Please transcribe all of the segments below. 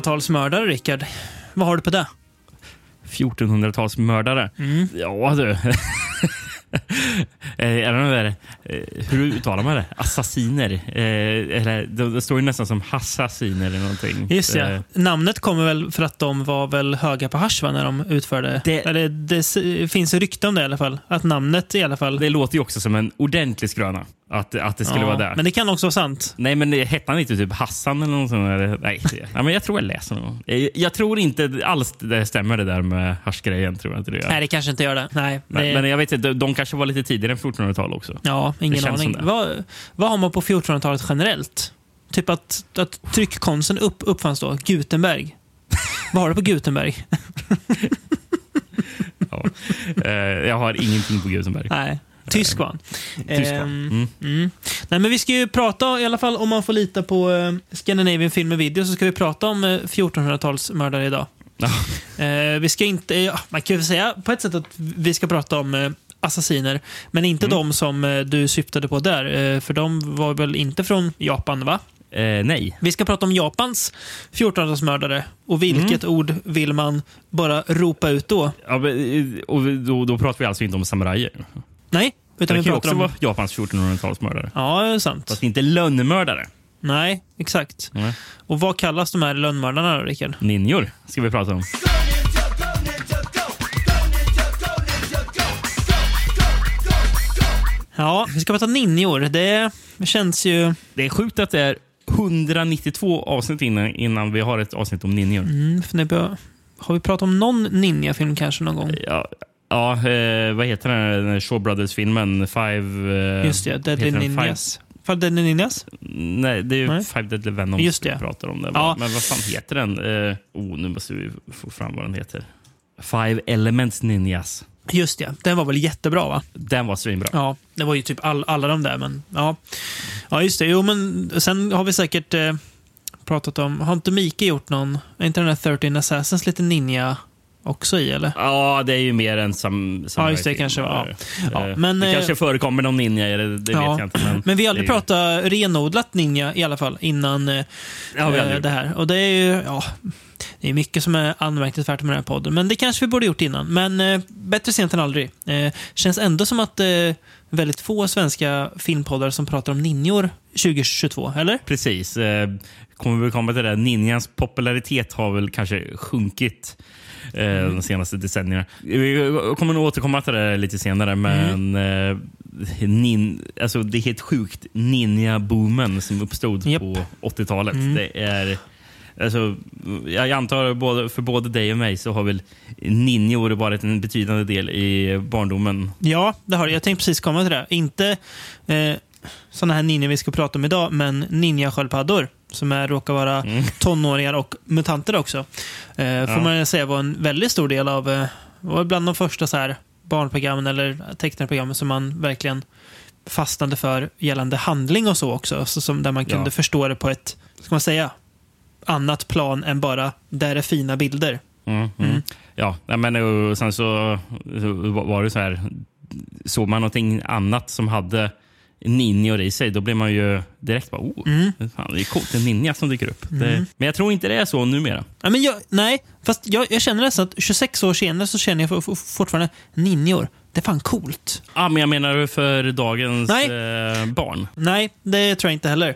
1400-talsmördare, Rickard. Vad har du på det? 1400-talsmördare. Mm. Ja du. Eh, någon där, eh, hur uttalar man det? Assassiner? Eh, eller, det, det står ju nästan som assassiner eller någonting. Just ja. Eh, Namnet kommer väl för att de var väl höga på hasch när de utförde... Det- Eller det finns rykte om det i alla fall. Att namnet i alla fall... Det låter ju också som en ordentlig skröna. Att, att det skulle Ja, vara det. Men det kan också vara sant. Nej, men hette han inte typ Hassan eller något sånt? Eller? Nej, ja, men jag tror jag läser någon. Jag, jag tror inte alls det stämmer det där med haschgrejen. Tror jag inte det gör. Nej, det kanske inte gör det. Nej, Men, det... men jag vet inte, de, de kanske var lite tidigare än 1400-tal också. Ja, ingen aning. Vad, vad har man på 1400-talet generellt? Typ att, att tryckkonsten upp, uppfanns då. Gutenberg. vad har du på Gutenberg? Ja. Eh, jag har ingenting på Gutenberg. Nej. Tysk var han. Tysk, va? Ehm, Mm. mm. Nej, men vi ska ju prata, i alla fall om man får lita på eh, Scandinavian Film and Video, så ska vi prata om eh, 1400-talsmördare idag. Ja. Eh, vi ska inte, ja, man kan ju säga på ett sätt att vi ska prata om eh, assassiner, men inte Mm. de som eh, du syftade på där, eh, för de var väl inte från Japan, va? Eh, nej. Vi ska prata om Japans 1400-talsmördare. Och vilket Mm. ord vill man bara ropa ut då? Ja, eh, och då, då pratar vi alltså inte om samurajer. Nej, utan Det vi kan ju också om... vara Japans 1400-talsmördare. Ja, det är sant. Fast inte lönnmördare. Nej, exakt. Nej. Och vad kallas de här lönnmördarna då, Rickard? Ninjor ska vi prata om. Ja, vi ska prata ninjor. Det känns ju... Det är sjukt att det är 192 avsnitt innan, innan vi har ett avsnitt om ninjor. Mm, för bör... Har vi pratat om någon ninjafilm kanske någon gång? Ja, ja eh, vad heter den den Shaw Brothers-filmen? Five... Eh, Just det, Deadly? Ninjas. Fall Deadly Ninjas? Five, nej, det är ju Nej. Five Deadly Venoms Just det. vi pratar om. Det. Ja. Men vad fan heter den? Eh, oh, nu måste vi få fram vad den heter. Five Elements Ninjas. Just det, den var väl jättebra va? Den var svinbra. Ja, det var ju typ all, alla de där, men ja. Ja, just det. Jo, men sen har vi säkert eh, pratat om... Har inte Mika gjort någon... Är inte den där 13 Assassins lite ninja också i, eller? Ja, det är ju mer än sam, Ja, just det, kanske Eh, ja. eh, Men, det eh, kanske förekommer någon ninja, det, det Ja. vet jag inte. Men, Men vi har aldrig ju- pratat renodlat ninja i alla fall innan Ja, gjort. det här. Och det är ju... Ja, det är mycket som är anmärkningsvärt med den här podden, men det kanske vi borde gjort innan. Men eh, bättre sent än aldrig. Eh, känns ändå som att eh, väldigt få svenska filmpoddar som pratar om ninjor 2022, eller? Precis. Eh, kommer vi komma till det. Ninjans popularitet har väl kanske sjunkit Mm. de senaste decennierna. Vi kommer nog återkomma till det lite senare, men Mm. nin, alltså, det är helt sjukt. Ninja-boomen som uppstod Japp. på 80-talet. Mm. Det är... Alltså, jag antar både, för både dig och mig så har väl ninjor varit en betydande del i barndomen. Ja, det har det. Jag tänkte precis komma till det. Inte eh, sådana här ninjor vi ska prata om idag, men ninjasköldpaddor som är, råkar vara tonåringar och mutanter också. Eh, får Ja. man säga var en väldigt stor del av, eh, var bland de första så här barnprogrammen eller tecknarprogrammen som man verkligen fastnade för gällande handling och så också. Så som, där man kunde Ja. förstå det på ett, ska man säga, annat plan än bara där är fina bilder. Mm, mm. Ja, nej, men och sen så, så var det så här. Såg man någonting annat som hade ninjor i sig, då blir man ju direkt bara oh, Mm. fan, det är coolt, en ninja som dyker upp. Det, men jag tror inte det är så numera. Ja, men jag, nej, fast jag, jag känner nästan att 26 år senare så känner jag for, for, fortfarande ninjor. Det är fan coolt. Ja, men jag menar för dagens Nej. eh, barn. Nej, det tror jag inte heller.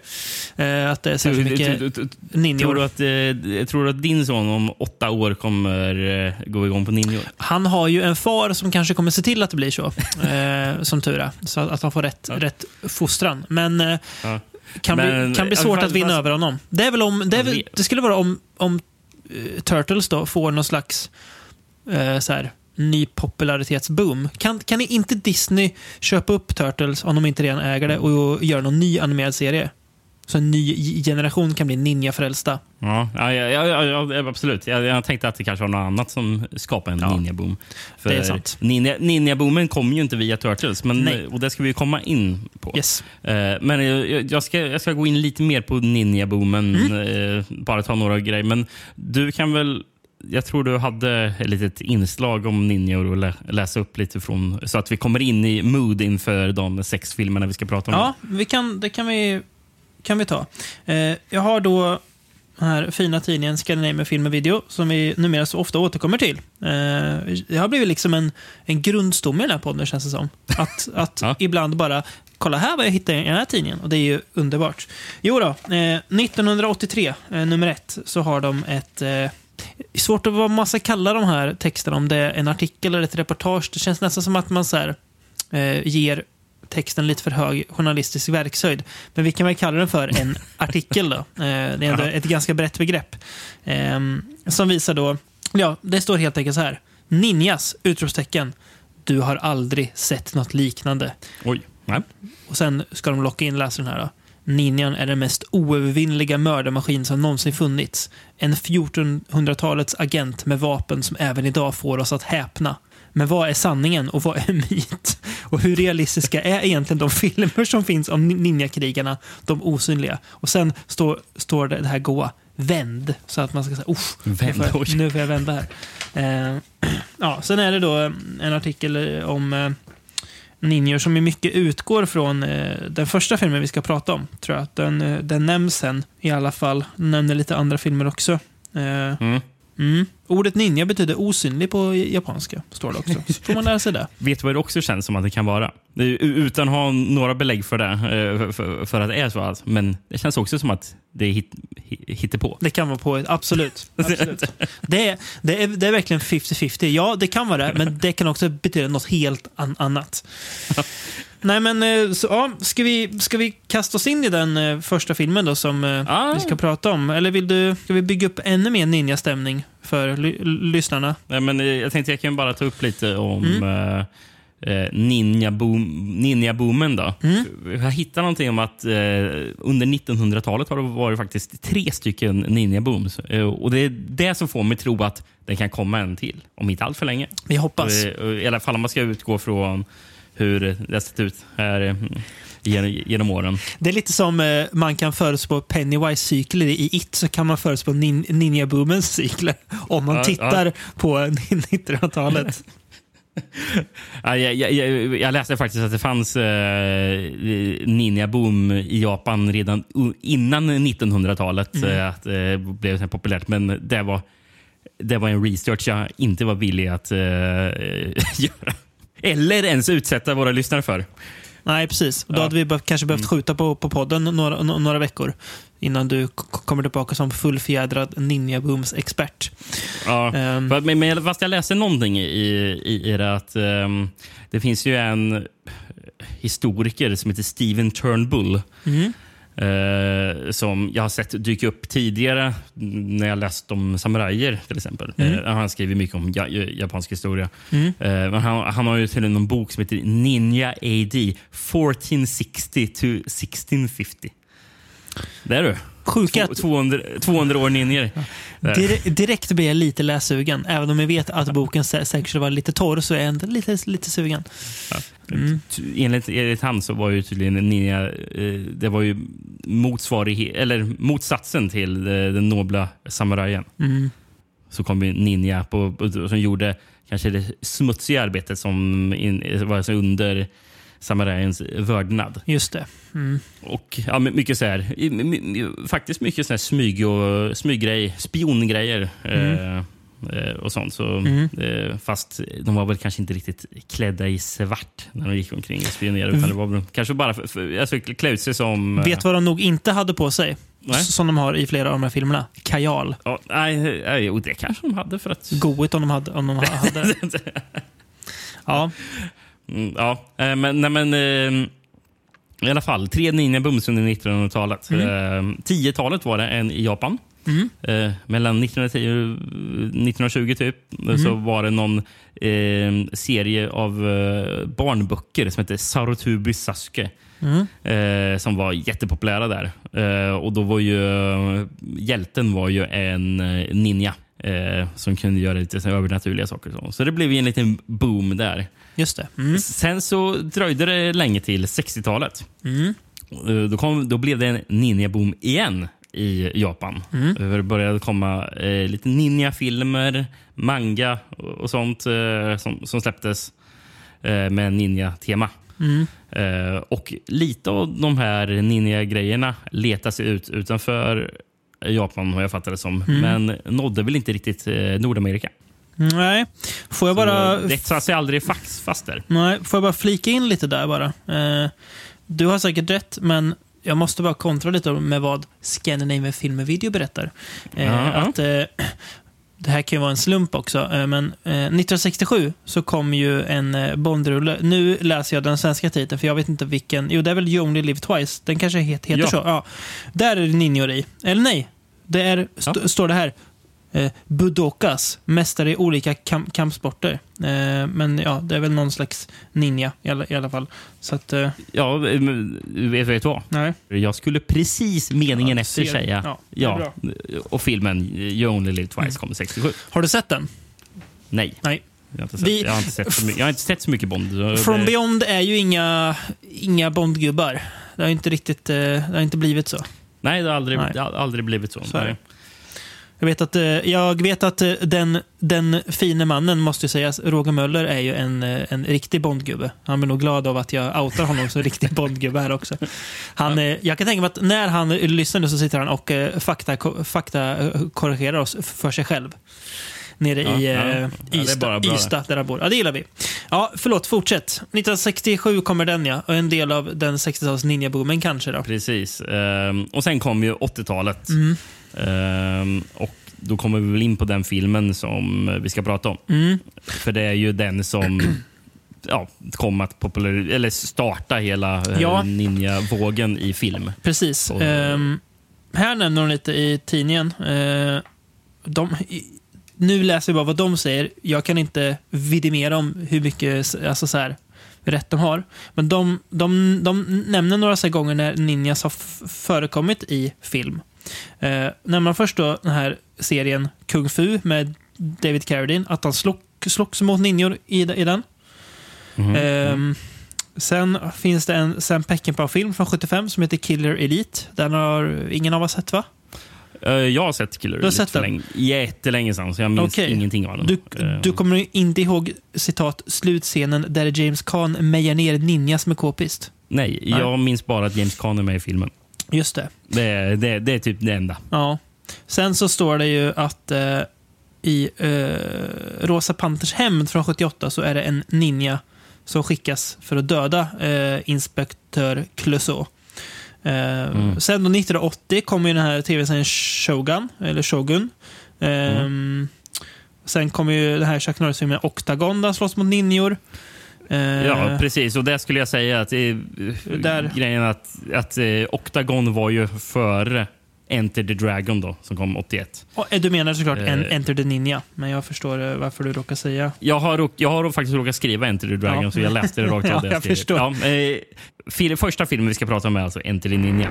Eh, att det är särskilt mycket ninjor. Tror du, att, eh, tror du att din son om åtta år kommer eh, gå igång på ninjor? Han har ju en far som kanske kommer se till att det blir så. eh, som tur är. Så att han får rätt, Ja. rätt fostran. Men eh, Ja. kan, Men, bli, kan bli ja, svårt fast- att vinna fast- över honom. Det, är väl om, det, väl, det skulle vara om, om eh, Turtles då får någon slags eh, så här, ny popularitetsboom. Kan, kan inte Disney köpa upp Turtles, om de inte redan äger det, och göra någon ny animerad serie? Så en ny generation kan bli ninjafrälsta. Ja, ja, ja, ja, absolut. Jag, jag tänkte att det kanske var något annat som skapade en Ja, ninja-boom. För det är sant. Ninja, ninja-boomen kom ju inte via Turtles, men, Nej. och det ska vi komma in på. Yes. Eh, men jag, jag, ska, jag ska gå in lite mer på ninja-boomen, Mm. eh, bara ta några grejer. Men du kan väl... Jag tror du hade ett litet inslag om ninjor och lä, läsa upp lite från så att vi kommer in i mood inför de sex filmerna vi ska prata om. Ja, vi kan, det kan vi, kan vi ta. Eh, jag har då den här fina tidningen Scandinavian Film och Video, som vi numera så ofta återkommer till. Eh, det har blivit liksom en, en grundstomme i den här podden, känns det som. Att, att Ja. ibland bara, kolla här vad jag hittade i den här tidningen. Och det är ju underbart. Jo då, eh, 1983, eh, nummer ett, så har de ett... Eh, svårt att vad man ska kalla de här texterna, om det är en artikel eller ett reportage. Det känns nästan som att man så här, eh, ger texten lite för hög journalistisk verkshöjd. Men vi kan väl kalla den för en artikel då. Eh, det är ändå ett ganska brett begrepp. Eh, som visar då, ja, det står helt enkelt så här. Ninjas! Utropstecken. Du har aldrig sett något liknande. Oj. Nej. Och sen ska de locka in läsaren här då. Ninjan är den mest oövervinnliga mördarmaskin som någonsin funnits. En 1400-talets agent med vapen som även idag får oss att häpna. Men vad är sanningen och vad är myt? Och hur realistiska är egentligen de filmer som finns om ninjakrigarna, de osynliga? Och sen står, står det, här goa, vänd, så att man ska säga, usch, nu Vänd, får, jag, nu får jag vända här. Eh, ja, sen är det då en artikel om eh, ninjor som i mycket utgår från eh, den första filmen vi ska prata om. Tror jag. Den, eh, den nämns sen i alla fall. Den nämner lite andra filmer också. Eh, Mm. mm. Ordet ninja betyder osynlig på japanska, står det också. Så får man lära sig det. Vet du vad det också känns som att det kan vara? Utan att ha några belägg för det, eh, för, för att det är så. Alltså. Men det känns också som att det är hit, hi- hittepå. Det kan vara på absolut. absolut. Det, är, det, är, det är verkligen 50-50. Ja, det kan vara det, men det kan också betyda något helt an annat. Nej, men eh, så, ja, ska, vi, ska vi kasta oss in i den eh, första filmen då som Ah. vi ska prata om? Eller vill du, ska vi bygga upp ännu mer ninja-stämning för ly lyssnarna? Nej, men jag tänkte jag kan bara ta upp lite om Mm. eh, ninja-boom, ninja-boomen. Då. Mm. Jag hittade någonting om att eh, under 1900-talet har det varit faktiskt tre stycken ninja-booms. Eh, och det är det som får mig tro att det kan komma en till, om inte allt för länge. Vi hoppas. I alla fall om man ska utgå från hur det har sett ut här eh, genom, åren. Det är lite som eh, man kan förutspå Pennywise-cykler i It, så kan man förutspå nin ninja-boomens cykler om man Ja, tittar på 1900-talet. Ja, jag, jag, jag, jag läste faktiskt att det fanns eh, ninja-boom i Japan redan innan 1900-talet. eh, Att det blev så populärt. Men det var, det var en research jag inte var villig att eh, göra. Eller ens utsätta våra lyssnare för. Nej, precis. Och då Ja. hade vi be- kanske behövt skjuta på, på podden några, några veckor innan du kommer tillbaka som fullfjädrad ninja-booms-expert. Ja. Ehm. För- Men, men fast jag läste någonting i, i, i det att ehm, det finns ju en historiker som heter Steven Turnbull. Mm. Eh, som jag har sett dyka upp tidigare när jag läst om samurajer till exempel. Mm. Eh, han skriver mycket om ja, japansk historia. Mm. Eh, men han, han har ju till en bok som heter Ninja AD 1460 to 1650. Där du. Sjukt Två- 200, 200 år. Där. Dire- direkt blir jag lite lässugen. Även om jag vet att boken sä- säkert vara lite torr så är jag ändå lite, lite sugen. Mm. T- Enligt, enligt han så var ju tydligen en ninja eh, det var ju motsvarighet, eller motsatsen till eh, den nobla samurajen. Mm. Så kom ju ninja på, som gjorde kanske det smutsiga arbetet som in, var alltså under samurajens vördnad. Just det. Mm. Och ja, my- mycket så här, faktiskt mycket så här smyg och smyggrej, spiongrejer. Eh, eh, och sånt. Så, Mm. eh, fast de var väl kanske inte riktigt klädda i svart när de gick omkring och spionerade. Utan det var väl kanske bara för, för, alltså, ut sig som... eh, Vet du vad de nog inte hade på sig? Nej. Som de har i flera av de här filmerna. Kajal. Ja, nej, nej, jo, det kanske de hade för att... Goigt om de hade. Om de hade. ja. Mm, ja, eh, men, nej, men eh, i alla fall. Tre ninja-booms under 1900-talet. Eh, 10-talet var det en i Japan. Mm. Eh, mellan 1910 och 1920 typ, så var det någon eh, serie av eh, barnböcker som hette Sarutubi Sasuke. Mm. Eh, som var jättepopulära där. Eh, och då var ju eh, hjälten var ju en eh, ninja. Eh, som kunde göra lite övernaturliga saker. Så. så det blev ju en liten boom där. Just det. Mm. Sen så dröjde det länge till 60-talet. Mm. Eh, Då, kom, då blev det en ninja-boom igen i Japan. Mm. Eh, Det började komma eh, lite ninja-filmer, manga och, och sånt eh, som, som släpptes eh, med ninja-tema. Mm. Eh, och lite av de här ninja-grejerna letar sig ut utanför Japan, vad jag fattar det som. Mm. Men nådde väl inte riktigt Nordamerika. Nej, får jag bara... Det satte sig aldrig fax där. Nej, får jag bara flika in lite där bara. Eh, du har säkert rätt, men jag måste bara kontra lite med vad Scandinavian Film and Video berättar. Eh, Ja. Att, eh, det här kan ju vara en slump också, eh, men eh, 1967 så kom ju en eh, Bondrulle. Nu läser jag den svenska titeln, för jag vet inte vilken. Jo, det är väl You Only Live Twice. Den kanske het, heter Ja. så. Ja. Där är det ninjor i. Eller nej, det är, st- Ja. står det här. Eh, Budokas, mästare i olika kam- kampsporter. Eh, men ja, det är väl någon slags ninja i alla, i alla fall. Så att, eh, Ja, men vet du vad? nej. Jag skulle precis meningen Ja, efter säga. ja, Ja, och filmen You Only Live Twice Mm. kom 67. Har du sett den? Nej, Nej. jag har inte sett, Vi- jag har inte sett, så, mycket, jag har inte sett så mycket Bond. From det- Beyond är ju inga, inga Bondgubbar. Det har inte riktigt eh, det har inte blivit så. Nej, det har aldrig, Nej. det har aldrig blivit så. Så. Jag vet att, eh, jag vet att eh, den, den fine mannen, måste sägas, Roger Möller, är ju en, eh, en riktig Bondgubbe. Han blir nog glad av att jag outar honom som riktig Bondgubbe här också. Han, eh, jag kan tänka mig att när han lyssnar nu så sitter han och fakta, fakta korrigerar oss för sig själv. Nere Ja, i ja. Ja, Ystad. Ystad, där han bor. Ja, det gillar vi. Ja, förlåt, fortsätt. 1967 kommer den ja. Och en del av den 60-tals ninjaboomen kanske då. Precis. Ehm, och sen kom ju 80-talet. Mm. Ehm, och då kommer vi väl in på den filmen som vi ska prata om. Mm. För det är ju den som ja, kom att populär, eller starta hela eh, Ja. ninja-vågen i film. Precis. Så- Ehm, här nämner de lite i tidningen. Eh, de, nu läser vi bara vad de säger. Jag kan inte vidimera om hur mycket alltså så här, rätt de har. Men de, de, de nämner några så gånger när ninjas har förekommit i film. Eh, när man först då den här serien Kung Fu med David Carradine, att han slock, slogs mot ninjor i, i den. Mhm. Ehm, sen finns det en Sam Peckinpah-film från 75 som heter Killer Elite. Den har ingen av oss sett va? Eh, jag har sett Killer har Elite sett den? länge, jättelänge sedan, så jag minns Okej. ingenting av den. Du, Eh, du kommer inte ihåg citat slutscenen där James Caan mejar ner ninjas med k-pist? nej, jag minns bara att James Caan är med i filmen. Just det. Det, är- det, det är typ det enda. Ja. Sen så står det ju att eh, i eh, Rosa Panters hämnd från 78 så är det en ninja som skickas för att döda eh, inspektör Clouseau. Eh, Mm. Sen då 1980 kommer ju den här tv-serien Shogun, eller Shogun. Eh, Sen kommer ju den här Chuck Norris-filmen Octagon där han slåss mot ninjor. Eh, Ja, precis. Och det skulle jag säga att eh, Där. grejen att, att eh, Octagon var ju före Enter the Dragon då, som kom 81. och, du menar såklart Eh. Enter the Ninja, men jag förstår varför du råkar säga Jag har, jag har faktiskt råkat skriva Enter the Dragon, Ja. så jag läste det rakt av. Ja, jag skrev. förstår. Ja, eh, första filmen vi ska prata om är alltså Enter the Ninja.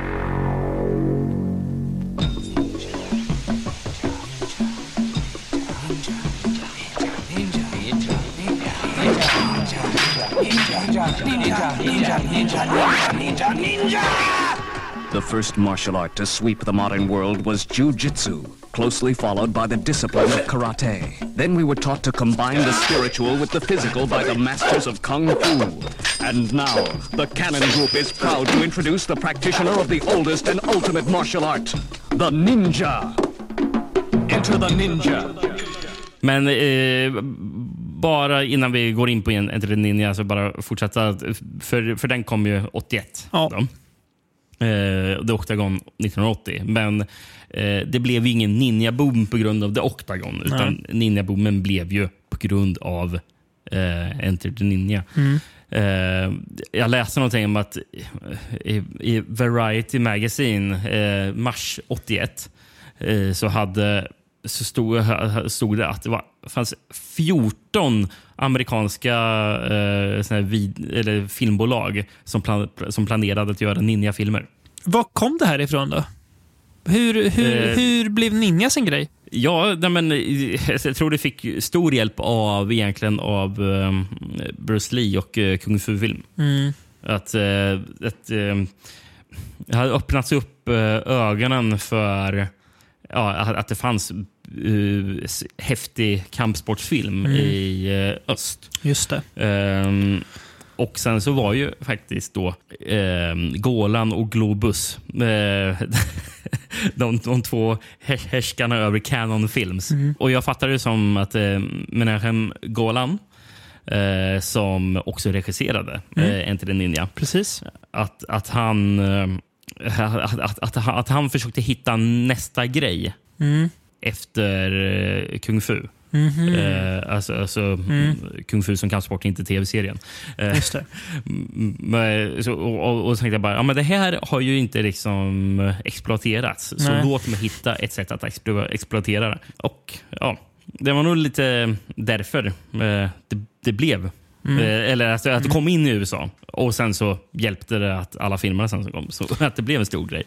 The first martial art to sweep the modern world was jujitsu, closely followed by the discipline of karate. Then we were taught to combine the spiritual with the physical by the masters of kung fu. And now, the Cannon Group is proud to introduce the practitioner of the oldest and ultimate martial art, the ninja. Enter the ninja. Men eh, bara innan vi går in på en Enter Ninja, så bara fortsätta. För, för den kom ju 81. Ja. Då. Eh, The Octagon 1980. Men eh, det blev ju ingen ninja-boom på grund av The Octagon. Utan ninja-boomen blev ju på grund av eh, Enter the Ninja. Eh, jag läste någonting om att i, i Variety Magazine, eh, mars 81, eh, så hade så stod, stod det att det var, fanns 14 amerikanska eh, vid, eller filmbolag som, plan, som planerade att göra ninja-filmer. Var kom det här ifrån då? Hur, hur, Eh. hur blev ninjas en grej? Ja, nej, men, eh, jag tror det fick stor hjälp av egentligen av um, Bruce Lee och uh, kung fu-film. Att, uh, att uh, det hade öppnats upp ögonen för ja, att det fanns uh, häftig kampsportsfilm i uh, öst. Just det. Ehm, och sen så var ju faktiskt då ehm, Golan och Globus. eh, de, de två härs- härskarna över Canon Films. Och Jag fattar det som att eh, Menachem Golan, eh, som också regisserade eh, Enter Ninja, Precis. att, att, han, eh, att, att, att, att han försökte hitta nästa grej Mm. Efter eh, Kung Fu. Mhm. Eh, alltså, alltså Kung Fu som kampsport, inte tv-serien. Eh. Mm, men, så, och, och, och så tänkte jag bara, ja, men det här har ju inte liksom exploaterats. Så Nej. låt mig hitta ett sätt att explo, exploatera det. Och ja, det var nog lite därför eh, det, det blev. Mm. Eh, eller alltså, att det kom in i USA. Och sen så hjälpte det att alla filmerna sen så kom. Så att det blev en stor grej.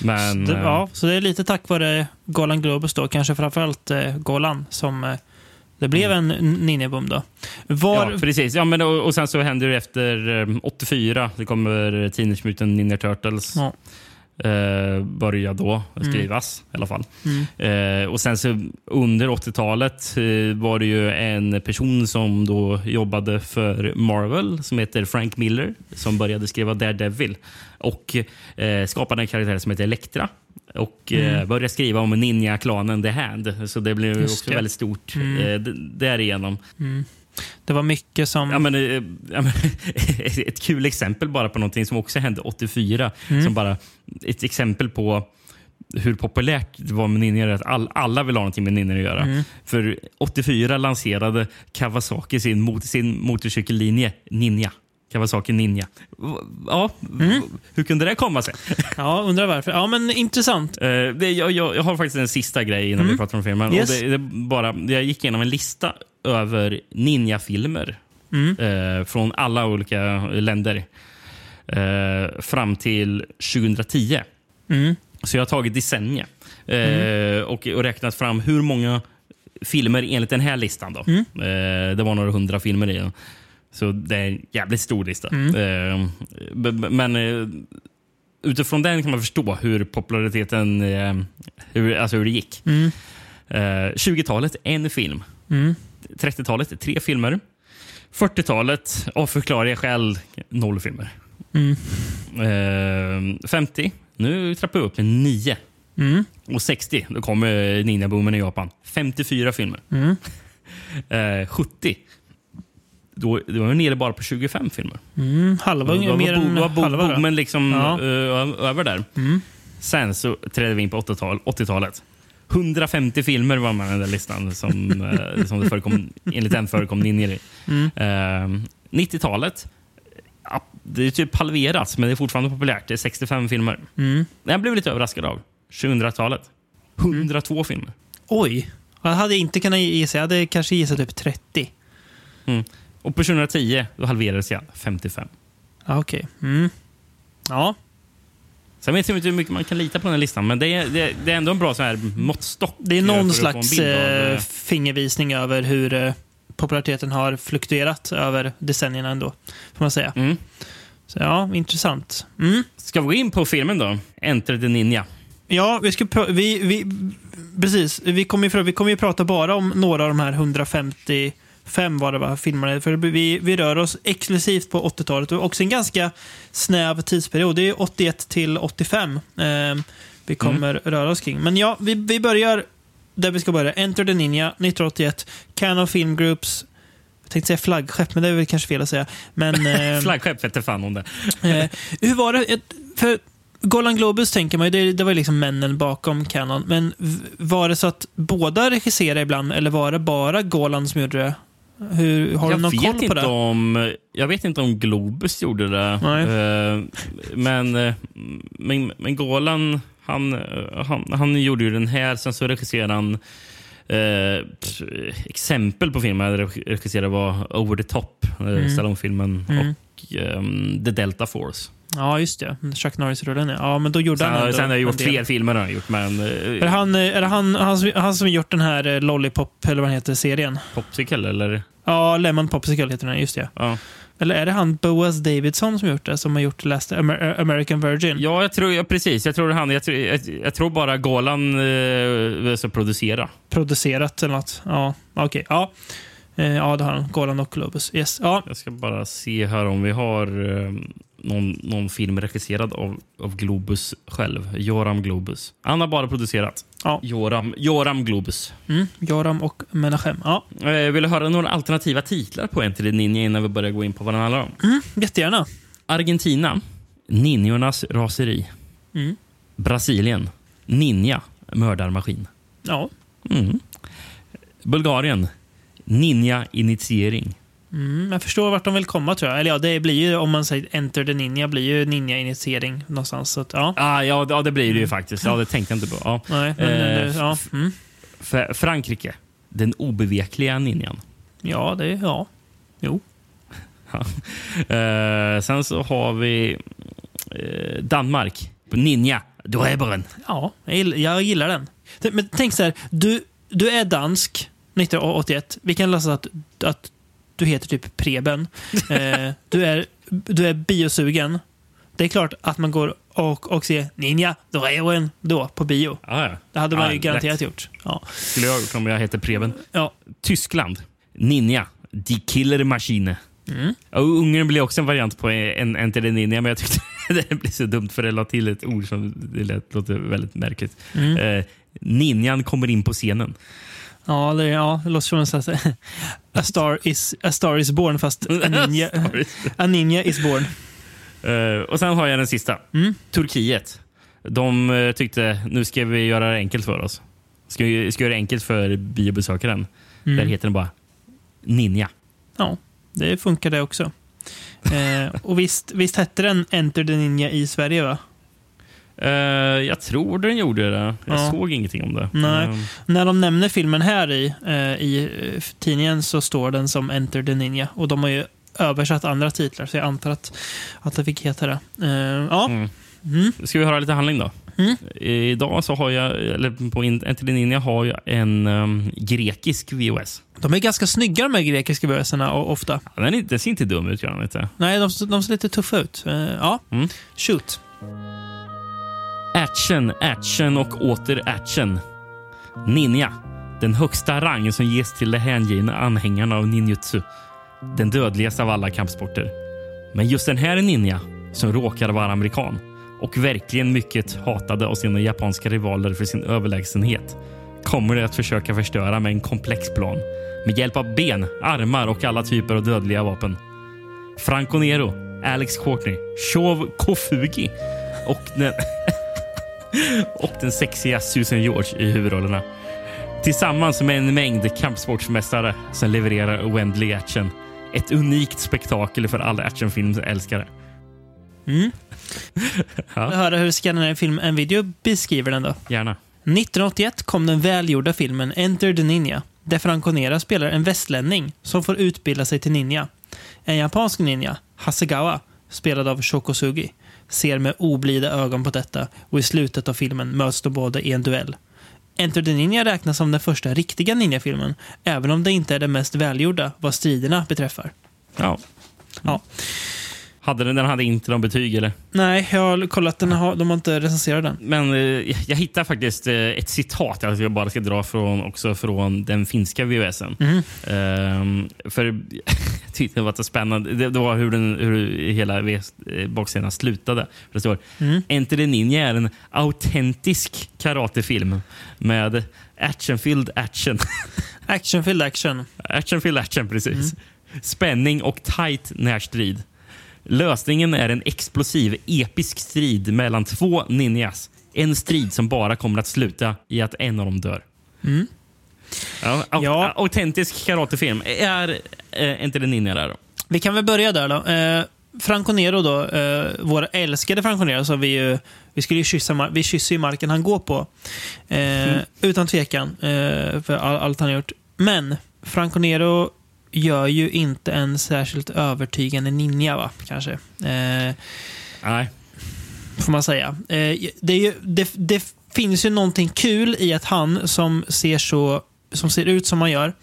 Men, Det, eh, ja, så det är lite tack vare Golan Globus då, kanske framförallt eh, Golan, som eh, det blev en ninjaboom då. Var, Ja, precis. Ja, men, och, och sen så händer det efter eh, 84. Det kommer Teenage Mutant Ninja Turtles. Ja. Eh, börja då skrivas i alla fall. Mm. Eh, och sen så under 80-talet eh, var det ju en person som då jobbade för Marvel som heter Frank Miller som började skriva Daredevil och eh, skapade en karaktär som heter Elektra. Och eh, började skriva om ninja-klanen The Hand. Så det blev ju Just också det. väldigt stort eh, d- därigenom. Det var mycket som... Ja, men, eh, ja, men, ett kul exempel bara på någonting som också hände 84. Som bara ett exempel på hur populärt det var med ninjor. Att all, alla vill ha någonting med ninjor att göra. För 84 lanserade Kawasaki sin, mot, sin motorcykellinje Ninja. Kawasaki Ninja. Ja, v- hur kunde det komma sig? Ja, undrar varför. Ja, men intressant. Eh, det, jag, jag, jag har faktiskt en sista grej innan vi pratar om filmen. Yes. Och det, det bara, jag gick igenom en lista över ninjafilmer eh, från alla olika länder eh, fram till 2010. Mm. Så jag har tagit decennier eh, och, och räknat fram hur många filmer enligt den här listan. Då. Eh, det var några hundra filmer i den. Så det är en jävligt stor lista. Eh, b- b- men eh, utifrån den kan man förstå hur populariteten, eh, hur, alltså hur det gick. Mm. Eh, 20-talet, en film. Mm. 30-talet, tre filmer. 40-talet, av förklarliga skäl, noll filmer. Mm. Eh, 50, nu trappar vi upp till nio. Mm. Och 60, då kommer ninjaboomen i Japan. 54 filmer. Mm. Eh, 70, då, då var vi nere bara på 25 filmer. Mm. Halva, Då var, mer än var halva. då. boomen liksom Ja. ö- över där. Mm. Sen så trädde vi in på 80-tal 80-talet. 150 filmer var med i den där listan som, eh, som det förekom, enligt den förekom ninjor i. Mm. Eh, 90-talet, ja, det är typ halverats, men det är fortfarande populärt. Det är 65 filmer. Mm. Jag blev lite överraskad av 2000-talet. 102 filmer. Oj. Jag hade inte kunnat gissa. Jag hade kanske gissat typ 30. Mm. Och på 2010 då halverades jag 55. Ja, Okej. Mm. Ja. Sen vet jag inte hur mycket man kan lita på den här listan, men det är, det det är ändå en bra så här måttstock. Det är någon slags av, eh, eh, fingervisning över hur eh, populariteten har fluktuerat över decennierna ändå. Får man säga. Mm. Så ja, intressant. Mm. Ska vi gå in på filmen då? Enter the Ninja. Ja, vi ska vi, vi, precis. Vi kommer, ju, vi kommer ju prata bara om några av de här 155 var det va, filmerna. För vi, vi rör oss exklusivt på 80-talet och också en ganska snäv tidsperiod. Det är 81 till 85 eh, vi kommer röra oss kring. Men ja, vi, vi börjar där vi ska börja. Enter the Ninja 1981. Canon Film Groups jag tänkte säga flaggskepp, men det är väl kanske fel att säga. Men, eh, Flaggskepp vete fan om det. Eh, hur var det? För Golan Globus tänker man ju, det, det var ju liksom männen bakom Canon. Men var det så att båda regisserade ibland, eller var det bara Golan som gjorde det? Hur, har jag du någon koll på det? Om, jag vet inte om Globus gjorde det. Eh, men, eh, men, men Golan, han, eh, han, han gjorde ju den här. Sen så regisserade han t- exempel på filmer han regisserade var Over the Top, mm. Stallone-filmen, Mm. och ehm, The Delta Force. Ja, just det. Chuck Norris-rullen, ja. ja. men då gjorde Sen, han ändå sen har jag gjort fler filmer. Har jag gjort, men, eh, Är det han, eh, är det han, han, som, han som gjort den här eh, Lollipop, eller vad den heter, serien? Popsicle, eller? Ja, Lemon Popsicle heter den, just det. Ja. Eller är det han Boaz Davidson som gjort det, som har gjort Last Amer American Virgin? Ja, jag tror, ja, precis. Jag tror, han, jag, tror, jag, jag tror bara Golan eh, ska producera. Producerat eller något. Ja, okej. Ja. Eh, ja, det har han. Golan och Globus. Yes. Ja. Jag ska bara se här om vi har... någon, någon film regisserad av, av Globus själv. Joram Globus. Han har bara producerat. Ja. Joram, Joram Globus. Mm, Joram och Menachem. Ja, Eh, vill du höra några alternativa titlar på Enter the Ninja innan vi börjar gå in på vad den handlar om? mm, jättegärna. Argentina. Ninjornas raseri. Mm. Brasilien. Ninja. Mördarmaskin. Ja. Mm. Bulgarien. Ninja-initiering. Mm, jag förstår vart de vill komma tror jag. Eller ja, det blir ju om man säger Enter the Ninja blir ju Ninja-initiering någonstans. Så att, ja. Ah, ja, ja, det blir det ju faktiskt. Ja, det tänkte jag inte på. Ja. Nej, men, Eh, eh, ja. Mm. Frankrike. Den obevekliga ninjan. ja, det ja. Jo. Eh, sen så har vi eh, Danmark. Ninja. Dräberen. Ja, jag gillar, jag gillar den. Men tänk så här, du, du är dansk 1981. Vi kan läsa att, att du heter typ Preben. Eh, du, är, du är biosugen. Det är klart att man går och, och ser Ninja, en då på bio. Ah, ja. Det hade man Ja, ju garanterat lätt. gjort. Ja. Skulle jag gjort om jag heter Preben. Ja. Tyskland. Ninja. Die Killer Machine. Mm. Ja, Ungern blir också en variant på en Enter the Ninja, men jag tyckte det blir så dumt för det la till ett ord som det lät, låter väldigt märkligt. Mm. Eh, ninjan kommer in på scenen. Ja, det, ja, det låter som en sån här, a, star is, a star is born fast a ninja, a ninja is born. Eh, och sen har jag den sista. Mm. Turkiet. De eh, tyckte nu ska vi göra det enkelt för oss. Ska vi ska göra det enkelt för biobesökaren. Mm. Där heter den bara Ninja. Ja, det funkar det också. Eh, och visst, visst hette den Enter the Ninja i Sverige va? Eh, jag tror den gjorde det. Jag Ja. såg ingenting om det. Nej. Eh, När de nämner filmen här i, eh, i tidningen så står den som Enter the Ninja. Och de har ju översatt andra titlar så jag antar att, att det fick heta det. Eh, ja, mm. mm. Ska vi höra lite handling då? Mm. Idag så har jag, eller på Enter the Ninja har jag en um, grekisk VOS. de är ganska snygga de här grekiska bössorna ofta. Ja, Den, är, den ser inte dum ut, gör den inte? Nej, de, de ser lite tuffa ut. Ja, Mm. shoot. Action, action och åter action. Ninja. Den högsta rang som ges till de hängivna anhängarna av ninjutsu. Den dödligaste av alla kampsporter. Men just den här ninja, som råkar vara amerikan och verkligen mycket hatade av sina japanska rivaler för sin överlägsenhet kommer det att försöka förstöra med en komplex plan med hjälp av ben, armar och alla typer av dödliga vapen. Franco Nero, Alex Courtney, Shov Kofugi och den, och den sexiga Susan George i huvudrollerna. Tillsammans med en mängd kampsportsmästare som levererar oändlig action. Ett unikt spektakel för alla actionfilmsälskare. Mm. Ja. Jag höra hur Scandinavian Film en video beskriver den då. Gärna. 1981 kom den välgjorda filmen Enter the Ninja, där Franco Nero spelar en västlänning som får utbilda sig till ninja. En japansk ninja, Hasegawa, spelad av Shokosugi, ser med oblida ögon på detta och i slutet av filmen möts de båda i en duell. Enter the Ninja räknas som den första riktiga ninjafilmen, även om det inte är den mest välgjorda vad striderna beträffar. Ja. Ja. Hade den, den hade inte någon betyg eller? Nej, jag har kollat den, har- de har inte recenserat den. Men eh, jag hittar faktiskt eh, ett citat alltså jag bara ska dra från, också från den finska VHSen. Mhm. Ehm, för jag tyckte det var så spännande. Det, det var hur, den, hur hela VHS eh, baksidan slutade. Det står Mm. Enter the Ninja är en autentisk karatefilm med actionfylld action. Actionfylld action. actionfylld action, precis. Spänning och tight närstrid. Lösningen är en explosiv, episk strid mellan två ninjas. En strid som bara kommer att sluta i att en av dem dör. Mm. Ja, Ja. Autentisk karatefilm. Är eh, inte det ninja där då? Vi kan väl börja där då. Eh, Franco Nero då, eh, vår älskade Franco Nero som vi ju, vi skulle ju kyssa, vi kysser ju marken han går på. Eh, Utan tvekan, eh, för all, allt han har gjort. Men Franco gör ju inte en särskilt övertygande ninja, va? Kanske. Eh, Nej. får man säga. Eh, det, är ju, det, det finns ju någonting kul i att han som ser så som ser ut som han gör.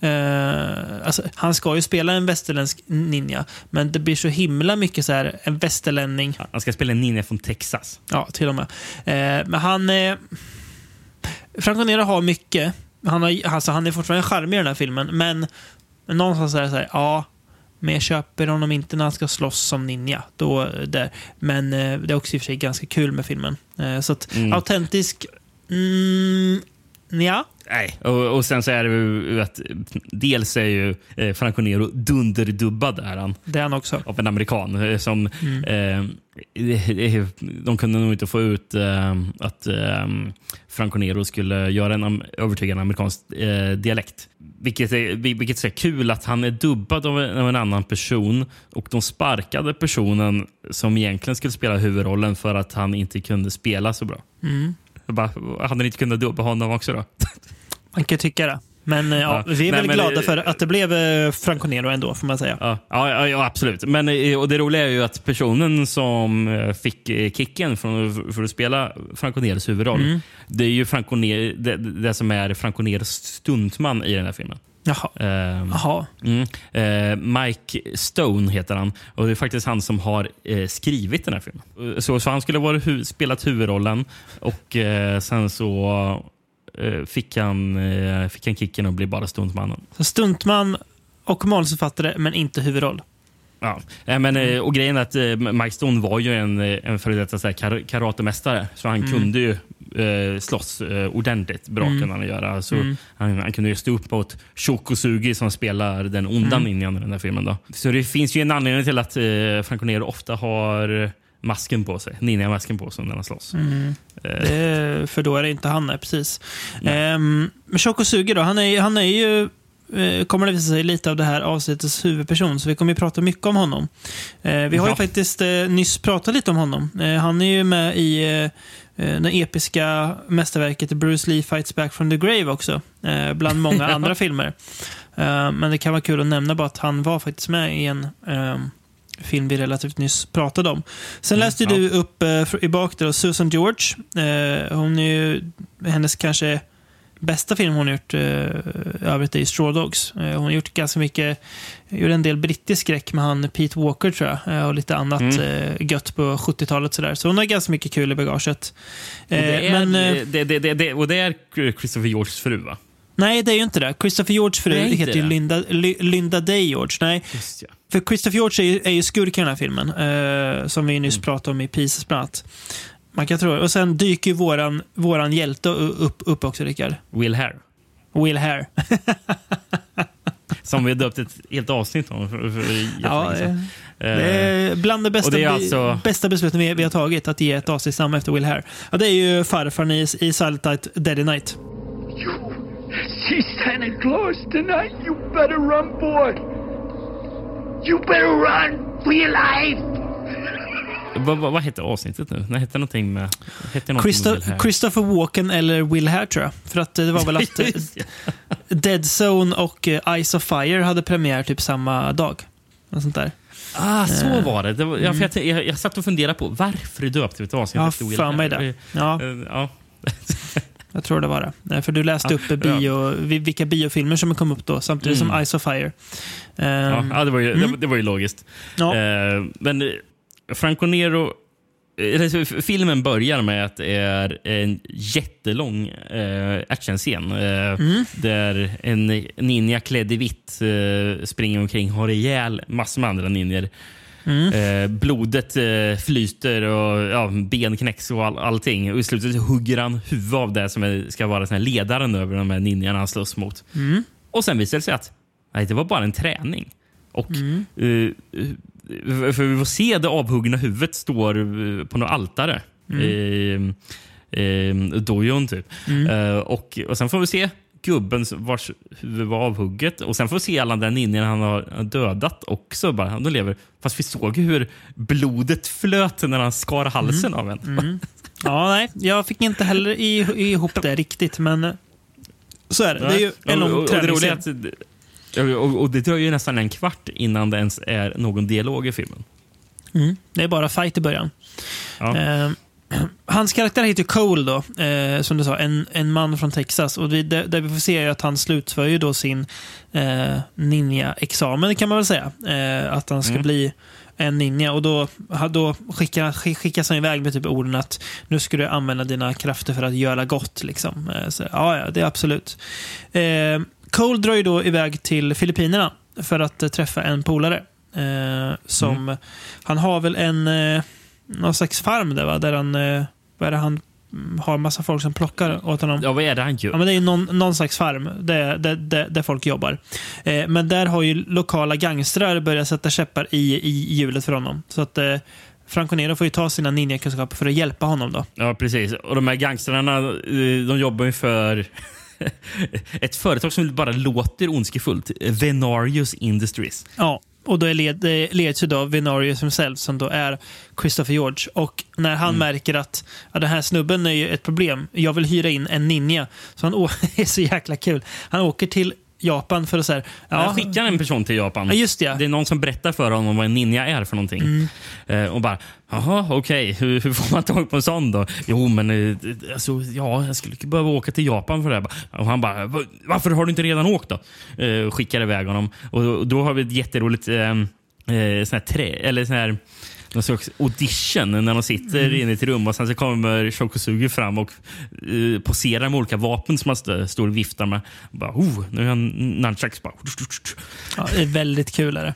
Eh, alltså, han ska ju spela en västerländsk ninja, men det blir så himla mycket så här en västerlänning. Han ska spela en ninja från Texas. Ja, till och med. Eh, men han... Eh, Franco Nero har mycket. Han, har, alltså, han är fortfarande charmig i den här filmen, men, men någonstans är det så här, ja, Men jag köper honom inte när han ska slåss som ninja. Då, där. Men eh, det är också i och för sig ganska kul med filmen. Eh, så att Mm. autentisk... Mm, ja. Nej, och, och sen så är det ju att dels är ju eh, Franco Nero dunderdubbad är han Det är han också. av en amerikan. eh, Som, Mm. eh, de kunde nog inte få ut eh, att eh, Franco Nero skulle göra en övertygande amerikansk eh, dialekt. Vilket är, vil- vilket är kul att han är dubbad av en, av en annan person och de sparkade personen som egentligen skulle spela huvudrollen för att han inte kunde spela så bra. Mm. Jag Bara, hade ni inte kunnat dubba honom också då? Man kan tycka det. Men eh, ja, Ja. vi är Nej, väl glada det- för att det blev eh, Franco Nero ändå, får man säga. Ja, ja, ja, absolut. Men, eh, och det roliga är ju att personen som fick kicken från, för att spela Franco Neros huvudroll, Mm. det är ju Franco Ner, det, det som är Franco Neros stuntman i den här filmen. Jaha. Ehm, Jaha. Mm. Eh, Mike Stone heter han. Och Det är faktiskt han som har eh, skrivit den här filmen. Eh, Så, så han skulle ha hu spelat huvudrollen och eh, sen så eh, fick, han, eh, fick han kicken och blev bara stuntmannen. Så stuntman och manusförfattare, men inte huvudroll. Ja. Eh, Men, eh, och grejen är att eh, Mike Stone var ju en, eh, en före detta kar karatemästare. Så han kunde ju eh, slåss eh, ordentligt bra. Kunde han göra. Så han, han kunde ju stå upp mot Shokosugi som spelar den onda ninjan i den här filmen. Då. Så det finns ju en anledning till att eh, Franco Nero ofta har masken på sig. Ninja-masken på sig när han slåss. Mm. Eh, för då är det inte han, nej, precis. Um, men Shokosugi då, han är, han är ju, eh, kommer det visa sig, lite av det här avsnittets huvudperson. Så vi kommer ju prata mycket om honom. Eh, vi har ju Ja. faktiskt eh, nyss pratat lite om honom. Eh, han är ju med i eh, eh, det episka mästerverket Bruce Lee Fights Back from the Grave också. Eh, bland många andra filmer. Eh, men det kan vara kul att nämna bara att han var faktiskt med i en ehm, film vi relativt nyss pratade om. Sen läste ja. du upp eh, i bak där, Susan George. Eh, hon är ju, hennes kanske bästa film hon har gjort eh, övrigt är ju Straw Dogs. Eh, hon har gjort ganska mycket, gjorde en del brittisk skräck med han Pete Walker tror jag. Eh, och lite annat Mm. eh, gött på 70-talet sådär. Så hon har ganska mycket kul i bagaget. och, det är, men, det, det, det, det, och det är Christopher Georges fru, va? nej, det är ju inte det. Christopher Georges fru inte heter ju. Linda, Linda Day George. Nej. För Christopher George är ju, är ju skurken i den här filmen. eh, som vi nyss Mm. pratade om i Pieces bland annat. Man kan tro det. Och sen dyker ju våran, våran hjälte upp, upp också, Rickard. Will Hare. Will Hare. Som vi har döpt ett helt avsnitt om. För, för, ja, eh, det är bland de bästa, det alltså- bästa besluten vi, vi har tagit, att ge ett avsnittsnamn efter Will Hare. Ja, det är ju farfarn i, i Silent Night, Dead Night. You see Santa Claus tonight? You better run, boy. You better run for your life. Vad, vad, vad hette avsnittet nu? Det hette någonting med... Hette någonting Christo- Hare. Christopher Walken eller Will Hare tror jag. För att eh, det var väl att eh, ja. Dead Zone och eh, Eyes of Fire hade premiär typ samma dag. Något sånt där. Ah, så var det. det var, ja, för jag, jag, jag satt och funderade på varför döpte vi ett avsnitt Ja, efter Will för mig Hare? det. Ja, ja. jag tror det var det. Nej, För du läste Ja, upp bio, vi- vilka biofilmer som kom upp då, samtidigt som Mm. Eyes of Fire. Ja, Ehm, ja, det, var ju, det, det var ju logiskt. ja. Eh, men Franco Nero... Filmen börjar med att det är en jättelång eh, actionscen eh, Mm. där en ninja klädd i vitt eh, springer omkring och har ihjäl massor med andra ninjor. Mm. Eh, blodet eh, flyter och ja, ben knäcks och all, allting. Och I slutet hugger han huvudet av det som är, ska vara här ledaren över de här ninjarna han slåss mot. Mm. Och sen visar det sig att nej, det var bara en träning. Och Mm. eh, För vi får se det avhuggna huvudet står eh, på något altare. Mm. Eh, dojon typ. Eh, och, och sen får vi se gubben vars huvud var avhugget. Och sen får vi se alla den ninjorna han har dödat också. Bara, de lever. Fast vi såg hur blodet flöt när han skar halsen av en. ja, nej. Jag fick inte heller i- ihop det riktigt, men så är det. Det är ju en lång träningsscen. Och, och det dröjer ju nästan en kvart innan det ens är någon dialog i filmen. Mm. Det är bara fight i början. Ja. Eh, hans karaktär heter Cole då, eh, som du sa, en, en man från Texas. Och det, det vi får se är att han slutför ju då sin eh, ninja-examen kan man väl säga. Eh, att han ska Mm. bli en ninja och då, då skickar, skick- skickas han iväg med typ orden att nu ska du använda dina krafter för att göra gott. Liksom. Eh, så, ja, ja, det är absolut. Cole drar ju då iväg till Filippinerna för att eh, träffa en polare. Eh, som, Han har väl en eh, någon slags farm där, va? där han, eh, vad är det, han mm, har massa folk som plockar åt honom. Ja, vad är det han gör? Ja, men det är någon, någon slags farm där, där, där, där folk jobbar. Eh, men där har ju lokala gangstrar börjat sätta käppar i, i hjulet för honom. Så att eh, Franco Nero får ju ta sina ninjakunskaper för att hjälpa honom. då. Ja, precis. Och de här gangstrarna, eh, de jobbar ju för ett företag som bara låter ondskefullt. Venarius Industries. Ja, och då är led, det leds ju då av Venarius himself som då är Christopher George. Och när han märker att ja, den här snubben är ju ett problem, jag vill hyra in en ninja. Så han det är så jäkla kul. Han åker till Japan för att säga, Ja. ja, Han skickar en person till Japan. Ja, just det. Mm. Det är någon som berättar för honom vad en ninja är för någonting. Eh, och bara, jaha, okej, hur, hur får man tag på en sån då? Jo, men eh, alltså, ja, jag skulle behöva åka till Japan för det. här." Och han bara, "Va- varför har du inte redan åkt då? Eh, och skickar iväg honom. Och då, då har vi ett jätteroligt eh, eh, sån här trä, eller sån här någon slags audition när de sitter Mm. inne i ett rum och sen så kommer Shokosugi fram och eh, poserar med olika vapen som han stå- står och viftar med. Och bara, oh, nu är han nunchucks. Bara, Ja, det är väldigt kul. Är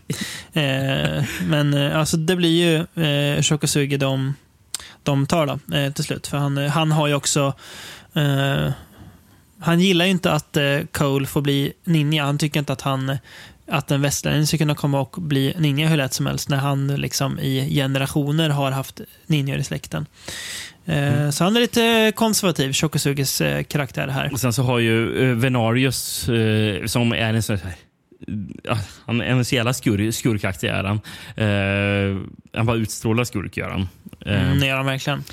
det. Eh, men eh, alltså, det blir ju eh, Shokosugi de, de tar då, eh, till slut. För han, eh, han har ju också... Eh, han gillar ju inte att Cole får bli ninja. Han tycker inte att han att en västlänning ska kunna komma och bli ninja hur lätt som helst när han liksom i generationer har haft ninjor i släkten. Eh, Så han är lite konservativ, Shokosugis eh, karaktär här. Och sen så har ju eh, Venarius, som är en sån här han är en så jävla skur, skurkaktig är han. Han bara utstrålar skurk gör han. Mm, det gör han verkligen.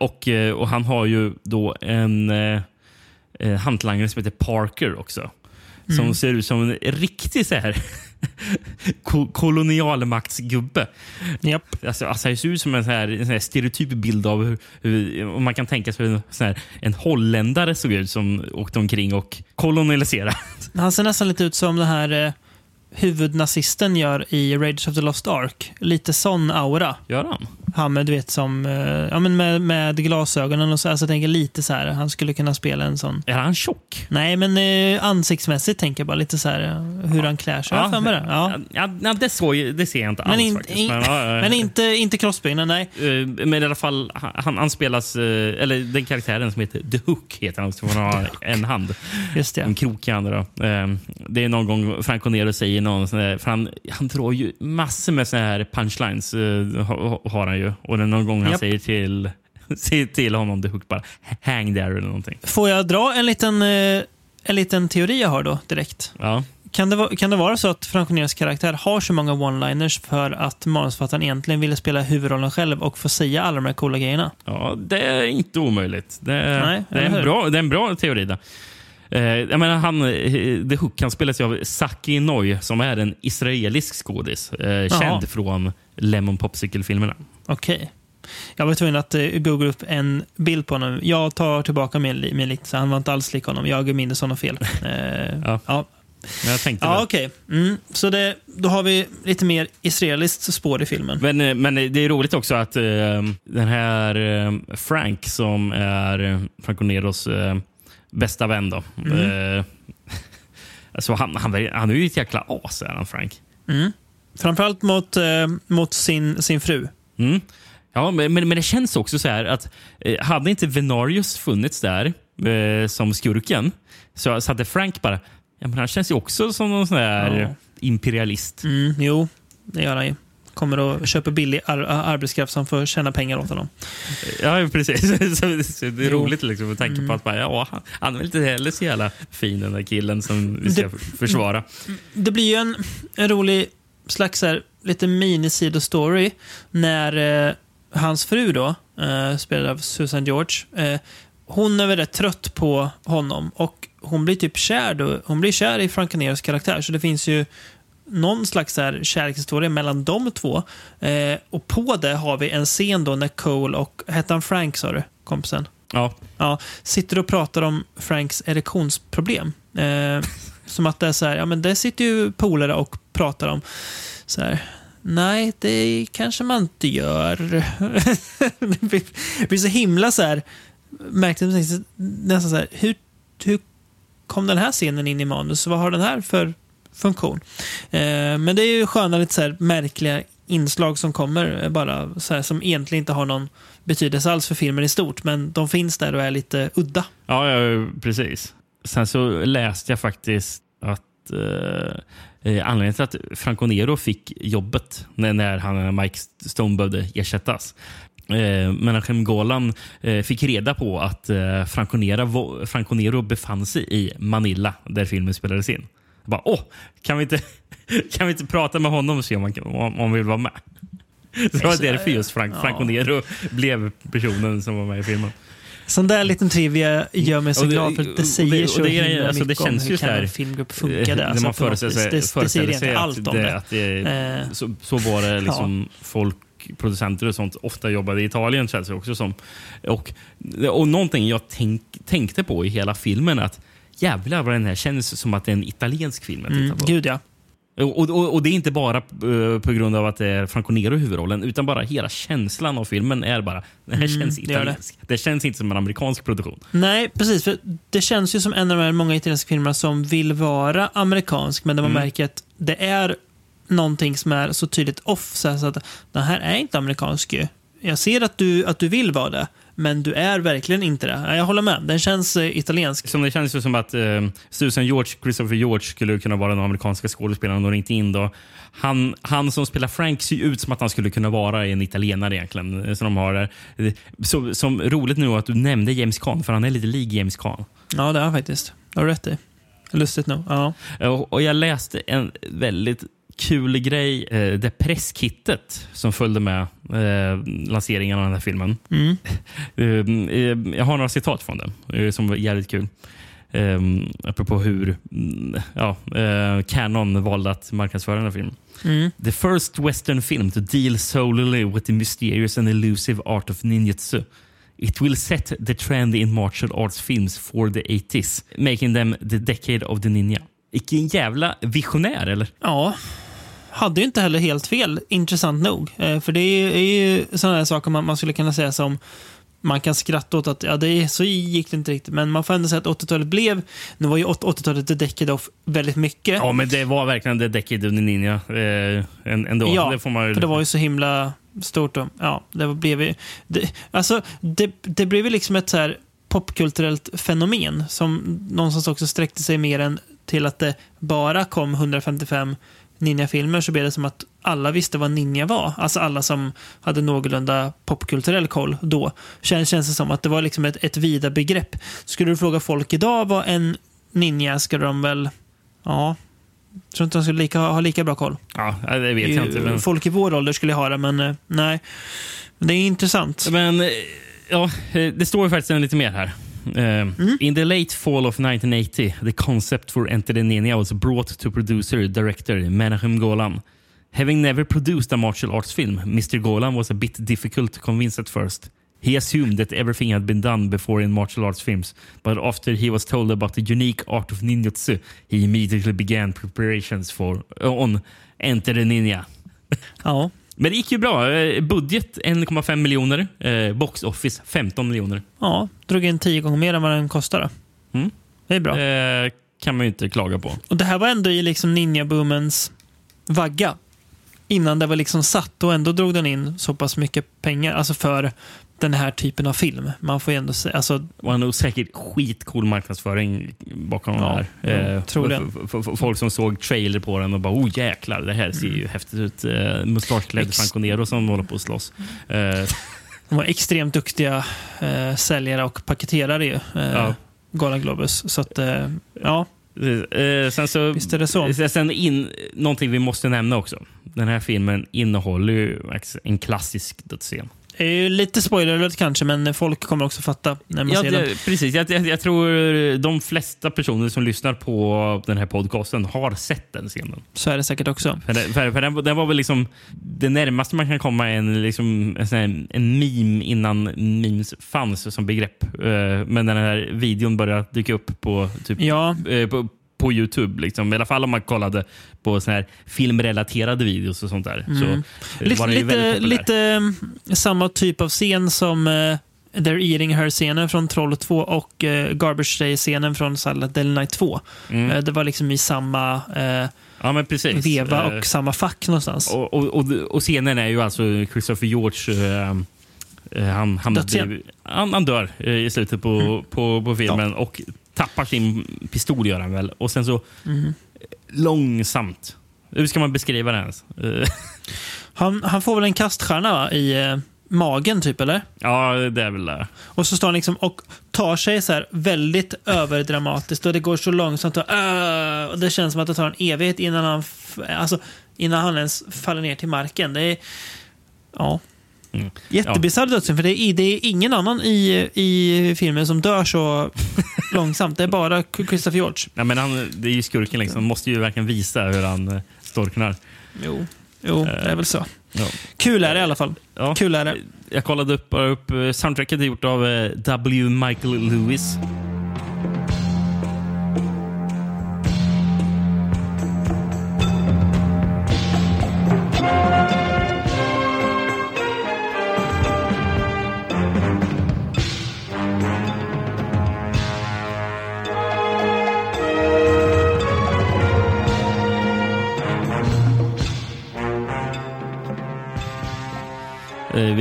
Och, och han har ju då en eh, hantlangare som heter Parker också. Som ser ut som en riktig så här ko- kolonialmaktsgubbe. Japp. Alltså, alltså, han ser ut som en, så här, en så här stereotyp bild av hur, hur man kan tänka sig en, så här, en holländare såg ut som åkte omkring och kolonialiserade. Han ser nästan lite ut som den här eh, huvudnazisten gör i Raiders of the Lost Ark. Lite sån aura. Gör han? Han med, du vet, som, eh, ja, men med, med glasögonen och så. Alltså, jag tänker lite så här, han skulle kunna spela en sån. Är han tjock? Nej, men eh, ansiktsmässigt tänker jag bara lite så här eh, hur han klär sig. Ja, ja. det. Ja. ja, ja, det, såg, det ser jag inte Men, alls in, faktiskt. in, Men, ja, ja, men inte, inte crossbenen, nej. Eh, Men i alla fall, han, han spelas, eller den karaktären som heter The Hook heter han, som har en hand. Just En det. krokig hand. Då. Eh, Det är någon gång Franco Nero säger någon för han, han drar ju massor med såna här punchlines, ha- har han ju. Och det är någon gång han Japp. säger till, säger till honom, The Hook, bara hang there eller någonting. Får jag dra en liten, eh, en liten teori jag har då direkt? Ja. Kan det, kan det vara så att Franco Neros karaktär har så många one-liners för att manusförfattaren egentligen ville spela huvudrollen själv och få säga alla de här coola grejerna? ja, det är inte omöjligt. Det, är- Nej, det, är, en bra, det är en bra teori. Då. Eh, jag menar, han, eh, The Hook han spelas av Saki Noy som är en israelisk skådis. Eh, känd från Lemon Popsicle-filmerna. Okej. Jag var tvungen att uh, googla upp en bild på honom. Jag tar tillbaka min, min liknelse. Han var inte alls lik honom. Jag minns honom fel. Eh, Ja. ja. Men jag tänkte Ja, okej. Mm. Så det, då har vi lite mer israeliskt spår i filmen. Men, eh, men det är roligt också att eh, den här eh, Frank som är eh, Franco Neros eh, bästa vän. Då, Mm. eh, alltså han, han, han är ju ett jäkla as, är han Frank. Mm. Framförallt mot, eh, mot sin, sin fru. Mm. Ja, men, men det känns också så här att eh, hade inte Venarius funnits där eh, som skurken så, så hade Frank bara... Ja, men han känns ju också som någon sån där Ja. imperialist. Mm, jo, det gör han ju. Kommer och köper billig ar arbetskraft som får tjäna pengar åt honom. Ja, precis. så, det är roligt liksom, med tanke på att bara, ja, han- är inte heller så jävla fin den där killen som vi ska Det- försvara. Det blir ju en, en rolig slags så här, lite mini-sidostory när eh, hans fru då, eh, spelad av Susan George, eh, hon är väl rätt trött på honom och hon blir typ kär då, hon blir kär i Frank Caneros karaktär. Så det finns ju någon slags här kärlekshistoria mellan de två. Eh, och på det har vi en scen då när Cole och, hette han Frank sa du, kompisen? Ja, Ja, sitter och pratar om Franks erektionsproblem. Eh, som att det är så här, ja men det sitter ju polare och pratar om. Så här, nej, det kanske man inte gör. det blir- så himla så här, märkligt, nästan så här, hur, hur kom den här scenen in i manus? Vad har den här för funktion. Eh, men det är ju sköna lite så här märkliga inslag som kommer eh, bara så här, som egentligen inte har någon betydelse alls för filmen i stort, men de finns där och är lite udda. Ja, ja precis. Sen så läste jag faktiskt att eh, eh, anledningen till att Franco Nero fick jobbet när, när han, Mike Stone behövde ersättas eh, Menachem Golan eh, fick reda på att eh, Franco, Nero, Franco Nero befann sig i Manila där filmen spelades in. Jag bara, Åh, kan, vi inte, kan vi inte prata med honom och se om han om, om vill vara med? Så det var därför just Frank, ja. Franco Nero blev personen som var med i filmen. Sån där liten trivia gör mig så det, glad för det säger så himla mycket alltså, det känns om hur kan en filmgrupp funkade. Alltså, man föreställer sig, det, det säger egentligen allt om det. Att det eh, så, så, var det liksom ja. folk producenter och sånt ofta jobbade i Italien känns det också som. Och, och någonting jag tänk, tänkte på i hela filmen att jävlar vad den här känns som att det är en italiensk film jag mm, på. Gud ja. Och, och, och, det är inte bara uh, på grund av att det är Franco Nero i huvudrollen, utan bara hela känslan av filmen är bara, den här mm, känns italiensk. Det. det. känns inte som en amerikansk produktion. Nej, precis. För Det känns ju som en av de här många italienska filmerna som vill vara amerikansk, men där man mm. märker att det är någonting som är så tydligt off, så att den här är inte amerikansk ju. Jag ser att du, att du vill vara det, men du är verkligen inte det. Jag håller med. Den känns uh, italiensk. Som det känns ju som att uh, Susan George, Christopher George skulle kunna vara den amerikanska skådespelaren och ringt in. Då. Han, han som spelar Frank ser ut som att han skulle kunna vara en italienare egentligen. Eh, som de har Så, som roligt nu att du nämnde James Caan, för han är lite lik James Caan. Ja, det är han faktiskt. Det har du rätt i. Lustigt nog. Ja. Och, och jag läste en väldigt kul grej. Eh, det presskittet som följde med eh, lanseringen av den här filmen. Mm. eh, jag har några citat från den eh, som var jävligt kul. Um, apropå hur mm, ja, uh, Canon valde att marknadsföra den här filmen. Mm. The first western film to deal solely with the mysterious and elusive art of ninjutsu. It will set the trend in martial arts films for the 80s, making them the decade of the ninja. Vilken jävla visionär, eller? Ja, hade ju inte heller helt fel, intressant nog. Eh, för det är, är ju sådana saker man, man skulle kunna säga som man kan skratta åt att ja, det, så gick det inte riktigt. Men man får ändå säga att 80-talet blev... Nu var ju 80-talet the decade of väldigt mycket. Ja, men det var verkligen the decade of the ninja eh, ändå. Ja, det får man ju... för det var ju så himla stort. Och, ja, det blev ju... Det, alltså, det, det blev ju liksom ett så här popkulturellt fenomen som någonstans också sträckte sig mer än till att det bara kom 155 ninjafilmer så blev det som att alla visste vad ninja var. Alltså alla som hade någorlunda popkulturell koll då. Känns, känns det som att det var liksom ett, ett vida begrepp. Skulle du fråga folk idag vad en ninja skulle de väl... Ja, tror inte de skulle lika, ha lika bra koll. Ja, det vet jag inte. Men... Folk i vår ålder skulle ha det, men eh, nej. Det är intressant. Men, eh, ja, eh, det står ju faktiskt lite mer här. Uh, mm. In the late fall of 1980, the concept for Enter the Ninja was brought to producer director Menachem Golan. Having never produced a martial arts film, Mr. Golan was a bit difficult to convince at first. He assumed that everything had been done before in martial arts films, but after he was told about the unique art of ninjutsu, he immediately began preparations for uh, on Enter the Ninja. Ja. Men det gick ju bra. Eh, budget 1,5 miljoner. Eh, box office 15 miljoner. Ja, drog in tio gånger mer än vad den kostade. Mm. Det är bra. Eh, kan man ju inte klaga på. Och Det här var ändå i liksom ninja-boomens vagga. Innan det var liksom satt och ändå drog den in så pass mycket pengar. Alltså för den här typen av film. Man får ändå säga... Alltså, och han har säkert skitcool marknadsföring bakom ja, den här. Eh, troligen. Folk som såg trailer på den och bara oh jäklar, det här ser ju mm. häftigt ut. Eh, Mustaschklädd Franco Nero som håller på att slåss. Eh. De var extremt duktiga eh, säljare och paketerare ju. Eh, ja. Golan Globus. Så att, eh, ja. Eh, sen så, Visst är det så. Sen in, någonting vi måste nämna också. Den här filmen innehåller ju en klassisk dödsscen. Lite spoiler kanske, men folk kommer också fatta när man ja, ser det, den. Precis. Jag, jag, jag, tror de flesta personer som lyssnar på den här podcasten har sett den scenen. Så är det säkert också. För, det, för, för den, den, var väl liksom det närmaste man kan komma en, liksom, en, en, en meme innan memes fanns som begrepp. Eh, men den här videon började dyka upp på, typ, ja. Eh, på, på Youtube. Liksom. I alla fall om man kollade på såna här filmrelaterade videos och sånt där. Mm. Så lite, lite, lite, samma typ av scen som eh, They're Eating Her-scenen från Troll 2 och eh, Garbage Day-scenen från Silent Hill Night 2. Mm. Eh, det var liksom i samma eh, Ja, men precis. veva Eh, och samma fack någonstans. och, och, och, och scenen är ju alltså Christopher George. eh, eh, han, han, han, han dör eh, i slutet på, på, på filmen och tappar sin pistol, gör han väl. Och sen så långsamt. Hur ska man beskriva det ens? Eh, Han, han får väl en kaststjärna va? i eh, magen, typ, eller? ja, det är väl det. Och så står han liksom och tar sig så här väldigt överdramatiskt och det går så långsamt. Och, "Åh!" och det känns som att det tar en evighet innan han, alltså, innan han ens faller ner till marken. Det är, ja. Mm. Jättebisarr dödsscen, för det är, det är ingen annan i, i filmen som dör så långsamt. Det är bara Christopher George. Nej, men han, det är ju skurken. Liksom. Han måste ju verkligen visa hur han eh, storknar. Jo, jo det är väl så. Ja. Kul är det i alla fall. Ja. Kul är det. Jag kollade upp, upp eh, soundtracket är gjort av eh, W. Michael Lewis.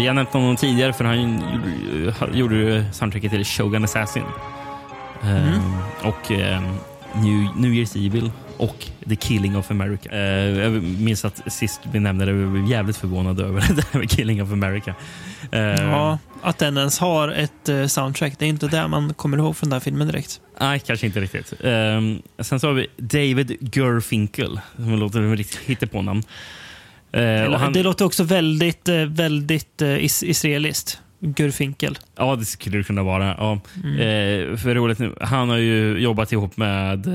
Har nämnt honom tidigare för han gjorde- soundtracket till Shogun Assassin. Eh, Och eh, New, New Year's Evil och The Killing of America. Eh, Jag minns att sist vi nämnde det, vi blev jävligt förvånade över det här med Killing of America. Eh, Ja, att den ens har ett eh, soundtrack. Det är inte det man kommer ihåg från den här filmen direkt. Nej, kanske inte riktigt. Um, sen så har vi David Gerfinkel, som låter som ett riktigt hittepånamn. Och han, Det låter också väldigt, eh, väldigt eh, is israeliskt. Gurfinkel. Ja, det skulle det kunna vara. Ja. Mm. Eh, för roligt nu, han har ju jobbat ihop med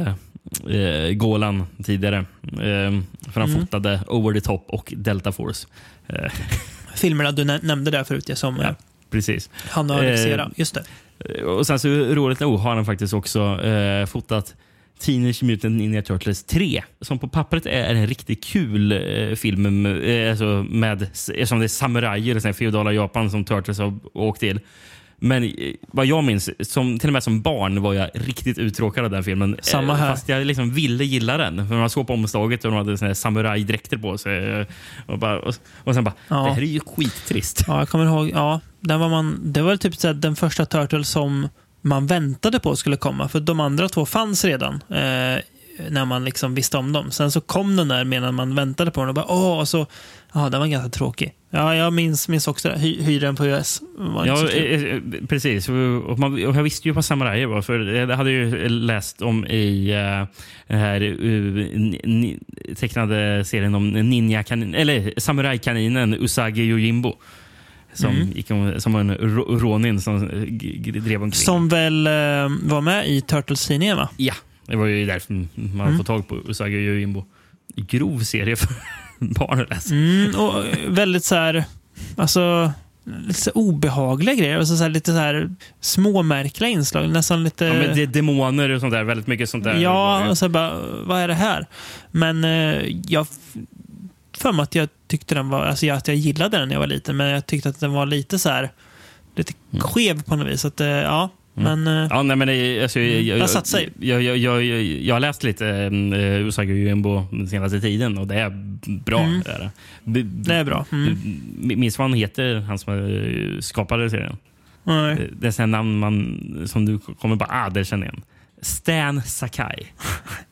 eh, Golan tidigare. Eh, för han Mm. fotade Over the Top och Delta Force. Eh, Filmerna du nä- nämnde där förut, ja, som eh, ja, precis. han har Eh, regisserat. Just det. Eh, Och sen så roligt nog har han faktiskt också eh, fotat Teenage Mutant Ninja Turtles 3. Som på pappret är en riktigt kul eh, film med, eh, alltså med, eftersom det är samurajer i feodala Japan som Turtles har åkt till. Men eh, vad jag minns, som, till och med som barn var jag riktigt uttråkad av den filmen. Samma Eh, här. Fast jag liksom ville gilla den. För man såg på omslaget och de hade såna samurajdräkter på sig. eh, Och, bara, och, och sen bara, Ja. det här är ju skittrist. Ja, jag kommer ihåg. Ja, den var man, det var typ så den första Turtle som man väntade på skulle komma. För de andra två fanns redan. Eh, när man liksom visste om dem. Sen så kom den där medan man väntade på den och bara åh, och så, ja, den var ganska tråkig. Ja, jag minns, minns också det. Hy, hyra den på US. Ja, eh, eh, precis. Och, man, och jag visste ju vad samurajer var. För jag hade ju läst om i uh, den här uh, ni, tecknade serien om ninja kanin, eller samurajkaninen Usagi Yojimbo. Som, Mm. gick om, som var en ro, ronin som eh, drev omkring. Som väl eh, var med i Turtles-tidningen, va? Ja, det var ju därför man Mm. får tag på Usagi Yojimbo. Grov serie för barn att läsa. Mm, och eh, väldigt så här, alltså, lite så obehagliga grejer. Alltså så här, lite så här småmärkliga inslag. Nästan lite... Ja, men det är demoner och sånt där. Väldigt mycket sånt där. Ja, och så bara, vad är det här? Men eh, jag för mig att jag tyckte den var, alltså jag, att jag gillade den när jag var liten, men jag tyckte att den var lite så här, lite skev på något vis. Att, eh, ja, men eh, Ja, nej, men det, alltså, jag, jag, jag, satt sig. jag, jag, jag, jag, jag har läst lite uh, Usagi Yojimbo den senaste tiden och det är bra. Mm. Det är det. B- det är bra. Mm. Minns vad han heter, han som eh, skapade serien? Nej. Det är sådana namn man, som du kommer bara, ah, det känner jag igen. Stan Sakai.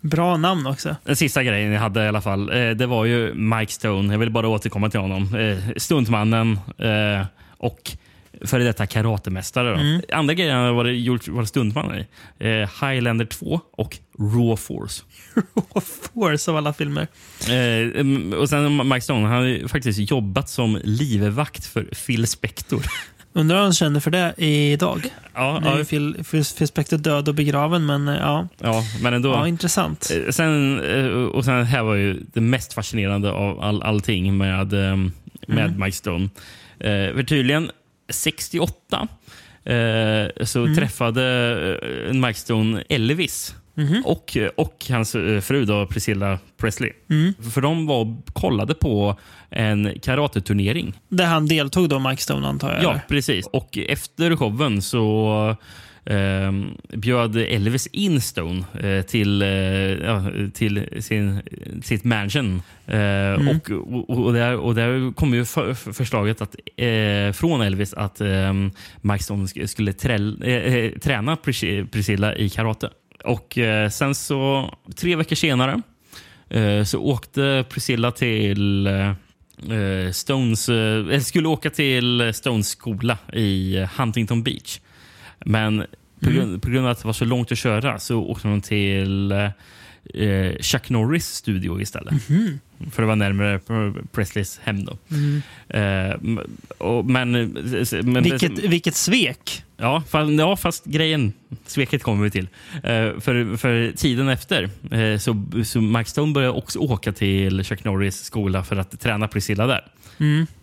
Bra namn också. Den sista grejen jag hade i alla fall, eh, det var ju Mike Stone. Jag vill bara återkomma till honom. Eh, stuntmannen eh, och före detta karatemästare. Då. Mm. Andra grejer han var gjort var stuntman i. Eh, Highlander 2 och Raw Force. Force av alla filmer. Eh, mm, och sen Mike Stone, han har faktiskt jobbat som livvakt för Phil Spector. Undrar vad han känner för det idag. ja, Nu är ju ja, Phil, Phil, Phil Spector död och begraven, men eh, ja, ja, men ändå. ja intressant. Eh, Sen, eh, och sen här var ju det mest fascinerande av all, allting med, med Mm. Mike Stone. För tydligen 68 eh, så Mm. träffade Mike Stone Elvis och, och hans fru då, Priscilla Presley. För de var kollade på en karateturnering. Där han deltog då, Mike Stone, antar jag? Ja, precis. Och efter showen så eh, bjöd Elvis in Stone eh, till, eh, ja, till sin, sitt mansion. Eh, och, och, och, där, och där kom ju för, för- förslaget att, eh, från Elvis att eh, Mike Stone sk- skulle träll, eh, eh, träna Pris- Priscilla i karate. Och sen så, tre veckor senare, så åkte Priscilla till Stones, eh, skulle åka till Stones skola i Huntington Beach. Men på, grund, på grund av att det var så långt att köra så åkte de till eh, Chuck Norris studio istället. För att vara närmare Presleys hem. Då. Eh, m- och, men, men, Vilket, vilket svek! Ja, fast, ja, fast grejen, sveket kommer vi till. Eh, för, för tiden efter eh, så, så Mike Stone började också åka till Chuck Norris skola för att träna Priscilla där.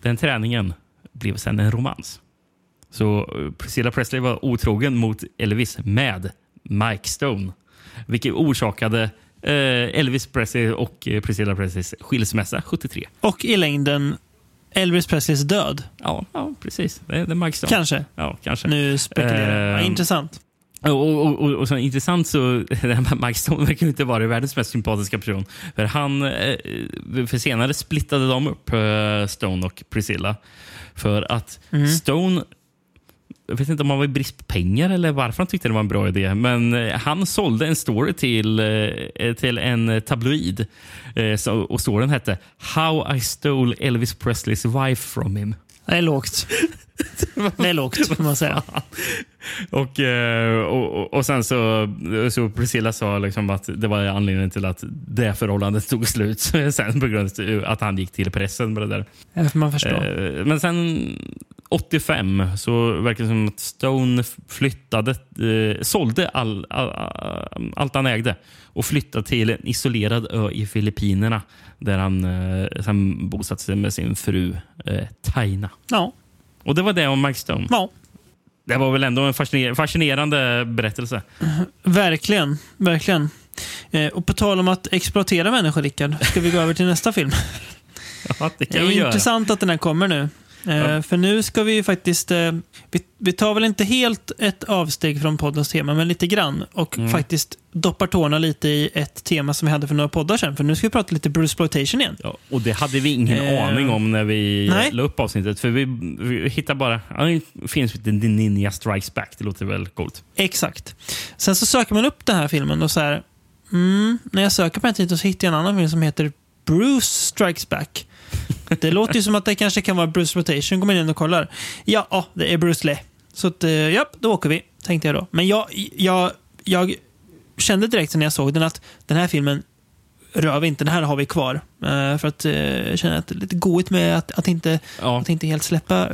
Den träningen blev sen en romans. Så eh, Priscilla Presley var otrogen mot Elvis med Mike Stone. Vilket orsakade eh, Elvis Presley och eh, Priscilla Presleys skilsmässa 73. Och i längden Elvis Presleys död. Ja, ja precis. Det är, det är. Kanske. Ja, kanske. Nu spekulerar jag. Ja, Ehm, Intressant. Och, och, och, och så intressant så det här med Mike Stone verkar inte vara världens mest sympatiska person. För han, eh, för senare splittade de upp eh, Stone och Priscilla. För att Stone, jag vet inte om han var i brist på pengar eller varför han tyckte det var en bra idé. Men eh, han sålde en story till, eh, till en tabloid. Eh, så, och storyn hette How I stole Elvis Presleys wife from him. Det är lågt. Det är lågt, får man säga. Och, eh, och, och, sen så, så Priscilla sa liksom att det var anledningen till att det förhållandet tog slut. sen på grund av att han gick till pressen med det där. Man förstå. Eh, Men sen 85 så verkar det som att Stone flyttade, eh, sålde all, all, all, allt han ägde och flyttade till en isolerad ö i Filippinerna där han eh, sen bosatte sig med sin fru eh, Taina. Ja. Och det var det om Mike Stone. ja, Det var väl ändå en fasciner- fascinerande berättelse. verkligen. Verkligen. Eh, och på tal om att exploatera människor, Rickard, ska vi gå över till nästa film. Ja, det Det kan vi är göra. intressant att den här kommer nu. Eh, Ja. För nu ska vi ju faktiskt... Eh, vi, vi tar väl inte helt ett avsteg från poddens tema, men lite grann. Och Mm. faktiskt doppar tårna lite i ett tema som vi hade för några poddar sedan. För nu ska vi prata lite Bruce Exploitation igen. Ja, och det hade vi ingen Eh, aning om när vi nej. la upp avsnittet. För vi, vi hittar bara... Ja, det finns The Ninja Strikes Back. Det låter väl coolt? Exakt. Sen så söker man upp den här filmen och så här... Mm, när jag söker på den titeln så hittar jag en annan film som heter Bruce Strikes Back. Det låter ju som att det kanske kan vara Bruce Rotation. Går man in och kollar. Ja, det är Bruce Lee. Så att, eh, ja, då åker vi, tänkte jag då. Men jag, jag, jag kände direkt när jag såg den att den här filmen rör vi inte. Den här har vi kvar. Eh, för att eh, känner att det är lite goigt med att, att, inte, Ja, att inte helt släppa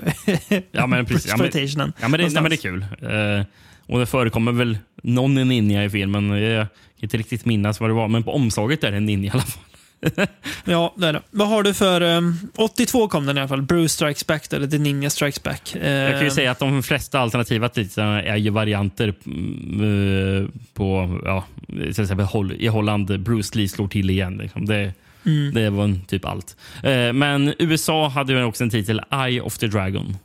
ja men precis. Ja, men, ja, men, det, nej, men det är kul. Eh, och det förekommer väl någon ninja i filmen. Jag kan inte riktigt minnas vad det var, men på omslaget är det en ninja i alla fall. Ja, det är det. Vad har du för... Um, 82 kom den i alla fall. Bruce Strikes Back, eller The Ninja Strikes Back. Jag kan ju Eh, säga att de flesta alternativa titlarna är ju varianter eh, på, ja, till exempel i Holland, Bruce Lee slår till igen. Liksom. Det, Mm. det var en typ allt. Eh, Men USA hade ju också en titel, Eye of the Dragon.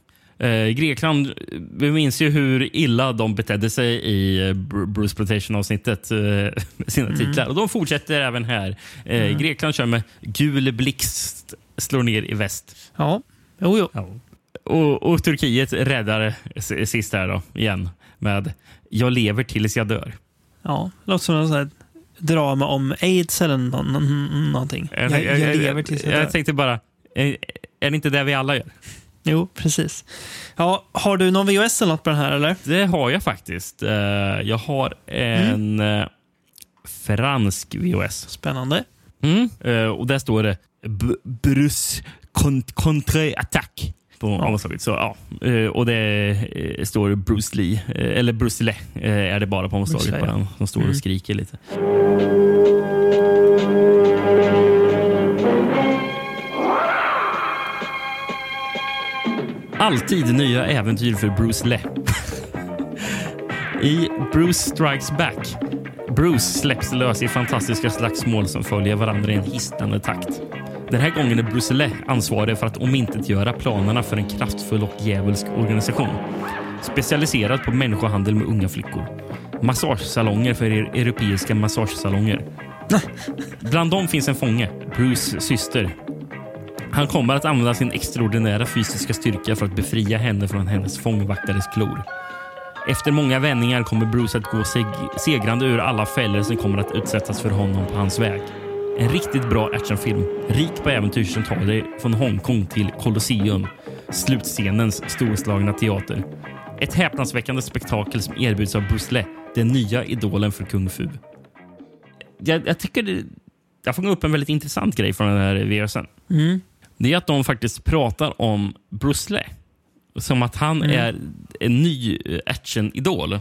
Eh, Grekland, vi minns ju hur illa de betedde sig i eh, Br- Bruce Protection-avsnittet eh, med sina Mm. titlar. Och de fortsätter även här. Eh, Grekland kör med Gul blixt slår ner i väst. Ja, jo, jo. Och, och Turkiet räddar sist här då, igen med Jag lever tills jag dör. Ja, låter som något här drama om aids eller nå- nå- någonting. Jag, jag, lever tills jag jag dör. tänkte bara, är, är det inte det vi alla gör? Jo, precis. Ja, har du någon VHS eller något på den här, eller? Det har jag faktiskt. Eh, jag har en Mm. fransk VHS. Spännande. Mm. Eh, och där står det Bruce Con- Contre-Attack på omslaget. Så, ja. Och det står Bruce Lee, eller Bruce Lee är det bara på omslaget. På ja. den, som står och skriker lite. Alltid nya äventyr för Bruce Lee. I Bruce Strikes Back. Bruce släpps lös i fantastiska slagsmål som följer varandra i en hisnande takt. Den här gången är Bruce Lee ansvarig för att omintetgöra planerna för en kraftfull och djävulsk organisation. Specialiserad på människohandel med unga flickor. Massagesalonger för er europeiska massagesalonger. Bland dem finns en fånge, Bruce syster. Han kommer att använda sin extraordinära fysiska styrka för att befria henne från hennes fångvaktares klor. Efter många vändningar kommer Bruce att gå seg segrande ur alla fällor som kommer att utsättas för honom på hans väg. En riktigt bra actionfilm, rik på äventyr som tar dig från Hongkong till Colosseum, slutscenens storslagna teater. Ett häpnadsväckande spektakel som erbjuds av Bruce Lee, den nya idolen för kung fu. Jag, jag tycker det, jag fångar upp en väldigt intressant grej från den här VHSen. Mm. Det är att de faktiskt pratar om Bruce Lee som att han är en ny eh, actionidol.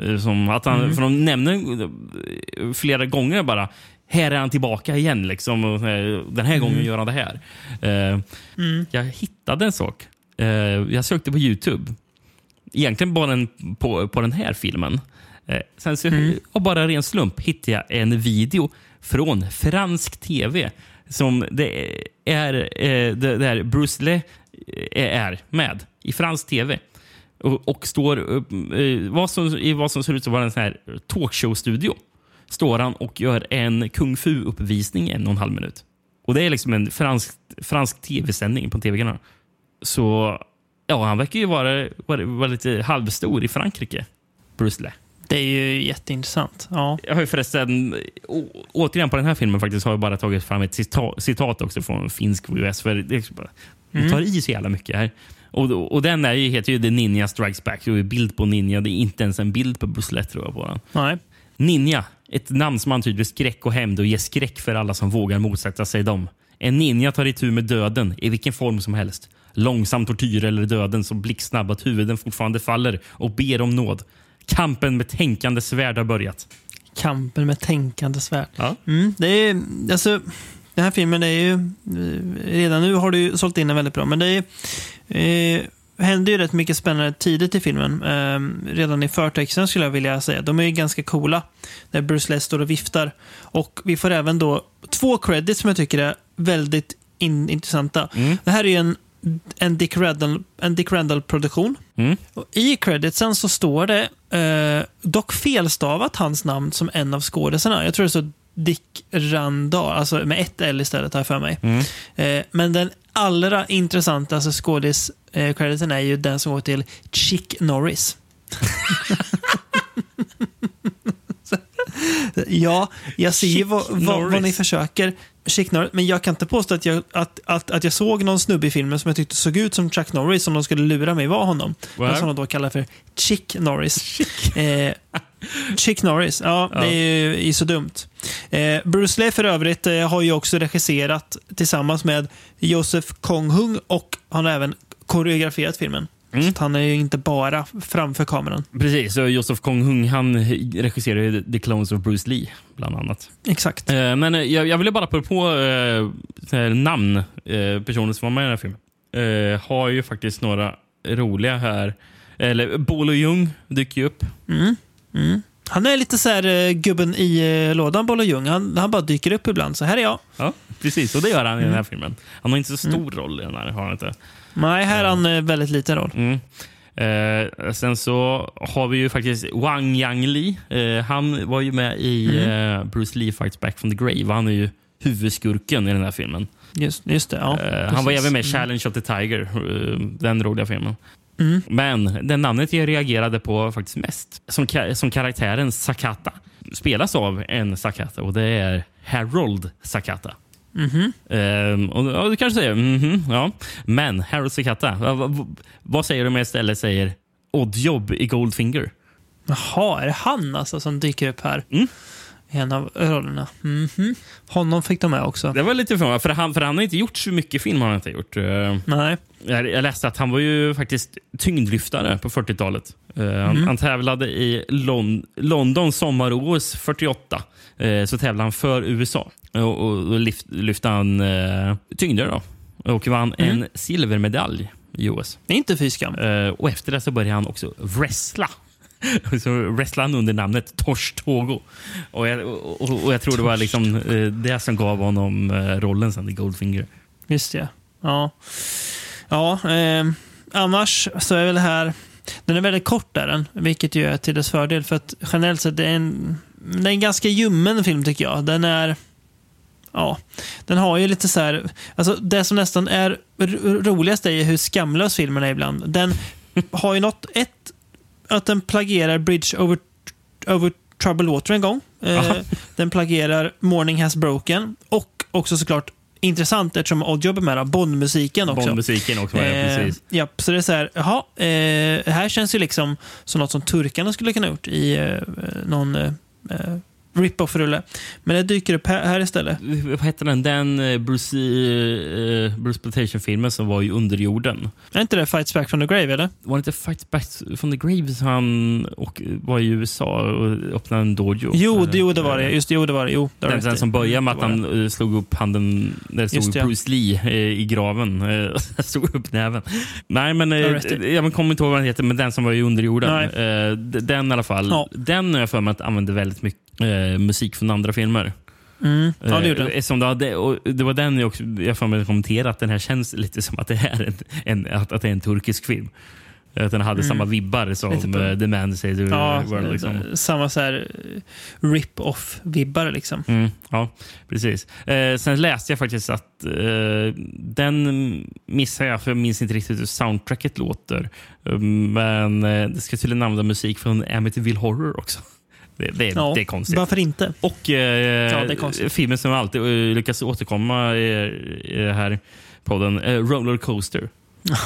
Eh, Som att han, För de nämner eh, flera gånger bara här är han tillbaka igen. Liksom, och den här gången gör han det här. Eh, Jag hittade en sak. Eh, jag sökte på Youtube. Egentligen bara en, på, på den här filmen. Eh, sen så, av bara ren slump hittade jag en video från fransk tv som det är eh, det där Bruce Lee eh, är med i fransk tv. Och, och står eh, vad som, i vad som ser ut att vara en sån här talkshow-studio. Står han och gör en kung fu-uppvisning i en och en halv minut. Och Det är liksom en fransk, fransk tv-sändning på en tv-kanal. Så ja, han verkar ju vara, vara, vara lite halvstor i Frankrike, Bruce Lee. Det är ju jätteintressant. Ja. Jag har ju förresten, å, återigen på den här filmen faktiskt, har jag bara tagit fram ett cita, citat också från finsk VHS. För det är bara, de tar i så jävla mycket här. Och, och den är ju, heter ju The Ninja Strikes Back. Det är bild på Ninja. Det är inte ens en bild på Lee, tror jag på den. Nej. Ninja, ett namn som antyder skräck och hämnd och ger skräck för alla som vågar motsätta sig dem. En ninja tar itu med döden i vilken form som helst. Långsam tortyr eller döden blixtsnabb att huvuden fortfarande faller och ber om nåd. Kampen med tänkande svärd har börjat. Kampen med tänkande svärd. Ja. Mm, det är, alltså, den här filmen är ju... Redan nu har du ju sålt in den väldigt bra, men det är, eh, händer ju rätt mycket spännande tidigt i filmen. Eh, redan i förtexten skulle jag vilja säga. De är ju ganska coola. Där Bruce Lee står och viftar. Och vi får även då två credits som jag tycker är väldigt in, intressanta. Det här är en, en Dick Randall, en Dick Randall-produktion. Mm. Och I creditsen så står det, eh, dock felstavat hans namn som en av skådisarna. Jag tror det står Dick Randall, alltså med ett L istället jag för mig. Eh, men den allra intressantaste skådis-crediten är ju den som går till Chick Norris. ja, jag ser ju vad, vad, vad ni försöker. Chick men jag kan inte påstå att jag, att, att, att jag såg någon snubbe i filmen som jag tyckte såg ut som Chuck Norris som de skulle lura mig var honom. Wow. Som de då kallar för Chick Norris. Eh, Chick Norris, ja, det är ju så dumt. Eh, Bruce Lee för övrigt eh, har ju också regisserat tillsammans med Joseph Kong-Hung och han har även koreograferat filmen. Så att han är ju inte bara framför kameran. Precis, och Joseph Kong-Hung han regisserar ju The Clones of Bruce Lee, bland annat. Exakt. Eh, men eh, jag, jag ville bara på, på eh, så namn, eh, personer som var med i den här filmen. Eh, har ju faktiskt några roliga här. Eller Bolo Jung dyker ju upp. Han är lite så här eh, gubben i lådan, Bolle Ljung. Han, han bara dyker upp ibland. Så här är jag. Ja, precis. Och det gör han i den här filmen. Han har inte så stor roll i den här. Har han inte. Nej, här har han eh, väldigt liten roll. Mm. Eh, sen så har vi ju faktiskt Wang Yang Li. Eh, han var ju med i eh, Bruce Lee Fights Back from the Grave. Han är ju huvudskurken i den här filmen. Just, just det, ja. Eh, han var även med i Challenge of the Tiger, eh, den roliga filmen. Men den namnet jag reagerade på faktiskt mest, som, som karaktären Sakata, spelas av en Sakata och det är Harold Sakata. Ehm, och, ja, du kanske säger mhm, ja. Men Harold Sakata, vad, vad, säger du om jag istället säger Oddjob i Goldfinger? Jaha, är det han alltså som dyker upp här? Mm. I en av rollerna. Mhm. Honom fick de med också. Det var lite förvånande, för han, för han har inte gjort så mycket film. Han inte gjort. Eh, Nej. Jag, jag läste att han var ju faktiskt tyngdlyftare på 40-talet. Eh, han, han tävlade i Lon London sommar-OS 48. Eh, så tävlade han för USA. Och, och lyft, lyfte han eh, tyngder då. Och vann en silvermedalj i OS. Inte fy skam. Eh, och efter det så började han också wrestla. så wrestlade han under namnet Tosh Togo. Och jag, och, och jag tror det var liksom det som gav honom rollen sen i Goldfinger. Just det. Ja. Ja, eh, annars så är väl det här... Den är väldigt kort är den, vilket ju är till dess fördel. För att generellt sett, det är en, det är en ganska ljummen film tycker jag. Den är... Ja, den har ju lite så här... Alltså det som nästan är ro- roligast är ju hur skamlös filmen är ibland. Den har ju något, ett, att den plagierar Bridge over, over Troubled Water en gång. Eh, den plagierar Morning Has Broken och också såklart intressant eftersom Oddjob är med, Bondmusiken också. Bondmusiken också. ja, Eh, precis. ja, så det är så här, jaha, eh, här känns ju liksom som något som turkarna skulle kunna gjort i eh, någon eh, eh, rip-off-rulle. Men det dyker upp här, här istället. Vad hette den? Den eh, Bruce, uh, Bruce Plantation-filmen som var i Underjorden. Är inte det Fights Back from the Grave, eller? Var det inte Fight Back from the Grave som han och var i USA och öppnade en dojo? Jo, det, jo, det var det. Just det, jo, det var det. Jo, det Den, den som börjar med att han eh, slog upp handen där stod det, ja. Bruce Lee eh, i graven. Eh, sen slog upp näven. Nej, men eh, jag kommer inte ihåg vad den heter, men den som var i underjorden. Eh, den i alla fall. Ja. Den har jag för mig att använde väldigt mycket eh, musik från andra filmer. Mm. Ja, det gjorde Eh, den. eftersom det, hade, och det var den jag, också, jag får mig kommentera att den här känns lite som att det är en, en, att, att det är en turkisk film. Att den hade samma vibbar som Mm. Uh, The Man Says the Ja, World. Liksom. samma så här eh, rip-off-vibbar liksom. Mm, ja, precis. Eh, sen läste jag faktiskt att eh, den missar jag, för jag minns inte riktigt hur soundtracket låter. Eh, Men eh, det ska tydligen använda musik från Amityville Horror också. Det, det, Ja, det är konstigt. Varför inte? Och eh, konstigt. filmen som alltid eh, lyckas återkomma i, i den här podden, eh, Roller Coaster.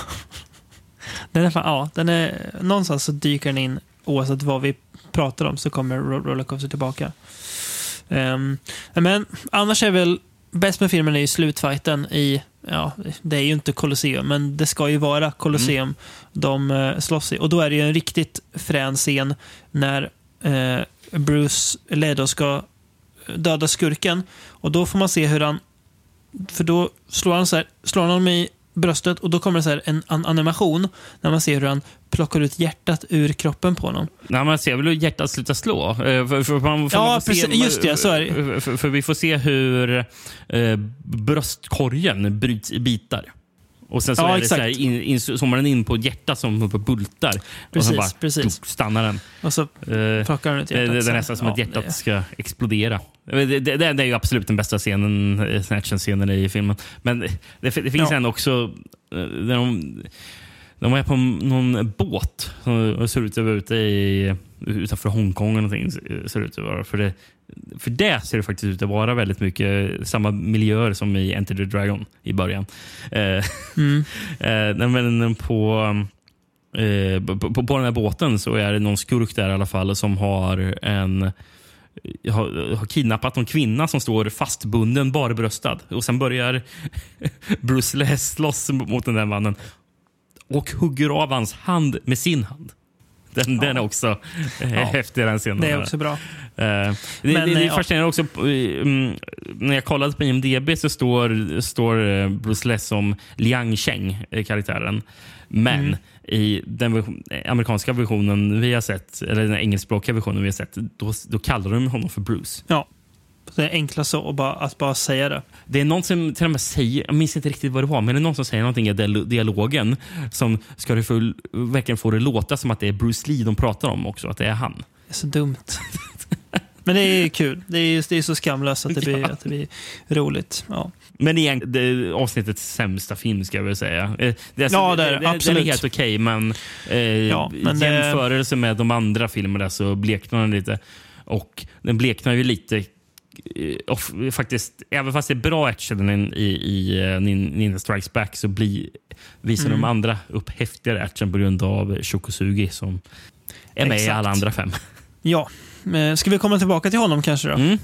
Den är, fan, ja, den är, någonstans så dyker den in oavsett vad vi pratar om så kommer Ro- Rollercoaster tillbaka. Ehm, men annars är väl bäst med filmen är ju slutfighten i, ja, det är ju inte Colosseum, men det ska ju vara Colosseum de uh, slåss i. Och då är det ju en riktigt frän scen när eh, Bruce Ledo ska döda skurken. Och då får man se hur han, för då slår han, så här, slår han honom i bröstet och då kommer det så en, en animation när man ser hur han plockar ut hjärtat ur kroppen på honom. Nej, man ser väl hur hjärtat slutar slå. Eh, För, för man, för Ja, får se- precis. Just det, så är det. För, för vi får se hur eh, bröstkorgen bryts i bitar. Och sen så Ja, är det så här, in, in, zoomar den in på ett hjärta som uppe bultar. och Precis, så bara precis. stannar den. Och så Eh, plockar han ut hjärtat. det, det är nästan som Ja, att hjärtat ska explodera. Det, det, det, är ju absolut den bästa scenen, eh, actionscenen i filmen. Men det, det finns Ja. en också eh, där de, de är på någon båt som ser ut att vara ute i, utanför Hongkong. eller någonting, ser ut att vara. För det, för det ser det faktiskt ut att vara väldigt mycket samma miljöer som i Enter the Dragon i början. Eh, Mm. Eh, men på, eh, på, på, på den här båten så är det någon skurk där i alla fall som har en har, har kidnappat någon kvinna som står fastbunden, barbröstad. Och sen börjar Bruce Lee slåss mot den där mannen och hugger av hans hand med sin hand. Den, den är också eh, Ja. häftig den scenen. Det är också bra. Eh, det, Men, det, eh, är ja. fascinerande också. eh, mm, när jag kollade på IMDB så står, står eh, Bruce Lee som Liang Cheng, eh, karaktären. Men Mm. i den eh, amerikanska versionen vi har sett, eller den engelskspråkiga versionen vi har sett, då, då kallar de honom för Bruce. Ja. Det är enklast så att bara, att bara säga det. Det är någon som till och med säger, jag minns inte riktigt vad det var, men det är någon som säger någonting i dial- dialogen som ska det för, verkligen få det låta som att det är Bruce Lee de pratar om också, att det är han. Det är så dumt. Men det är kul. Det är, det är så skamlöst att det blir, att det blir roligt. Ja. Men igen, det är avsnittets sämsta film ska jag väl säga. Eh, Det är, Ja, det är det. det, Den Absolut. är helt okej, men, eh, Ja, men jämförelse med de andra filmerna så bleknar den lite. Och den bleknar ju lite och faktiskt, även fast det är bra action i, i uh, Ninja Strikes Back så blir, visar Mm. de andra upp häftigare action på grund av Shokosugi som är med i Exakt. alla andra fem. ja. Eh, Ska vi komma tillbaka till honom kanske då? Mm.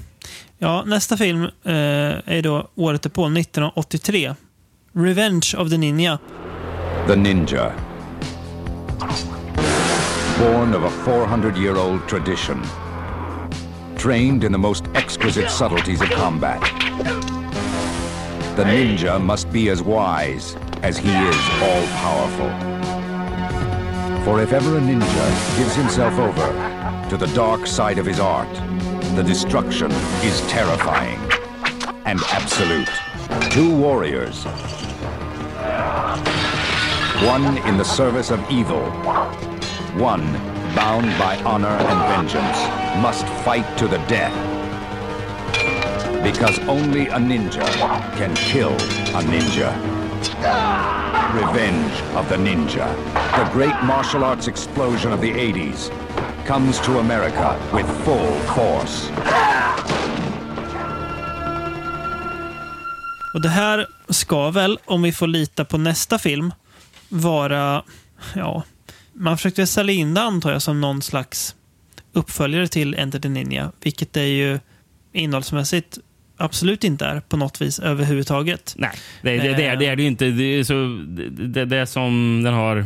Ja, nästa film eh, är då året på 1983. Revenge of the Ninja. The Ninja. Born of a 400 year old tradition. Trained in the most exquisite subtleties of combat. The ninja must be as wise as he is all powerful. For if ever a ninja gives himself over to the dark side of his art, the destruction is terrifying and absolute. Two warriors. One in the service of evil. One bound by honor and vengeance must fight to the death. Because only a ninja can kill a ninja. Revenge of the Ninja. The great martial arts explosion of the 80s comes to America with full force. Och det här ska väl, om vi får lita på nästa film, vara... Ja, man försökte sälja in det antar jag som någon slags uppföljare till Enter the Ninja, vilket det ju innehållsmässigt absolut inte är på något vis överhuvudtaget. Nej, det, det, det, är, det är det ju inte. Det, är så, det, det som den har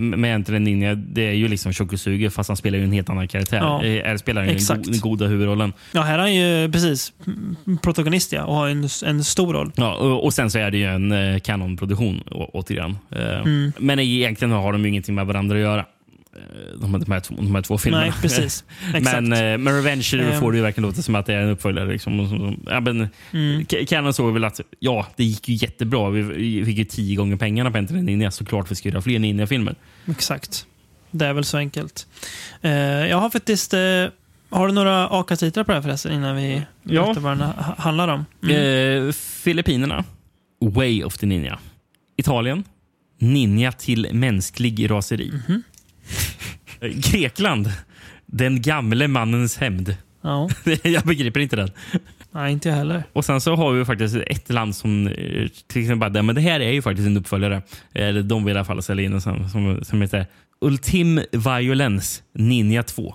med Enter the Ninja, det är ju liksom Shokusugi fast han spelar ju en helt annan karaktär. Ja, Är spelar ju exakt. den goda huvudrollen. Ja, här är han ju precis protagonist ja, och har en, en stor roll. Ja, och, och sen så är det ju en eh, kanonproduktion återigen. Eh, Men egentligen har de ju ingenting med varandra att göra. Eh, De, de, här, två, de här två filmerna. Nej, precis. Men eh, med Revenge Ehm. får det ju verkligen låta som att det är en uppföljare. Liksom. Ja, men, Mm. Canon såg väl att ja, det gick ju jättebra. Vi fick ju tio gånger pengarna på Enter Ninja. Såklart vi ska göra fler Ninja-filmer. Exakt. Det är väl så enkelt. Eh, jag har faktiskt... Eh, har du några AKA-titlar på det här förresten innan vi Ja. berättar vad den ha- handlar om? Mm. Eh, Filippinerna, Way of the Ninja. Italien, Ninja till mänsklig raseri. Mhm. Eh, Grekland, Den gamle mannens hämnd. Ja, Jag begriper inte den. nej, inte jag heller. Och sen så har vi faktiskt ett land som eh, till exempel bara, men det här är ju faktiskt en uppföljare. Eller de vill i alla fall sälja in som, som, som heter Ultim Violence Ninja 2.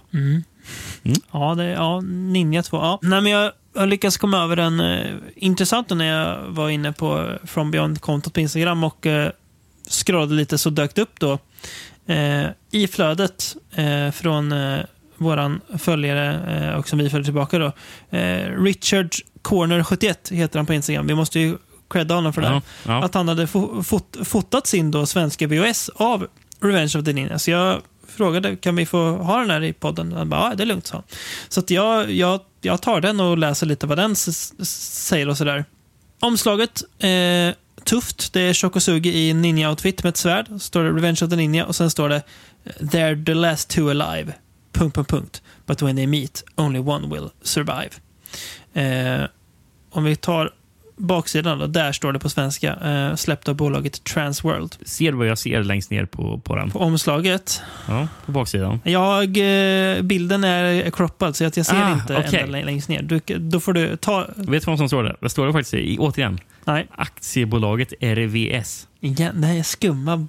Ja, det, ja Ninja 2. Ja. Nej, men jag har lyckats komma över en eh, intressant när jag var inne på From Beyond-kontot på Instagram och eh, scrollade lite så dök det upp då eh, i flödet eh, från eh, våran följare eh, och som vi följer tillbaka då. Eh, Richard Corner 71 heter han på Instagram. Vi måste ju credda honom för det. Ja, ja. Att han hade fo fot fotat sin då svenska VHS av Revenge of the Ninja. Så jag frågade, kan vi få ha den här i podden? Han bara, ja, det är lugnt, sa han. Så att jag, jag, jag tar den och läser lite vad den säger och sådär. Omslaget, eh, tufft. Det är Shokosugi i ninja-outfit med ett svärd. Så står det Revenge of the Ninja och sen står det They're the last two alive. Punkt, punkt, punkt. But when they meet, only one will survive. Eh, om vi tar baksidan då, där står det på svenska. Eh, släppt av bolaget Transworld. Ser du vad jag ser längst ner på, på den? På omslaget. Ja, på baksidan. Jag, eh, bilden är croppad så att jag ser Ah, inte okej. ända lä- längst ner. Du, då får du ta... Vet du vad som står där? Det står det faktiskt i, återigen. Nej, Aktiebolaget RVS. här är skumma,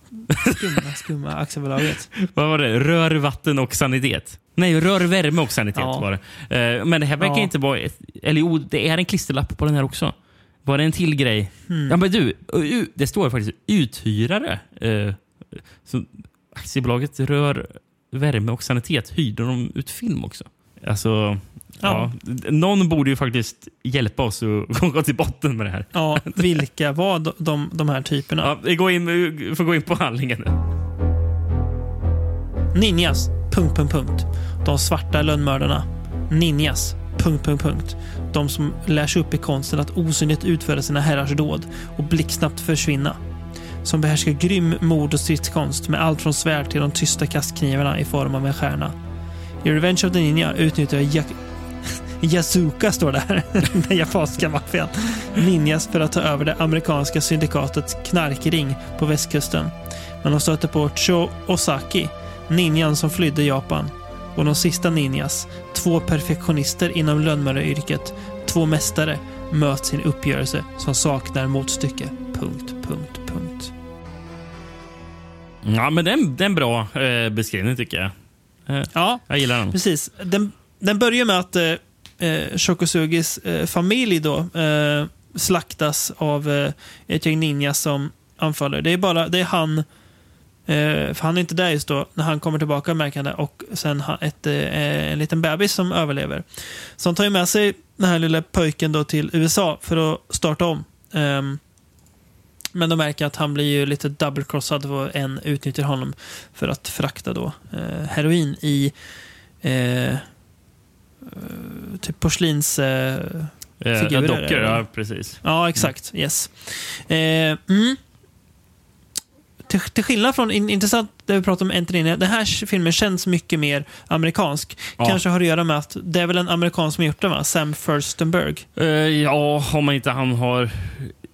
skumma, skumma aktiebolaget. Vad var det? Rör, vatten och sanitet. Nej, rör, värme och sanitet Ja. var det. Eh, men det här verkar Ja. inte vara... Eller jo, det är en klisterlapp på den här också. Var det en till grej? Hmm. Ja, men du, det står faktiskt uthyrare. Eh, så aktiebolaget Rör, värme och sanitet hyrde de ut film också. Alltså, ja. någon borde ju faktiskt hjälpa oss att gå till botten med det här. Ja, vilka var de, de, de här typerna? Ja, vi, går in, vi får gå in på handlingen. Ninjas. Punkt, punkt, punkt. De svarta lönnmördarna. Ninjas. Punkt, punkt, punkt. De som lär sig upp i konsten att osynligt utföra sina herrars dåd och blixtsnabbt försvinna. Som behärskar grym mord och stridskonst med allt från svärd till de tysta kastknivarna i form av en stjärna. I Revenge of the Ninja utnyttjar jag Yazuka, står där, den japanska maffian, ninjas för att ta över det amerikanska syndikatets knarkring på västkusten. Men de stöter på Cho Osaki, ninjan som flydde Japan. Och de sista ninjas, två perfektionister inom lönnmördaryrket, två mästare, möts i en uppgörelse som saknar motstycke. Punkt, punkt, punkt. Ja, men det är en, det är en bra eh, beskrivning tycker jag. Eh, Ja, jag gillar den. precis. Den, den börjar med att eh, eh, Shokusugis eh, familj då eh, slaktas av eh, ett gäng ninjas som anfaller. Det är bara det är han, eh, för han är inte där just då, när han kommer tillbaka märker han det, och sen ett, eh, en liten bebis som överlever. Så han tar ju med sig den här lilla pojken då till USA för att starta om. Ehm, Men de märker att han blir ju lite double-crossad och en utnyttjar honom för att frakta då eh, heroin i eh, eh, typ porslins... Eh, Eh, Figurer, dockor, ja precis. ja, exakt. Yes. Eh, mm. Till, till skillnad från, in, intressant det vi pratade om Antonini, den här filmen känns mycket mer amerikansk. Ja. Kanske har att göra med att det är väl en amerikan som har gjort den va? Sam Furstenberg. Eh, ja, om man inte han har...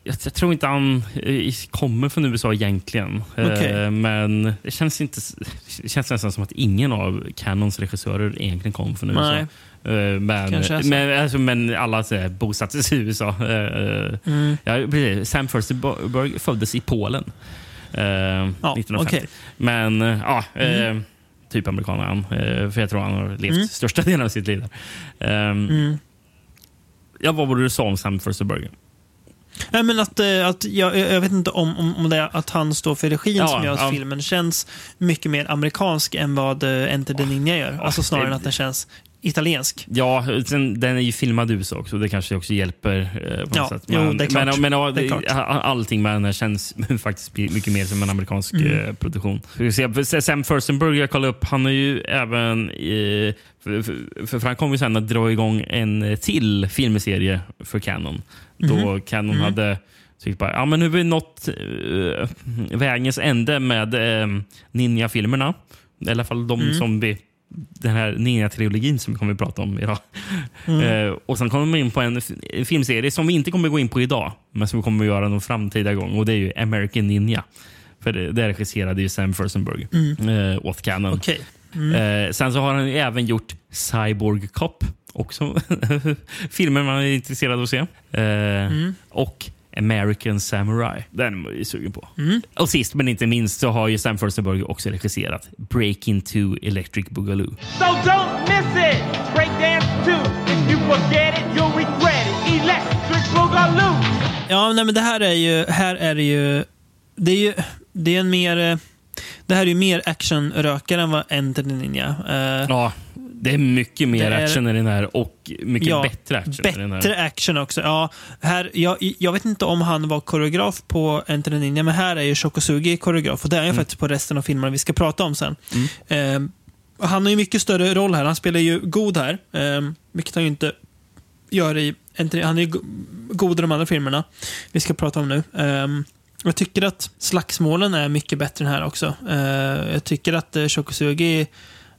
Jag, jag tror inte han eh, kommer från USA egentligen. Eh, Okej. men det känns, inte, det känns nästan som att ingen av Canons regissörer egentligen kom från USA. Nej. Men, men, alltså, men alla så här, bosattes i USA. Mm. ja, precis. Sam Furstenberg föddes i Polen. Eh, Ja, 1950. okej. Men eh, ja, eh, typ amerikan han. Eh, för jag tror han har levt Mm. största delen av sitt liv där. Um, Mm. Ja, vad var det du sa om Sam Furstenberg? Nej, men att, eh, att jag, jag vet inte om, om, om det är att han står för regin Ja, som gör att ja. filmen känns mycket mer amerikansk än vad Enter the Ninja gör. Alltså snarare än att den känns italiensk. Ja, sen, den är ju filmad i USA också. Det kanske också hjälper. Eh, Ja, sätt. jo, Men, det är klart. Men, men ja, Det det, allting med den här känns faktiskt mycket mer som en amerikansk Mm. eh, produktion. Sam Furstenberg, jag kollade upp, han är ju även... Eh, för, för, han kommer ju sen att dra igång en till filmserie för Canon. Då Mhm. Canon Mm. hade tyckt bara, ja men nu har vi nått eh, vägens ände med eh, Ninja-filmerna. I alla fall de Mm. som vi den här Ninja-trilogin som vi kommer att prata om idag. Mm. Eh, och Sen kommer vi in på en, en filmserie som vi inte kommer att gå in på idag, men som vi kommer att göra någon framtida gång. Och Det är ju American Ninja. För det, det regisserade ju Sam Furstenberg eh, åt Canon. Mm. Okej. Eh, sen så har han även gjort Cyborg Cop. Också filmer man är intresserad av att se. Mm. Och American Samurai. Den är ju sugen på. Mm. Och sist men inte minst så har ju Sam Furstenberg också regisserat Breaking to Electric Boogaloo. So don't miss it. Breakdance 2. If you forget it, you'll regret it. Electric Boogaloo. Ja, nej, men det här är ju... Här är det ju... Det är ju... Det är en mer... eh, Det här är ju mer actionrökare än vad Enter the Ninja. Eh, Ja, det är mycket mer är- action i den här och mycket Ja, bättre action. Bättre action också. Ja, här, jag, jag vet inte om han var koreograf på Enter the Ninja, men här är ju Shokosugi koreograf. Och det är Mm. han faktiskt på resten av filmerna vi ska prata om sen. Eh, och han har ju mycket större roll här. Han spelar ju god här, eh, vilket han ju inte gör i... Enter- Han är ju go- god i de andra filmerna vi ska prata om nu. Eh, jag tycker att slagsmålen är mycket bättre än här också. Eh, jag tycker att uh, Shokosugi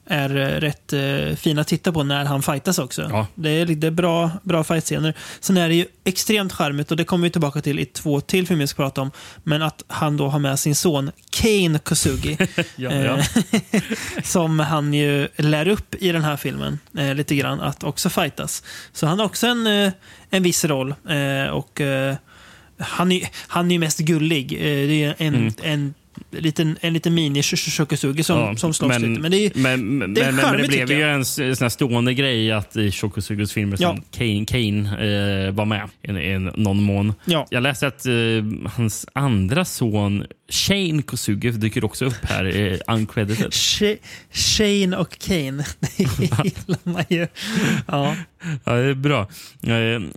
är eh, rätt uh, fin att titta på när han fightas också. Ja. Det är, det är bra, bra fightscener. Sen är det ju extremt charmigt och det kommer vi tillbaka till i två till filmer vi ska prata om. Men att han då har med sin son Kane Kosugi. Ja, eh, ja. som han ju lär upp i den här filmen eh, lite grann att också fightas. Så han har också en, eh, en viss roll. Eh, och eh, han är, han är ju mest gullig. Eh, det är en, Mm. en, liten, en liten mini Shokosugi som, Ja, som slåss lite. Men det men, men, det är men, men det blev ju jag. en sån stående grej att i Shokosugos filmer Ja. som Kane, Kane eh, var med i, i någon mån. ja. Jag läste att eh, hans andra son Shane Kosugi dyker också upp här, eh, uncredited. Sh- Shane och Kane. Det gillar man ju. Ja. Ja, det är bra. Eh,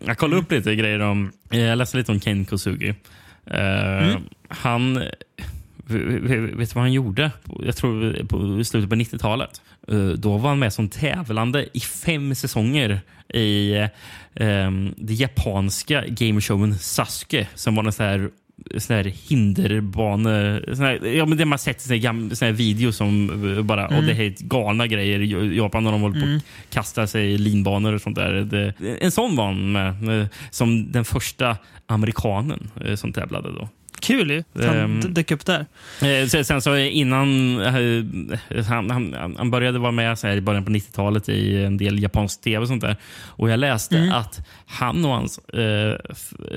Jag kollade upp lite grejer om... Jag läste lite om Ken Kosugi. Eh, Mm. Han... Vet du vad han gjorde? Jag tror på slutet på 90-talet. Eh, Då var han med som tävlande i fem säsonger i eh, det japanska gameshowen Sasuke som var en sån här sån här hinderbane... Sån här, ja, men det man sett i sån här, sån här video som eh, bara... Och det är helt galna grejer i Japan när de håller på Mm. att kasta sig i linbanor och sånt där. Det, en sån var han med, eh, som den första amerikanen som tävlade då. Kul ju. Han Ehm. dök upp där. Eh, sen- så innan eh, han, han, han började vara med så här i början på 90-talet i en del japansk tv och sånt där. Och jag läste Mm. att han och hans eh,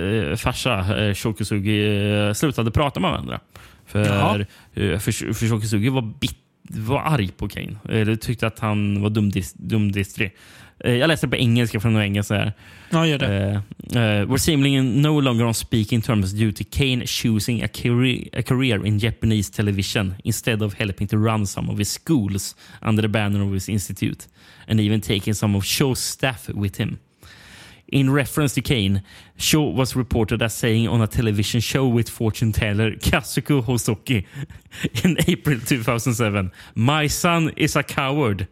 eh, farsa eh, Shokusugi eh, slutade prata med varandra. För, Jaha. för, för Shokusugi var, bit, var arg på Kane. Eller tyckte att han var dumdis, dumdistrig. Eh, Jag läste på engelska från några engelska. Ja, gör det. Uh, uh, we're seemingly no longer on speaking terms due to Kane choosing a career, a career in Japanese television instead of helping to run some of his schools under the banner of his institute and even taking some of show's staff with him. In reference to Kane, Shaw was reported as saying on a television show with fortune teller Kazuko Hosoki in April 2007, My son is a coward.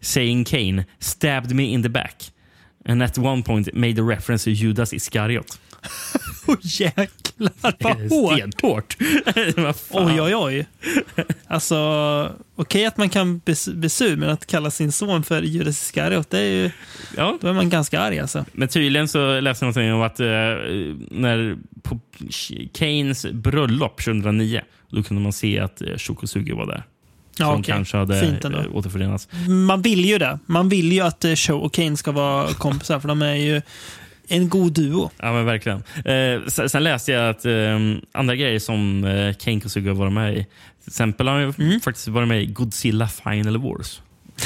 Saying Kane stabbed me in the back and at one point made a reference to Judas Iskariot. Åh jäklar vad hårt! Stenhårt. Oj, oj, oj. Alltså, okej att man kan bli sur, men att kalla sin son för Judas Iskariot, det är ju, Ja. då är man ganska arg alltså. Men tydligen så läste jag någonting om att eh, när på Keynes bröllop 2009 då kunde man se att eh, Shokosugi var där. Ja, som okej. kanske hade Fint ändå. återförenats. Man vill ju det. Man vill ju att eh, Show och Kane ska vara kompisar, för de är ju en god duo. Ja, men verkligen. Eh, sen, läste jag att eh, andra grejer som eh, Kane har varit med i. Till exempel har han ju faktiskt varit med i Godzilla Final Wars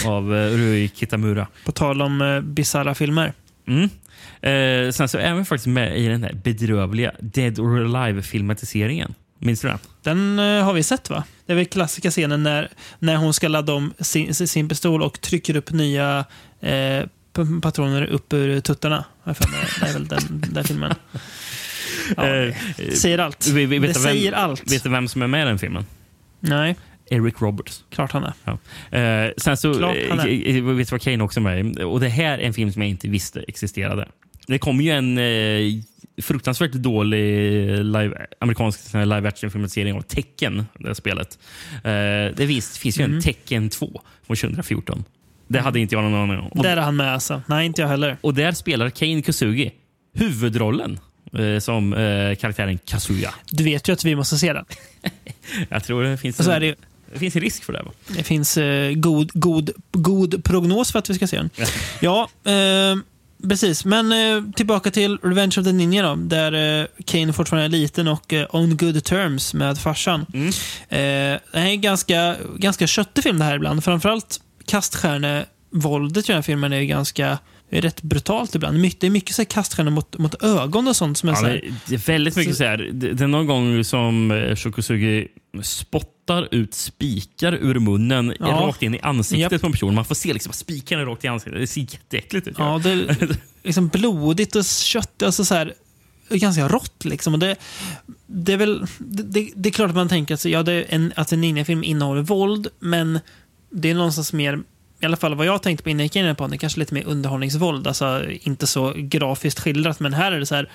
av eh, Rui Kitamura. På tal om eh, bisarra filmer. Mm. Eh, sen så är han faktiskt med i den här bedrövliga Dead or Alive-filmatiseringen. Minns du den? Den eh, har vi sett va? Det är väl klassiska scenen när, när hon ska ladda om sin, sin pistol och trycker upp nya eh, patroner upp ur tuttarna. Det är väl den, den filmen. Ja, Eh, det säger allt. vi- vi- vet det vem- säger allt. Vet du vem som är med i den filmen? Nej, Eric Roberts. klart han är. Ja. Eh, sen så Klart han är. eh, vet du vad Kane också är med i? Och Det här är en film som jag inte visste existerade. Det kom ju en eh, fruktansvärt dålig live, amerikansk live action-filmatisering av Tecken, det spelet. Eh, det visst, finns ju Mm. en Tecken 2 från 2014. Det hade inte jag någon aning om. Där är han med alltså. Nej, inte jag heller. och där spelar Kane Kusugi huvudrollen eh, som eh, karaktären Kazuya. Du vet ju att vi måste se den. Jag tror det finns, en, det, det finns en risk för det. Va? det finns eh, god, god, god prognos för att vi ska se den. Ja, eh, precis. Men eh, tillbaka till Revenge of the Ninja då, där eh, Kane fortfarande är liten och eh, on good terms med farsan. Mm. Eh, det här är en ganska, ganska köttig film det här ibland. Framförallt kaststjärnevåldet i den här filmen är ganska är rätt brutalt ibland. Det är mycket så kaststjärnor mot, mot ögon och sånt som är Ja, så här, det, är väldigt mycket så här. Det, det är någon gång som eh, Shokosugi spottar ut spikar ur munnen Ja. rakt in i ansiktet Japp. på en person. Man får se liksom spikarna rakt i ansiktet. Det ser jätteäckligt ut. Ja, det är liksom blodigt och köttigt. Alltså så här, ganska rått. Liksom. Och det, det, är väl, det, det är klart att man tänker att, ja, det är en, att en ninjafilm innehåller våld, men det är någonstans mer i alla fall vad jag tänkte på innan jag gick in på det, kanske lite mer underhållningsvåld. Alltså inte så grafiskt skildrat, men här är det så här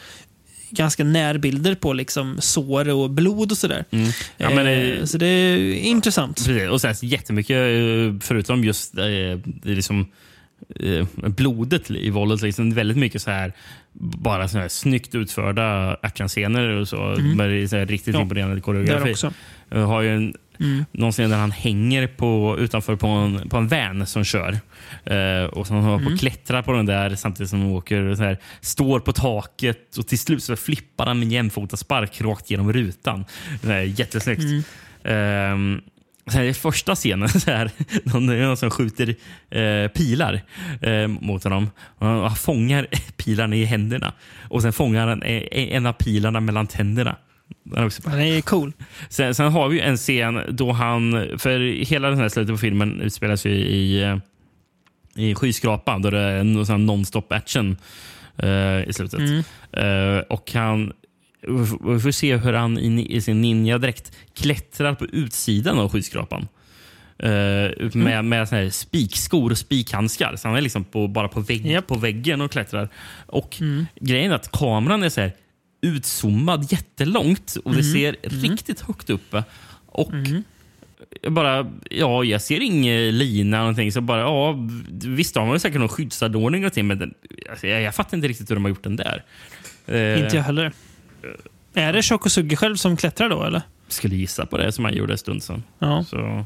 ganska närbilder på liksom sår och blod och sådär. Mm. Ja, men Eh, så det är intressant. Precis. Och sen jättemycket, eh, förutom just eh, liksom, eh, blodet i våldet, liksom väldigt mycket så här bara så här snyggt utförda actionscener och så, med så här riktigt imponerande koreografi. Jag har ju en, Mm. någon scen där han hänger på, utanför på en, på en van som kör. Eh, och han håller på Mm. klättrar på den där samtidigt som han åker. Så här, står på taket och till slut så flippar han med jämfota spark rakt genom rutan. Jättesnyggt. Mm. Så här, I första scenen så här, någon, någon som skjuter eh, pilar eh, mot honom. Och han, han fångar pilarna i händerna. Och sen fångar han eh, en av pilarna mellan tänderna. Den är också Den är cool. Sen, sen har vi ju en scen då han, för hela den här slutet på filmen utspelas ju i, i skyskrapan då det är en non-stop action eh, i slutet. Eh, och han, vi får se hur han i, i sin ninjadräkt klättrar på utsidan av skyskrapan. Eh, med med såna här spikskor och spikhandskar. Så han är liksom på, bara på, vägg, Japp. på väggen och klättrar. Och Grejen är att kameran är så här utzoomad jättelångt och det ser riktigt högt uppe. Och jag bara, ja, jag ser ingen lina eller någonting. Så bara, ja, visst har man säkert någon skyddsanordning men den, alltså, jag, jag fattar inte riktigt hur de har gjort den där. Eh, Inte jag heller. Är det Shokosugi själv som klättrar då, eller? skulle gissa på det som han gjorde en stund sedan. Ja. Så.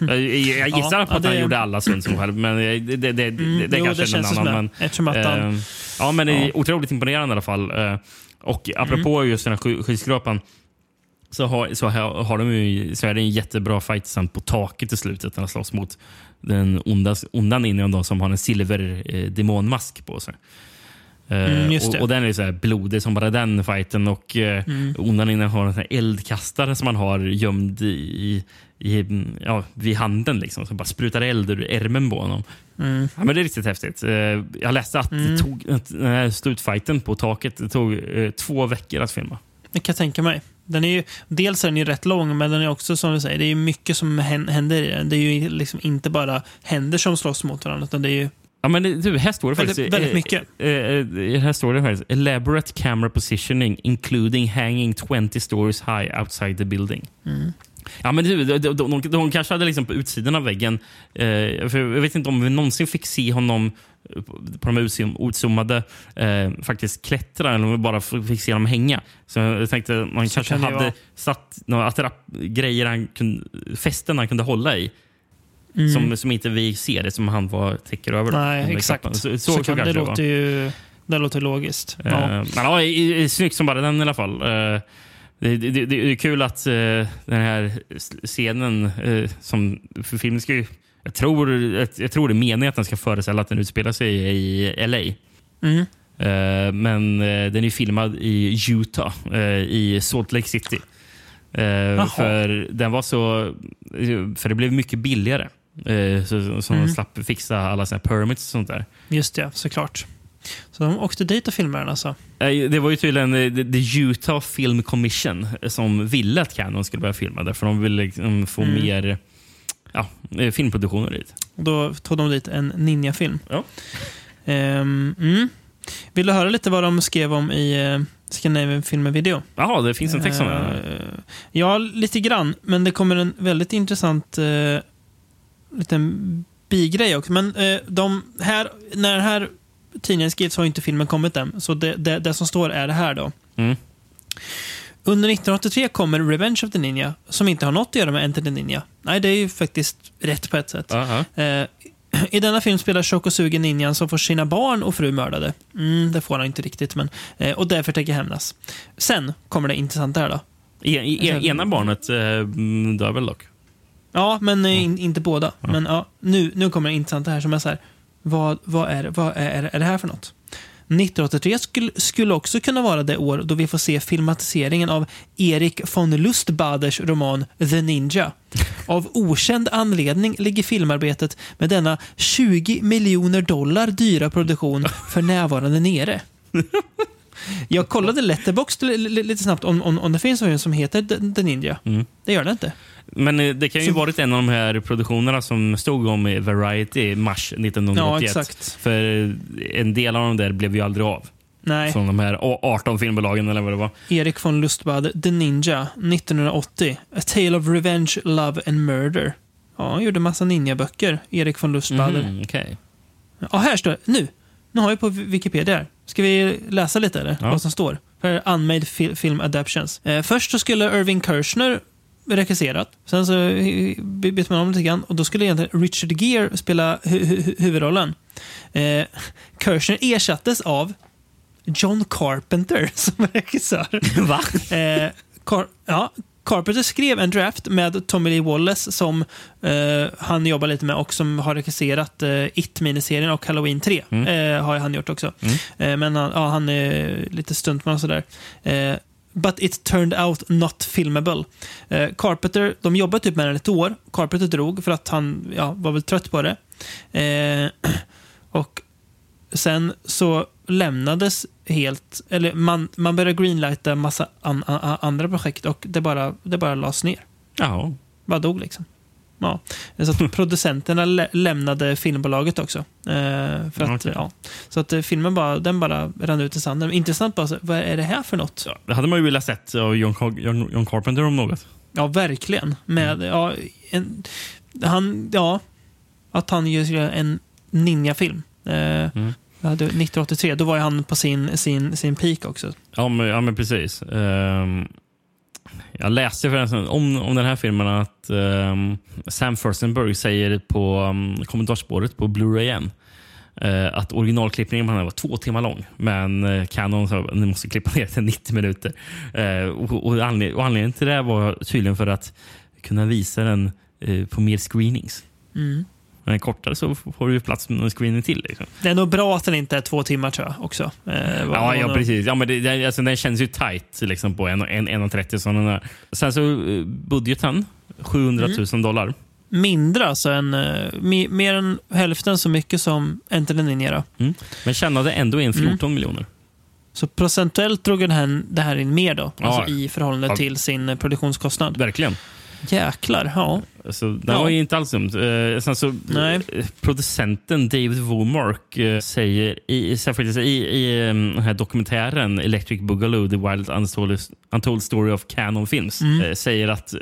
Jag, jag gissar Ja, på att ja, han det- gjorde alla stund som själv, men det, det, det, det, Mm, det jo, kanske det är någon annan. det. Men, han- eh, ja, men det är otroligt imponerande i alla fall. Eh, och apropå Mm. just den här sky- skyskrapan så, har, så, har, har de ju, så är det en jättebra fight sen på taket i slutet när de slåss mot den onda, onda ninjan då, som har en silver eh, demonmask på sig. Eh, Mm, just och, och den är så här blodig som bara den fighten. Och uh, Mm. Onanin har en sån eldkastare som man har gömd i, i, ja, vid handen. Liksom, som bara sprutar eld ur ärmen på honom. Mm. Ja, men det är riktigt häftigt. Eh, jag läste att det tog, att den här slutfighten på taket det tog eh, två veckor att filma. Det kan jag tänka mig. Den är ju, dels är den ju rätt lång, men den är också som du säger, det är mycket som hän- händer i den. Det är ju liksom inte bara händer som slåss mot varandra, utan det är ju Ja, men du, här står det Väldigt- faktiskt... väldigt eh, mycket. eh, här står det faktiskt. Elaborate camera positioning including hanging 20 stories high outside the building. Mm. Ja, men du, de, de, de, de kanske hade liksom på utsidan av väggen... Eh, för jag vet inte om vi någonsin fick se honom eh, på de utzoom- utzoomade eh, faktiskt klättra eller om vi bara fick se honom hänga. Så jag tänkte man kanske kan det hade satt några attrapp, grejer han kunde, fästen han kunde hålla i. Som, som inte vi ser, det som han var, täcker över. Mm. Nej, exakt. Så, Så, så, kan det låter ju det låter logiskt. Ja. Men ja, i- i- snyggt som bara den i alla fall. Eh, Det, det, det, är kul att eh, den här scenen eh, som för filmen ska ju... Jag tror, jag, jag tror det är meningen att den ska föreställa att den utspelar sig i LA. Mm. Eh, men eh, den är filmad i Utah, eh, i Salt Lake City. För den var så... För det blev mycket billigare. Eh, så, så Mm. slapp fixa alla här permits och sånt där. Just det, såklart. Så de åkte dit och filmade den alltså. Eh, Det var ju tydligen eh, the- Utah Film Commission eh, som ville att Canon skulle börja filma där. För de ville liksom få Mm. mer ja, eh, filmproduktioner dit. Och då tog de dit en ninjafilm. Ja. Ehm, mm. Vill du höra lite vad de skrev om i Scandinavian Film Video? Jaha, det finns en text om det. Eh, ja, lite grann. Men det kommer en väldigt intressant uh, liten bigrej också. Men eh, de här, när den här tidningen skrivs har inte filmen kommit än. Så det, det, det som står är det här då. Mm. Under 1983 kommer Revenge of the Ninja, som inte har något att göra med Enter the Ninja. Nej, det är ju faktiskt rätt på ett sätt. Aha. Eh, I denna film spelar Shokosugi ninjan som får sina barn och fru mördade. Mm, det får han inte riktigt, men... Eh, och därför tänker hämnas. Sen kommer det intressanta här då. E, e, ena barnet eh, dör väl dock? Ja, men eh, in, inte båda. Men ja, nu, nu kommer det intressanta här som är så här. Vad, vad, är, vad är, är det här för något? 1983 skulle, skulle också kunna vara det år då vi får se filmatiseringen av Erik von Lustbaders roman The Ninja. Av okänd anledning ligger filmarbetet med denna 20 miljoner dollar dyra produktion för närvarande nere. Jag kollade Letterboxd li- li- lite snabbt om, om, om det finns en som heter The, Ninja. Det gör det inte. Men eh, det kan ju Så- varit en av de här produktionerna som stod om i Variety i mars 1981. Ja, exakt. För en del av dem där blev ju aldrig av. Nej. Från de här 18 filmbolagen eller vad det var. Erik von Lustbad, The Ninja, 1980. A Tale of Revenge, Love and Murder. Ja, han gjorde massa ninjaböcker, Erik von Lustbad. Mhm, okej. Ja, här står det. Nu! Nu har jag på Wikipedia här. Ska vi läsa lite eller? Ja. Vad som står? För Unmade fi- Film Adaptions. Eh, först så skulle Irving Kershner regisserat. Sen så eh, by- bytte man om lite grann och då skulle egentligen Richard Gere spela hu- hu- huvudrollen. Eh, Kershner ersattes av John Carpenter som regissör. Va? Eh, Car ja, Carpenter skrev en draft med Tommy Lee Wallace som eh, han jobbar lite med och som har regisserat eh, It-miniserien och Halloween 3. Eh, har han gjort också. Eh, men han, ja, han är lite stuntman och sådär. But it turned out not filmable. Eh, Carpenter, de jobbade typ med den ett år. Carpenter drog för att han ja, var väl trött på det. Eh, och sen så lämnades helt, eller man, man började greenlighta massa an, an, andra projekt och det bara, det bara lades ner. Ja. Bara dog liksom. Ja. Så att producenterna lä lämnade filmbolaget också. Eh, för att, Okej. ja. Så att eh, filmen bara, den bara rann ut i sanden. Intressant bara, vad är det här för något? Ja, Det hade man ju velat sett av John, Car- John, John Carpenter om något. Ja, verkligen. Med, ja, en, han, ja, att han gör en ninjafilm. Eh, det- 1983, då var han på sin, sin, sin peak också. Ja, men, ja, men precis. Ehm, jag läste förresten om, om den här filmen att um, Sam Furstenberg säger på ehm, um, kommentarsspåret på Blu-ray uh, att originalklippningen på den här var två timmar lång. Men uh, Canon sa att ni måste klippa ner till 90 minuter. Uh, och, och, anled och anledningen till det var tydligen för att kunna visa den på mer screenings. Mm. Men kortare så får du plats med en screening till. Liksom. Det är nog bra att den inte är två timmar tror jag också. Eh, Ja, ja precis. Ja, men det, det, alltså, den känns ju tight liksom, på 1,30. En, en, en Sen så eh, budgeten, 700 000 dollar. Mindre alltså än, eh, me- mer än hälften så mycket som Enter the Ninja. Mm. Men tjänade ändå in 14 miljoner. Så procentuellt drog den här, det här in mer då, Ja. alltså i förhållande Ja. till sin produktionskostnad. Verkligen. Jäklar, ja. Så den Ja. var ju inte alls dumt. Eh, sen så, Nej. eh, producenten David Womark eh, säger i, i, i eh, den här dokumentären Electric Boogaloo, The Wild Untold, Untold Story of Canon Films, Mm. eh, säger att,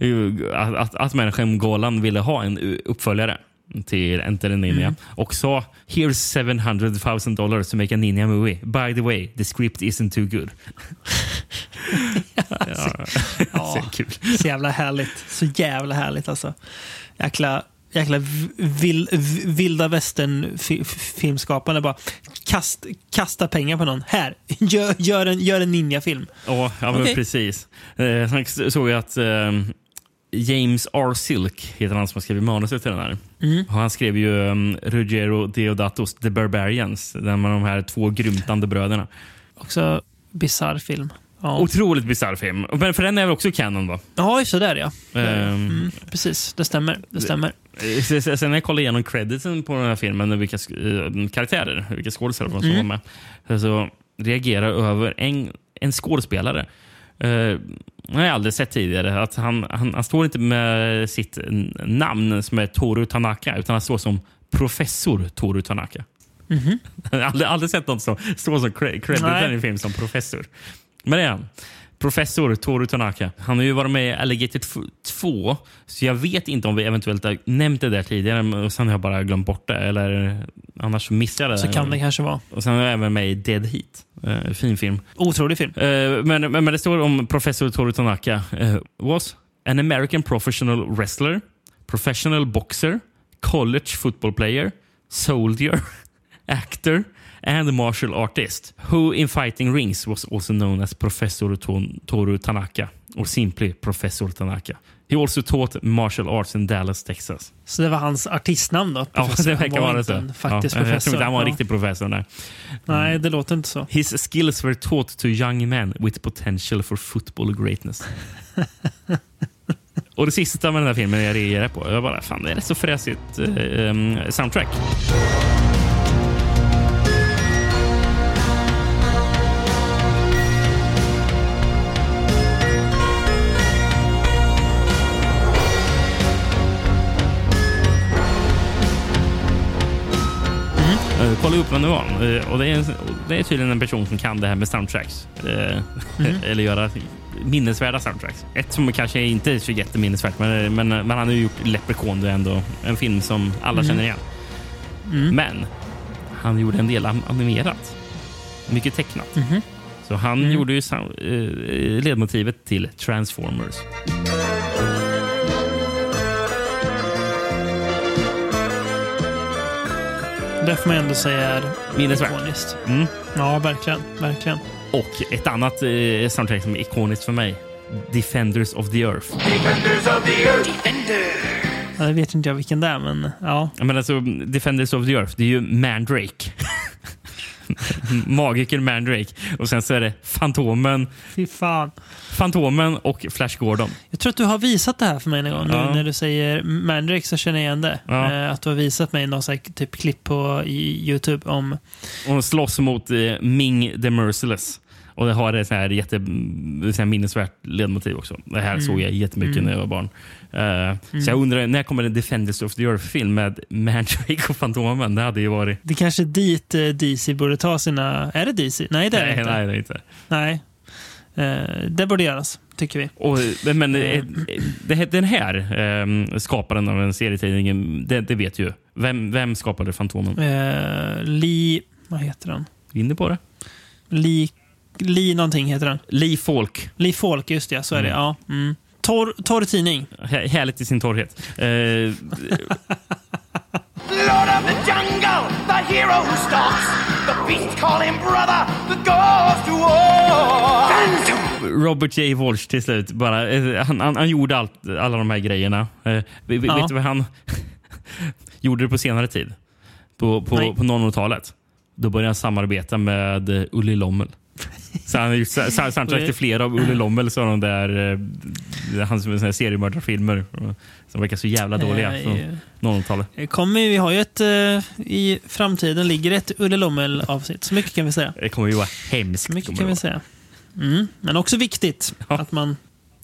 att, att, att människan Golan ville ha en uppföljare till Enter the Ninja Mm. och sa “Here's 700 000 dollars to make a ninja movie. By the way, the script isn't too good.” ja. Så kul. Så jävla härligt. Så jävla härligt alltså. Jäkla, jäkla vil, vilda västern filmskapande bara kast, kasta pengar på någon. Här, gör, gör en, gör en ninjafilm. Ja, ja Okej. precis. Eh, sen såg jag att eh, James R. Silk heter han som har skrivit manuset till den här. Mm. Han skrev ju um, Ruggiero Deodatos The Barbarians. Den med de här två grymtande bröderna. Också bisarr film. Ja, Otroligt bisarr film. Men för den är väl också canon va? ja sådär ja. Ehm. Mm, precis, det stämmer. Det stämmer. Eh, sen- när jag kollade igenom creditsen på den här filmen, vilka eh, karaktärer, vilka skådespelare som Mm. var med, så reagerar över en, en skådespelare. Uh, jag har aldrig sett tidigare. Att han, han, han står inte med sitt namn som är Toru Tanaka, utan han står som professor Toru Tanaka. Jag har aldrig, aldrig sett någon som står som cre- crediten Nej. i en film som professor. Men det är han. Professor Toru Tanaka. Han har ju varit med i Alligator 2, så jag vet inte om vi eventuellt har nämnt det där tidigare, och sen har jag bara glömt bort det. Eller annars missade jag det. Så kan det kanske vara. Och sen är jag även med i Dead Heat. Eh, fin film. Otrolig film. Eh, men, men, det står om professor Toru Tanaka. eh, was an American professional wrestler, professional boxer, college football player, soldier, actor and martial artist who in fighting rings was also known as Professor Ton- Toru Tanaka or simply Professor Tanaka. He also taught martial arts in Dallas, Texas. Så det var hans artistnamn då? Ja, professor. det verkar var vara inte så. en Faktisk ja, Jag tror professor. inte han var en Ja. riktig professor. Nej. Nej, det låter inte så. His skills were taught to young men with potential for football greatness. Och det sista med den här filmen jag reagerar på, jag bara, fan det är rätt så fräsigt eh, em, soundtrack. Kolla upp vem det var. Eh, och det, är, det är tydligen en person som kan det här med soundtracks. Eh, Eller göra minnesvärda soundtracks. Ett som kanske inte är så jätteminnesvärt, men, men, men han har ju gjort Leprechaun. Det är ändå en film som alla känner igen. Men han gjorde en del animerat. Mycket tecknat. Så han gjorde ju sound, eh, ledmotivet till Transformers. Det får man ändå säga är Minnesvärt. ikoniskt. Mm. Ja, verkligen. verkligen. Och ett annat eh, soundtrack som är ikoniskt för mig. Defenders of the Earth. Ja, det vet inte jag vilken det är, men ja. Ja, Men alltså, Defenders of the Earth, det är ju Mandrake. Magiker Mandrake. Och sen så är det Fantomen, Fy fan. Fantomen och Flash Gordon. Jag tror att du har visat det här för mig någon gång. Ja. Nu när du säger Mandrake så känner jag igen det. Ja. Eh, Att du har visat mig någon här typ klipp på Youtube om... Och slåss mot eh, Ming the Merciless. Och det har ett här jätte, så här minnesvärt ledmotiv också. Det här såg jag jättemycket när jag var barn. Eh, Så jag undrar, när kommer en Defenders of the Earth-film med Mandrake och Fantomen? Det hade ju varit... Det är kanske dit eh, DC borde ta sina... Är det DC? Nej, det är det nej, inte. nej, det är inte. Nej. Eh, det borde göras, tycker vi. Och, men det, här- den här eh, skaparen av en serietidning, det, det vet ju. Vem, vem skapade Fantomen? Eh, Lee... Vad heter han? Inne på det? Lee... Lee någonting heter han. Lee Falk. Lee Falk, just det. Så är det. Mm. Ja. Mm. Torr, torr tidning. Här- Härligt i sin torrhet. Eh, Lord of the jungle, the hero who stalks. The beast call him brother, the goes to war. Phantom! Robert J. Walsh till slut. Bara, eh, han, han, han gjorde allt, alla de här grejerna. Vi- vi- Ja. Vet du vad han... Gjorde det på senare tid. På, på, Nej. på 00-talet. Då började han samarbeta med Ulli Lommel. Så han har gjort soundtrack till flera av Ulli Lommels av de där eh, hans såna här seriemördarfilmer eh, som verkar så jävla dåliga från eh, 00-talet. Det kommer, vi har ju ett... I framtiden ligger ett Ulle Lommel-avsnitt. Så mycket kan vi säga. Det kommer ju vara hemskt. Så mycket kan vi säga. Mm. Men också viktigt Ja. att man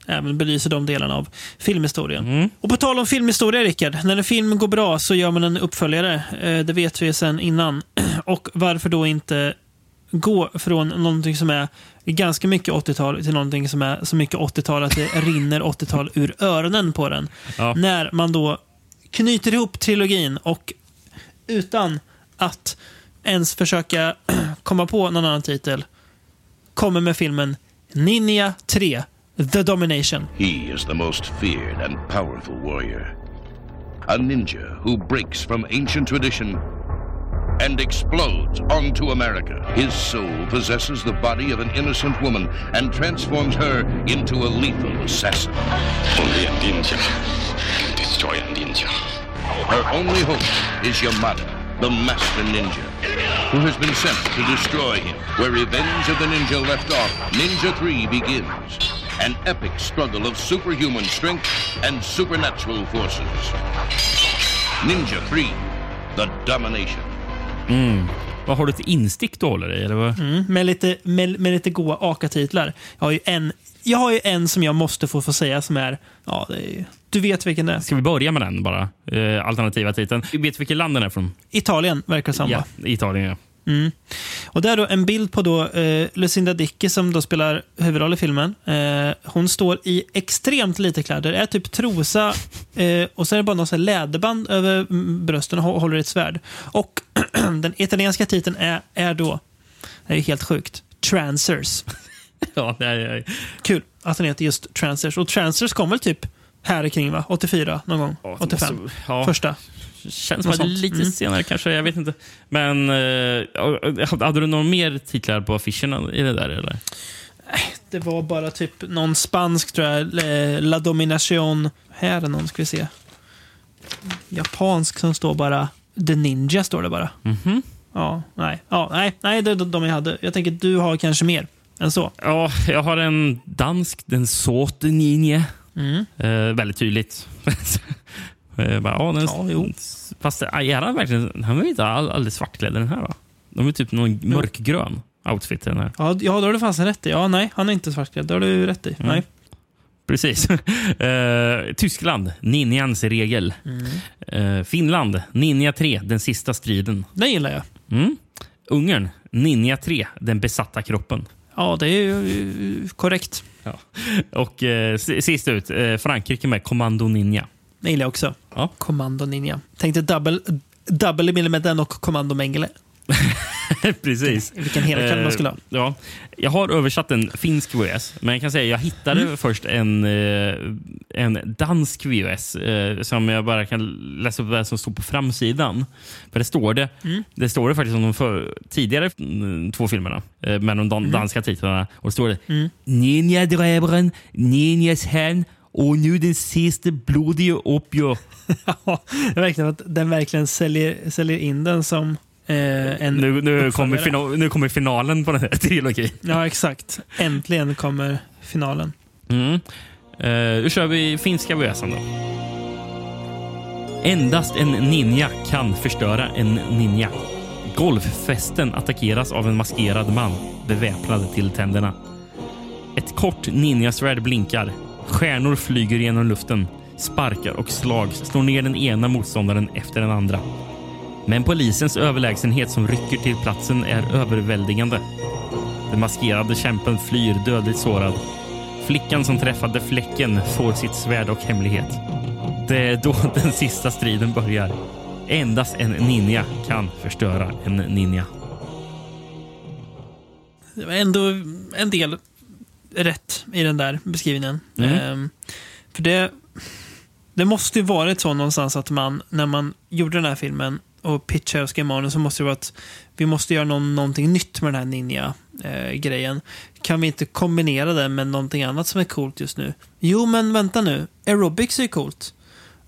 även belyser de delarna av filmhistorien. Mm. Och på tal om filmhistoria, Rickard. När en film går bra så gör man en uppföljare. Det vet vi sedan innan. Och varför då inte gå från någonting som är ganska mycket 80-tal till någonting som är så mycket 80-tal att det rinner 80-tal ur öronen på den. Ja. När man då knyter ihop trilogin och utan att ens försöka komma på någon annan titel kommer med filmen Ninja 3 The Domination. He is the most feared and powerful warrior. A ninja who breaks from ancient tradition and explodes onto America. His soul possesses the body of an innocent woman and transforms her into a lethal assassin. Only a ninja can destroy a ninja. Her only hope is Yamada, the master ninja, who has been sent to destroy him. Where Revenge of the Ninja left off, Ninja 3 begins. An epic struggle of superhuman strength and supernatural forces. Ninja 3, The Domination. Vad har du till instick du håller i? Eller vad? Mm, med, lite, med, med lite goa AKA-titlar. Jag har ju en jag har ju en som jag måste få, få säga som är... Ja, är du vet vilken det är. Ska vi börja med den bara? Eh, alternativa titeln. Vet vilket land den är från? Italien verkar det som? Ja, Italien. Ja. Och det är då en bild på då, eh, Lucinda Dickey som då spelar huvudroll i filmen. Eh, hon står i extremt lite kläder. Det är typ trosa eh, och så är det bara här läderband över mm, brösten och hå- håller ett svärd. Och den italienska titeln är, är då, det är ju helt sjukt, Transers. Ja, det är, Kul att den heter just Transers. Och Transers kom väl typ här kring va? 84 någon gång? Ja, det 85? måste- ja. Första. Känns som att lite Mm. senare kanske. Jag vet inte. Men eh, hade du några mer titlar på affischerna i det där? Eller? Det var bara typ någon spansk tror jag. La Domination. Här är någon, ska vi se. Japansk som står bara The Ninja står det bara. Mhm. Ja, nej. Ja, nej, nej det är de jag hade. Jag tänker att du har kanske mer än så. Ja, jag har en dansk, den Sorte Ninje. Mm. Eh, väldigt tydligt. Eh, bara, ja, den, Ja, jo. Fast är han verkligen... Han var inte all, alldeles svartklädd den här va? De är typ någon mörkgrön outfit den här. Ja, ja, då har du fasen rätt i. Ja, nej, han är inte svartklädd. Det har du rätt i. Nej. Precis. Eh, Tyskland, Ninjans regel. Eh, Finland, Ninja 3, den sista striden. Den gillar jag. Mm. Ungern, Ninja 3, den besatta kroppen. Ja, det är ju korrekt. Ja. Och eh, sist ut, eh, Frankrike med Kommando Ninja. Det gillar jag också. Ja. Kommando Ninja. Tänkte double, double den och Kommando Mengele. Precis. Vilken helkväll man skulle ha. Eh, Ja. Jag har översatt en finsk VHS, men jag kan säga jag hittade Mm. först en, eh, en dansk VHS eh, som jag bara kan läsa upp vad som står på framsidan. För det står det, Mm. det står det faktiskt om de för, tidigare mm, två filmerna med de dan- danska titlarna. Och det står det Mm. Ninja-dräbaren, Ninjas hand och nu den sista blodiga uppgör. Ja, det är verkligen att den verkligen säljer, säljer in den som eh, en Nu, nu, kommer uppföljare. fina- nu kommer finalen på den här trilogin. Ja, exakt. Äntligen kommer finalen. Mm. Eh, då kör vi finska VHSen då. Endast en ninja kan förstöra en ninja. Golffesten attackeras av en maskerad man beväpnad till tänderna. Ett kort ninjasvärd blinkar. Stjärnor flyger genom luften. Sparkar och slag slår ner den ena motståndaren efter den andra. Men polisens överlägsenhet som rycker till platsen är överväldigande. Den maskerade kämpen flyr dödligt sårad. Flickan som träffade fläcken får sitt svärd och hemlighet. Det är då den sista striden börjar. Endast en ninja kan förstöra en ninja. Det var ändå en del rätt i den där beskrivningen. Mm. Ehm, för det, det måste ju varit så någonstans att man, när man gjorde den här filmen och pitchade och skrev manus, så måste det vara att vi måste göra någon, någonting nytt med den här ninja-grejen. kan vi inte kombinera det med någonting annat som är coolt just nu? Jo, men vänta nu. Aerobics är ju coolt.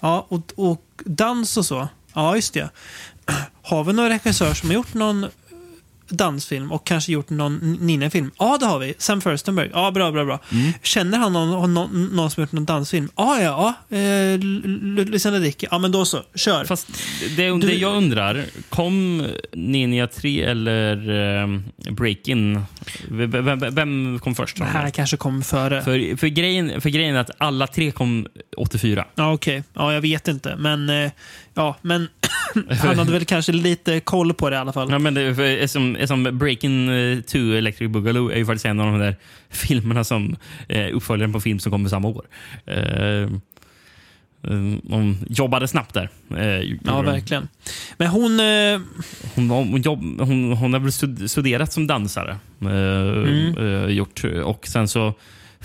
Ja, och, och dans och så. Ja, just det. Har vi någon regissör som har gjort någon dansfilm och kanske gjort någon ninjafilm? Ja, det har vi. Sam Furstenberg. Ja, bra, bra, bra. Känner han någon, någon, någon som har gjort någon dansfilm? Ja, ja, ja. Eh, Lucinda Dick. Ja, men då så. Kör. Fast det, det Du- jag undrar, kom Ninja 3 eller uh, Break-In? Vem, vem, vem kom först? det här kanske kom före. För, för, grejen, för grejen är att alla tre kom 84. Ja, okej. Ja, jag vet inte. Men, eh, ja, men han hade väl kanske lite koll på det i alla fall. Ja, men det, för, som, som Breaking 2 Electric Boogaloo är ju faktiskt en av de där filmerna som eh, uppföljaren på film som kommer samma år. Eh, eh, de jobbade snabbt där. Eh, Ja, verkligen. Men hon... Eh, Hon, hon, jobb, hon, hon har väl stud- studerat som dansare. Eh, eh, gjort, och sen så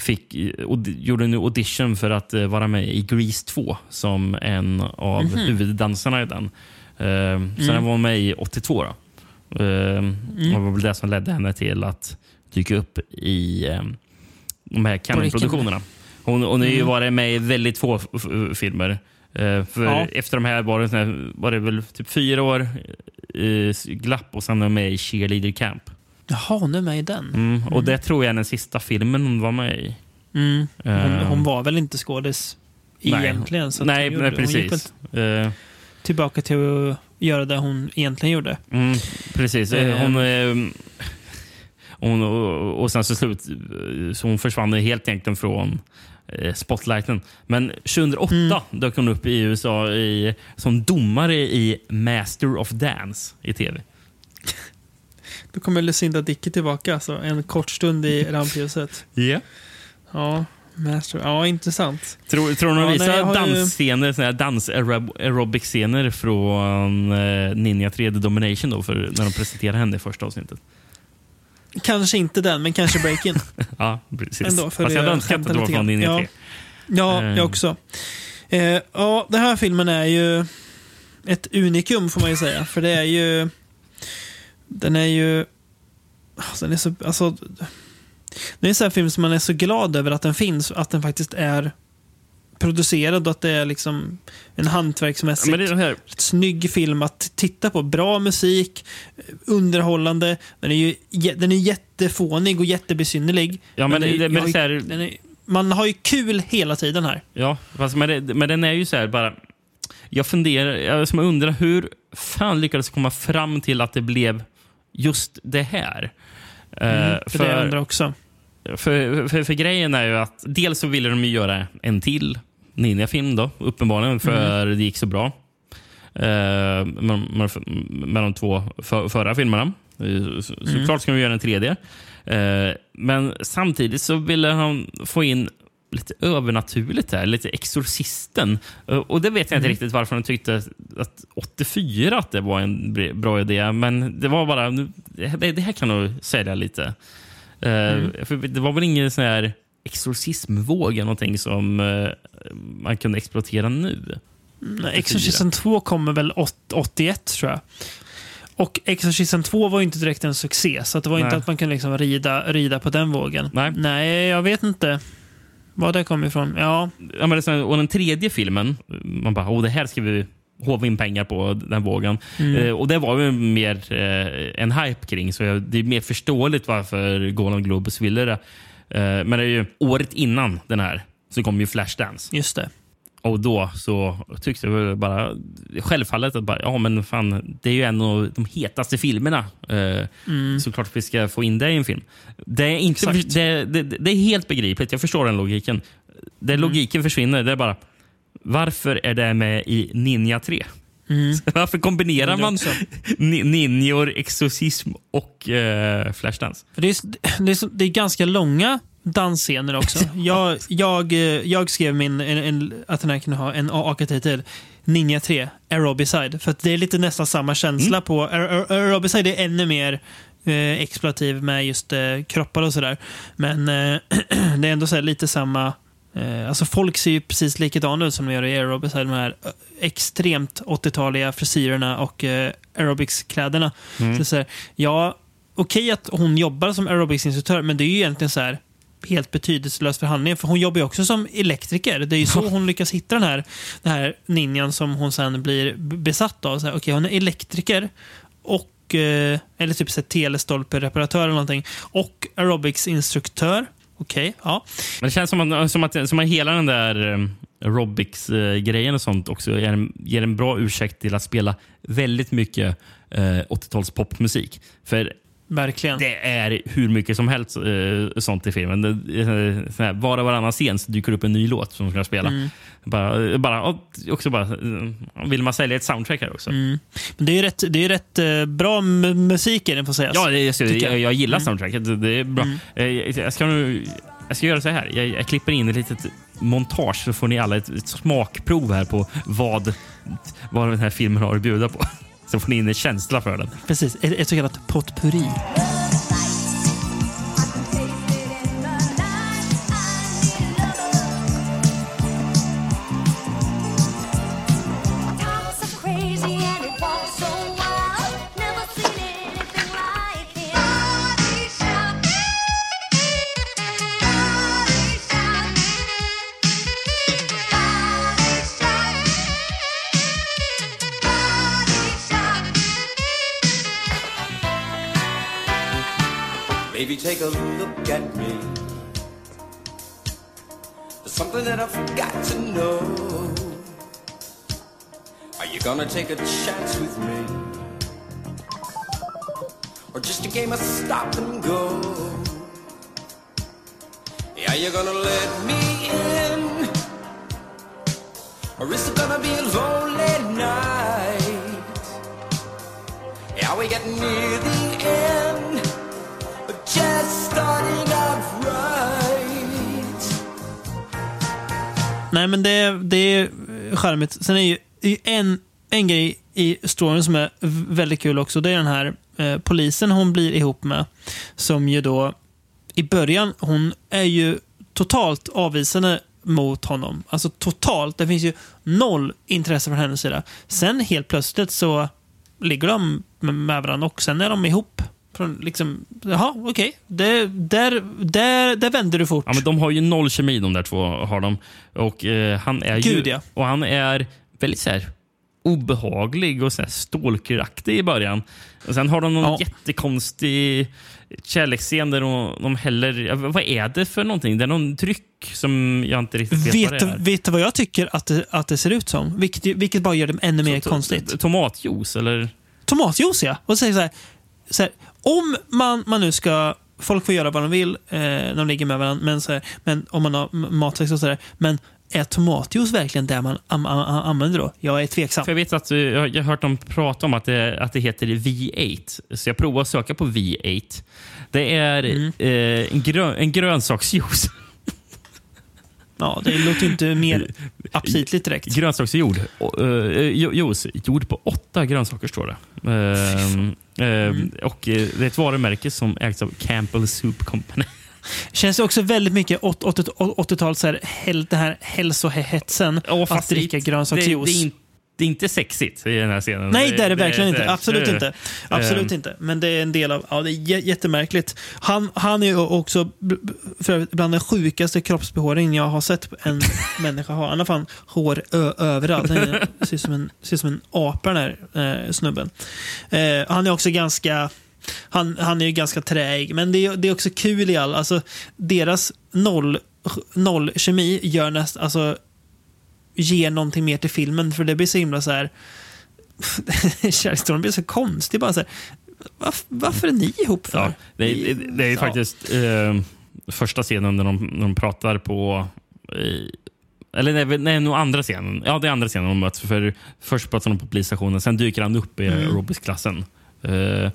fick, och gjorde en audition för att eh, vara med i Grease 2 som en av huvuddansarna i den. Eh, Sen var hon med i 82. Då. Eh, Det var väl det som ledde henne till att dyka upp i eh, de här Canon-produktionerna. Hon, hon har ju varit med i väldigt få filmer. För Ja. Efter de här var det, här, var det väl typ fyra år eh, glapp och sen var med i Cheerleader Camp. Jaha, hon är med i den. Mm, och det tror jag är den sista filmen hon var med i. Mm. Hon, Eh, hon var väl inte skådis nej. egentligen? Så nej, nej, hon gick precis. Eh, tillbaka till att göra det hon egentligen gjorde. Mm, precis. Eh. Hon, hon, och, och sen så slut, så hon försvann helt egentligen från spotlighten. Men 2008 Mm. dök hon upp i USA i, som domare i Master of Dance i tv. Då kommer Lucinda Dickey tillbaka, alltså, en kort stund i rampljuset. Yeah. Ja, Master. Ja, intressant. Tror, tror de Ja, visar ju- dansscener, såna här dans aerobic-scener från eh, Ninja 3 The Domination då, för när de presenterar henne i första avsnittet? Kanske inte den, men kanske Breakin. Ja, precis. Ändå, för Fast jag hade önskat att det var från. Ninja Ja. 3. Ja, Eh. jag också. Eh, ja, den här filmen är ju ett unikum får man ju säga. För det är ju... Den är ju... alltså, Den är så... Alltså, det är en sån här film som man är så glad över att den finns. Att den faktiskt är producerad och att det är liksom en hantverksmässigt Men det är här snygg film att titta på. Bra musik, underhållande. Den är ju den är jättefånig och jättebesynnerlig. Ja, men den det- är, men har här- är, man har ju kul hela tiden här. Ja, fast men, det, men den är ju så här bara... Jag funderar, jag undrar hur fan lyckades komma fram till att det blev just det här? Eh, Mm, för, det jag undrar också. för, för, för grejen är ju att dels så ville de göra en till Ninja-film då, uppenbarligen, för Mm. det gick så bra. Eh, med, med, med de två för, förra filmerna. Eh, Så, Mm. Såklart ska vi göra en tredje. Men samtidigt så ville han få in lite övernaturligt där, lite Exorcisten. Eh, och det vet jag inte Mm. riktigt varför de tyckte att 84 att det var en bra idé. Men det var bara, det, här kan nog sälja lite. Eh, Mm. för det var väl ingen sån här exorcismvåg eller någonting som eh, man kunde exploatera nu. Nej, Exorcisten 2 kommer väl åt- 81 tror jag. Och Exorcisten 2 var ju inte direkt en succé, så det var inte Nej. att man kunde liksom rida, rida på den vågen. Nej. Nej, jag vet inte var det kom ifrån. Ja, Ja, men det och den tredje filmen, man bara, oh, det här ska vi håva in pengar på, den vågen. Eh, och det var ju mer eh, en hype kring, så jag, det är mer förståeligt varför Golden Globus ville det. Eh, men det är ju året innan den här så kom ju Flashdance. just det. Och då så tyckte jag väl bara självfallet att bara, ja, men fan, det är ju en av de hetaste filmerna. Eh, Såklart vi ska få in det i en film. Det är, inte, det, det, det är helt begripligt. Jag förstår den logiken. Där logiken försvinner, det är bara varför är det med i Ninja 3? Varför kombinerar man ninjor, exorcism och eh, Flashdance? För det, är, det, är, det är ganska långa dansscener också. Jag, jag, eh, jag skrev min, en, en, att den här kunde ha en AAK-titel. Ninja 3, Aerobicide. För att det är lite nästan samma känsla på... Aer- Aer- Aerobicide är ännu mer eh, exploativ med just eh, kroppar och sådär. Men eh, det är ändå så lite samma... Eh, alltså folk ser ju precis likadana ut som de gör i Aerobicide. De här eh, extremt 80-taliga frisyrerna och eh, aerobicskläderna. Så är så här, ja, okej att hon jobbar som aerobicsinstruktör, men det är ju egentligen så här helt betydelselöst för handlingen. För hon jobbar ju också som elektriker. Det är ju så hon lyckas hitta den här, den här ninjan som hon sen blir besatt av. Okej, hon är elektriker och eh, eller typ så telestolpereparatör eller någonting. Och aerobicsinstruktör. Okej, ja. Men det känns som att, som att, som att hela den där um, aerobics-grejen och sånt också ger en, ger en bra ursäkt till att spela väldigt mycket eh, 80-tals popmusik. För Verkligen. det är hur mycket som helst eh, sånt i filmen. Det, eh, här, var och varannan scen så dyker upp en ny låt som ska spela. Mm. Bara, bara, och också bara, eh, vill man sälja ett soundtrack här också? Men det är rätt, det är rätt eh, bra musik i den får sägas. Ja, det, jag, jag, jag. Mm. jag gillar soundtracket. Det, det är bra. Eh, Jag, ska nu, jag ska göra så här. Jag, jag klipper in ett litet montage så får ni alla ett, ett smakprov här på vad, vad den här filmen har att bjuda på. Så får ni in en känsla för den. Precis, ett, ett så kallat potpurri. Take a look at me. There's something that I forgot to know. Are you gonna take a chance with me? Or just a game of stop and go? Are you gonna let me in? Or is it gonna be a lonely night? Are we getting near the Nej, men det, det är charmigt. Sen är ju, det är ju en, en grej i storyn som är väldigt kul också. Det är den här eh, polisen hon blir ihop med. Som ju då, i början, hon är ju totalt avvisande mot honom. Alltså totalt. Det finns ju noll intresse från hennes sida. Sen helt plötsligt så ligger de med varandra och sen är de ihop. Från liksom, jaha, okej. Det- Där, där, där vänder du fort. Ja, men de har ju noll kemi de där två. har de. Och, eh, han är Gud, ju, ja. och han är väldigt så här, obehaglig och så här stalkeraktig i början. Och sen har de någon Ja. jättekonstig kärleksscen där de, de häller... Vad är det för någonting? Det är någon dryck som jag inte riktigt vet, Vet, vad det är. vet du vad jag tycker att det, att det ser ut som? Vilket, vilket bara gör det ännu mer konstigt. Tomatjuice eller? Tomatjuice, ja. Och så säger så här, så här, om man, man nu ska... Folk får göra vad de vill eh, när de ligger med varandra, men, så här, men om man har matsex och sådär. Men är tomatjuice verkligen det man am, am, am, använder då? Jag är tveksam. För jag vet att jag har hört dem prata om att det, att det heter V8. Så jag provar att söka på V8. Det är Mm. eh, en, grön, en grönsaksjuice. Ja, det låter inte mer aptitligt direkt. Grönsaksjord. Ju- juice. Gjord på åtta grönsaker står det. Ehm, Mm. Och eh, Det är ett varumärke som ägs av Campbell Soup Company. Känns det också väldigt mycket 80-tal, så här, den här hälsohetsen Ja, att dricka det- grönsaksjuice. Det, det, det är inte sexigt i den här scenen. Nej, det är det verkligen inte. det- Absolut det- inte. Absolut Ehm, inte. Men det är en del av... Ja, det är jä- jättemärkligt. Han, han är ju också för bland den sjukaste kroppsbehåringen jag har sett en människa ha. Han har fan hår överallt. Han ser ut som en, ser ut som en apa den här eh, snubben. Eh, han är också ganska... Han, han är ju ganska träig, men det är, det är också kul i all... Alltså, deras noll, noll kemi gör näst, alltså, ger någonting mer till filmen, för det blir så himla så här kärlekshistorien blir så konstig. Bara så här, varför, varför är ni ihop för? Ja, det, är- det, är ju Ja. faktiskt eh, första scenen när de, när de pratar på... Eh, eller nej, nej, nog andra scenen. Ja, det är andra scenen de möts. För först pratar de på polisstationen, sen dyker han upp i Mm. aerobicsklassen. Eh,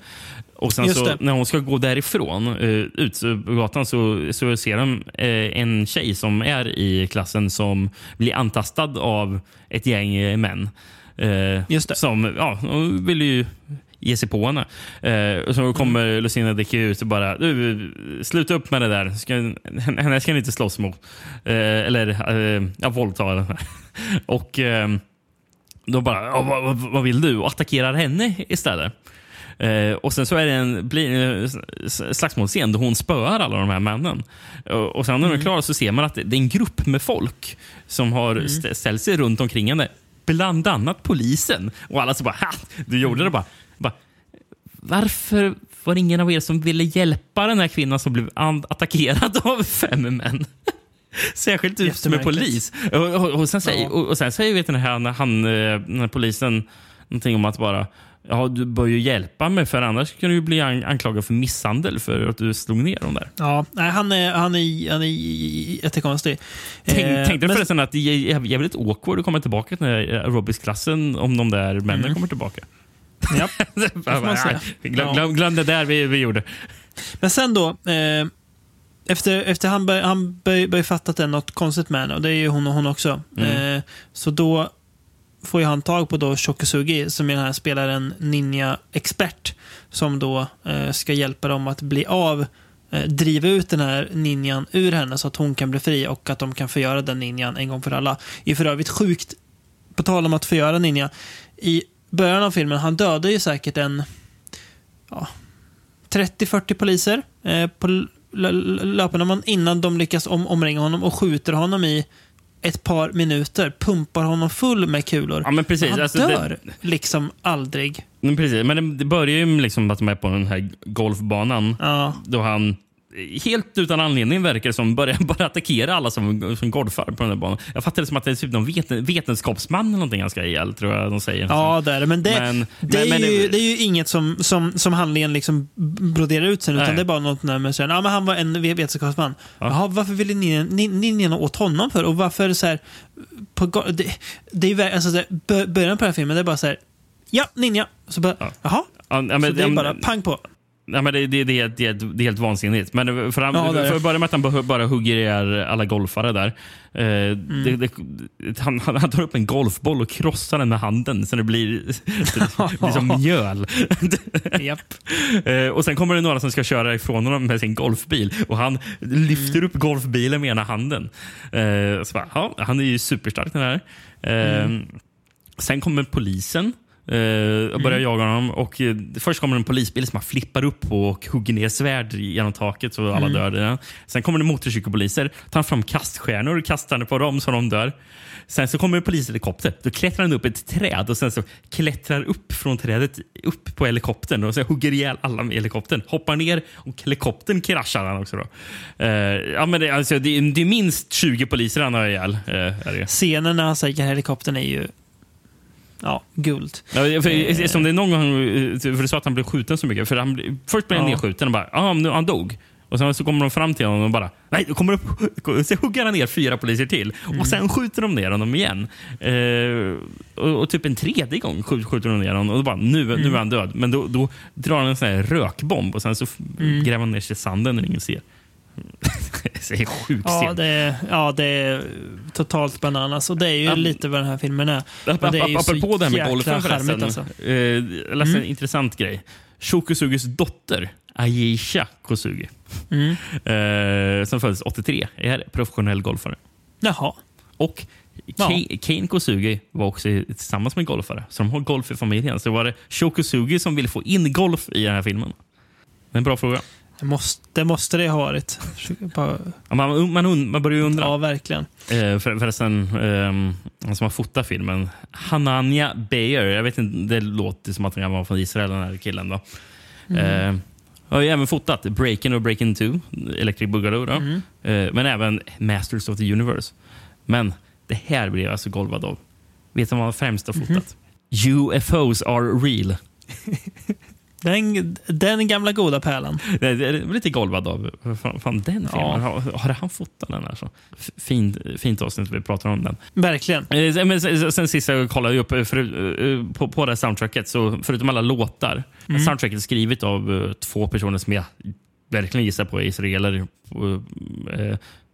och sen Just så, det. när hon ska gå därifrån, eh, ut på gatan, så, så ser de eh, en tjej som är i klassen som blir antastad av ett gäng eh, män. Just det. Som ja, vill ju ge sig på henne. Eh, så kommer Mm. Lucina Dicky ut och bara du, sluta upp med det där. Ska, henne ska ni inte slåss mot. Eh, eller eh, ja, våldta henne. och eh, då bara, vad, vad- vad vill du? Och attackerar henne istället. Eh, och sen så är det en blir, eh, slagsmålscen där hon spöar alla de här männen. Och, och sen när de är klara så ser man att det det är en grupp med folk som har st- ställt sig runt omkring henne. Bland annat polisen. Och alla så bara ha! Du gjorde det bara. bara varför var det ingen av er som ville hjälpa den här kvinnan som blev attackerad av fem män? Särskilt ut som är polis. Och, och, och, sen säger, och, och sen säger vet ni, han, han, eh, den här polisen någonting om att bara Ja, du bör ju hjälpa mig för annars kan du bli an- anklagad för misshandel för att du slog ner dem där. Ja, nej, han är, han är, han är jättekonstig. Tänk, Eh, tänkte du men- förresten att det är jä- jävligt awkward att komma tillbaka till aerobics-klassen om de där männen kommer tillbaka? Ja, glöm, glöm, glöm det där vi, vi gjorde. Men sen då, eh, efter, efter han börjar han bör, bör fatta att det är något konstigt med henne, och det är ju hon och hon också. Mm. Eh, så då får ju han tag på då Shokusugi, som är den här spelaren ninja-expert, som då eh, ska hjälpa dem att bli av, eh, driva ut den här ninjan ur henne så att hon kan bli fri och att de kan förgöra den ninjan en gång för alla. Är för övrigt sjukt, på tal om att förgöra ninja, i början av filmen, han dödar ju säkert en ja, 30-40 poliser eh, på löpande man innan de lyckas om, omringa honom och skjuter honom i ett par minuter. Pumpar honom full med kulor. Ja, men precis. han Alltså, det- dör liksom aldrig. Men, precis, men det, det börjar ju liksom att de är på den här golfbanan Ja. då han helt utan anledning verkar som börjar bara attackera alla som, som golfar på den här banan. Jag fattar det som att det är typ någon veten, vetenskapsman eller någonting han ska ihjäl, tror jag de säger. Ja, det är det. Men det, Men- det, men- är, men ju, det- det är ju inget som, som, som handlingen liksom broderar ut sen, utan Nej. det är bara något där med så här, ja, men han var en vetenskapsman. Ja. Jaha, varför ville ni, ni, ni, ni åt honom för? Och varför så här, på, det, det är ju alltså, så här, bö- början på den här filmen, det är bara så här, ja, ninja. Så bara, Ja. jaha. Ja, ja, Så men, det är bara men- pang på. Ja, men det, det, det, är- det, det är helt vansinnigt. Men för, han, Ja, för att börja med att han bara- hugger ihjäl alla golfare där. Eh, Mm. det, det, han, han tar upp en golfboll och krossar den med handen så det blir, det blir som mjöl. Japp. Eh, och Sen kommer det några som ska köra ifrån honom med sin golfbil och han lyfter upp golfbilen med ena handen. Eh, så bara, ja, han är ju superstark den här. Eh, Sen kommer polisen eh, och börjar jaga honom. Och, eh, först kommer en polisbil som han flippar upp på och hugger ner svärd genom taket så alla dör. i den. Sen kommer det motorcykelpoliser, tar fram kaststjärnor och kastar på dem så de dör. Sen så kommer en polishelikopter. Då klättrar han upp ett träd och sen så klättrar upp från trädet upp på helikoptern och så hugger ihjäl alla med helikoptern. Hoppar ner och helikoptern kraschar han också. Då. Eh, ja, men det, alltså, det, är- det är minst 20 poliser han har ihjäl. Eh, det. Scenen när han säger helikoptern är ju ja, guld. Ja, för, som det är någon gång, eh, för du sa att han blev skjuten så mycket. För han, först blev han Ja. nedskjuten och bara, ja, nu, han dog. Och sen så kommer de fram till honom och bara, nej, då kommer upp, så hugger han ner fyra poliser till. Och sen skjuter de ner honom igen. Eh, och, och typ en tredje gång skjut, skjuter de ner honom och då bara, nu, nu är han död. Men då, då drar han en sån rökbomb och sen så f- gräver han ner sig i sanden när ingen ser. det är sjukt Ja det, är, ja, det är totalt bananas. Och det är ju Ja. lite vad den här filmen är. Ap- det är ju ap- Apropå det här med golfen förresten. alltså. Eh, jag läste en intressant grej. Shokusugis dotter, Aisha Kosugi, Mm. eh, som föddes 83, är professionell golfare. Jaha. Och Ja. Kane, Kane Kosugi var också tillsammans med golfare, så de har golf i familjen. Så var det Shokusugi som ville få in golf i den här filmen. Det är en bra fråga. Det måste det, måste det ha varit. Bara- Ja, Man, man, man börjar ju undra. Ja, verkligen. Eh, för, förresten, um, han som har fotat filmen, Hanania Bayer. Jag vet inte, det låter som att han var från Israel, den här killen. Då. Eh, har ju även fotat Breaking och Breaking 2, Electric Boogaloo. Då. Eh, men även Masters of the Universe. Men det här blev jag alltså golvad av. Vet du vad han främst har fotat? UFOs are real. Den, den gamla goda pärlan. Det är lite golvad av. Fan, fan den filmen. Ja. Har, har han fotat den? Alltså? Fint, fint avsnitt vi pratar om den. Verkligen. Eh, Men sen, sen sist jag kollade upp eh, för, eh, på, på det här soundtracket, så förutom alla låtar, Mm. soundtracket är skrivet av två personer som jag verkligen gissar på är israeler. Uh,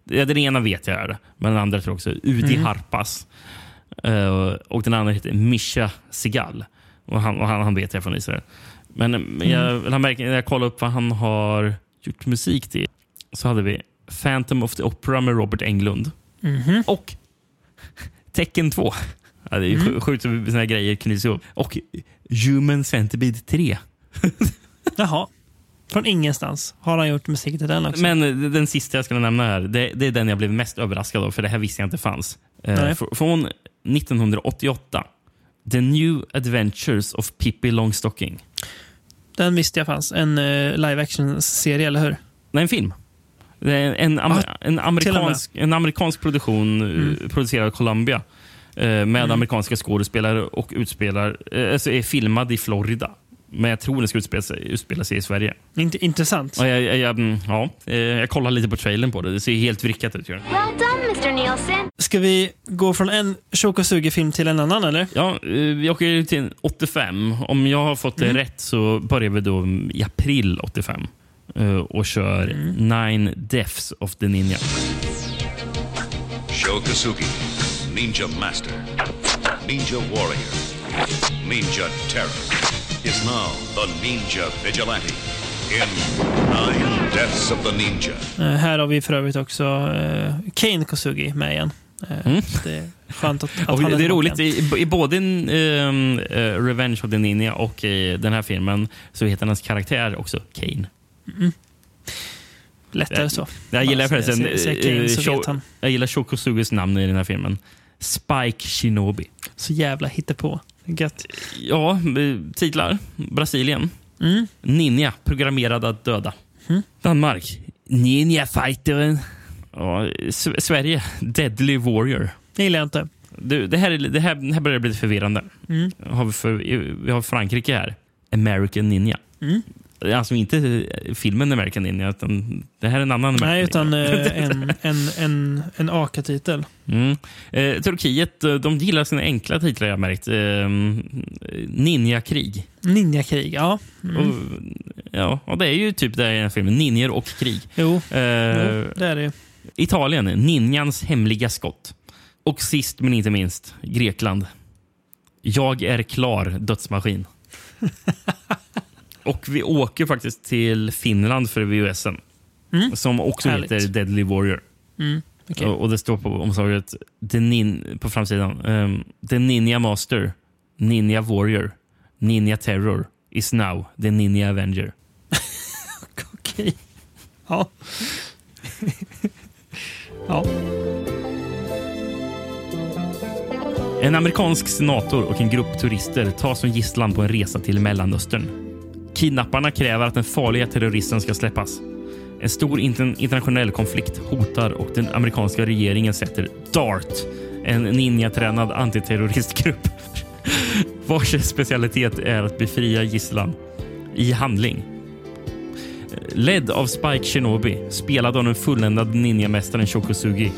den ena vet jag är det, men den andra tror jag också Udi Mm. Harpas. Och den andra heter Misha Sigal. Och han, och han, han vet jag från Israel. Men eh, Mm. jag, jag kollar upp vad han har gjort musik till så hade vi Phantom of the Opera med Robert Englund. Mhm. Och Tecken 2. Ja, det är Mm. sj- sjukt hur såna grejer knyts ihop. Och Human Centipede 3. Jaha. Från ingenstans har han gjort musik till den också. Men den sista jag skulle nämna här, det, det är den jag blev mest överraskad av, för det här visste jag inte fanns. Eh, från 1988. The New Adventures of Pippi Longstocking. Den visste jag fanns. En uh, live action-serie, eller hur? Nej, en film. En, am Ah, en, amerikansk, en amerikansk produktion eh, producerad av Columbia. eh, Med amerikanska skådespelare och utspelar, alltså är filmad i Florida. Men jag tror den ska utspela sig, utspela sig i Sverige. Int- intressant. Och jag, jag, jag, mm, ja, eh, jag kollar lite på trailern på det. Det ser helt vrickat ut. Well done, Mr. Nielsen. Ska vi gå från en Shokosugi-film till en annan, eller? Ja, eh, vi åker ju till 85. Om jag har fått det rätt så börjar vi då i april 85 eh, och kör Nine Deaths of the Ninja. Shokasugi, Ninja Master, Ninja Warrior, Ninja Terror, is now the Ninja Vigilante in Nine Deaths of the Ninja. Eh, här har vi för övrigt också uh, Kane Kosugi med igen. Eh, Det är skönt att, att det är roligt, i, i både eh, Revenge of the Ninja och i den här filmen så heter hans karaktär också Kane. Lättare så. Jag gillar Bara förresten han. jag gillar Shokosugis namn i den här filmen. Spike Shinobi. Så jävla hittepå. Gött. Ja, titlar. Brasilien. Mm. Ninja, programmerad att döda. Danmark. Ninja Fighteren. Ja, S- Sverige. Deadly Warrior. Det gillar jag inte. Du, det, här, är- det, här, det här börjar bli lite förvirrande. Mm. Har vi, för, vi har Frankrike här. American Ninja. Mm. Alltså inte filmen American Ninja, utan det här är en annan Nej, utan eh, en, en, en, en AKA-titel. Mm. Eh, Turkiet eh, de gillar sina enkla titlar jag märkt. Eh, Ninjakrig. Ninjakrig, ja. Mm. Och, ja, och det är ju typ det i den filmen. Ninjor och krig. Jo, Eh, jo, det är det. Italien, Ninjans hemliga skott. Och sist men inte minst, Grekland. Jag är klar, dödsmaskin. och vi åker faktiskt till Finland för VHSen. Mm. Som också Härligt. heter Deadly Warrior. Mm. okej. Och, och det står på omslaget The nin, på framsidan. Um, the Ninja Master, Ninja Warrior, Ninja Terror is now the Ninja Avenger. Okej. Ja. ja. En amerikansk senator och en grupp turister tas som gisslan på en resa till Mellanöstern. Kidnapparna kräver att den farliga terroristen ska släppas. En stor internationell konflikt hotar och den amerikanska regeringen sätter DART, en ninjatränad antiterroristgrupp vars specialitet är att befria gisslan i handling. Ledd av Spike Shinobi, spelad av den fulländade ninjamästaren Shokosugi,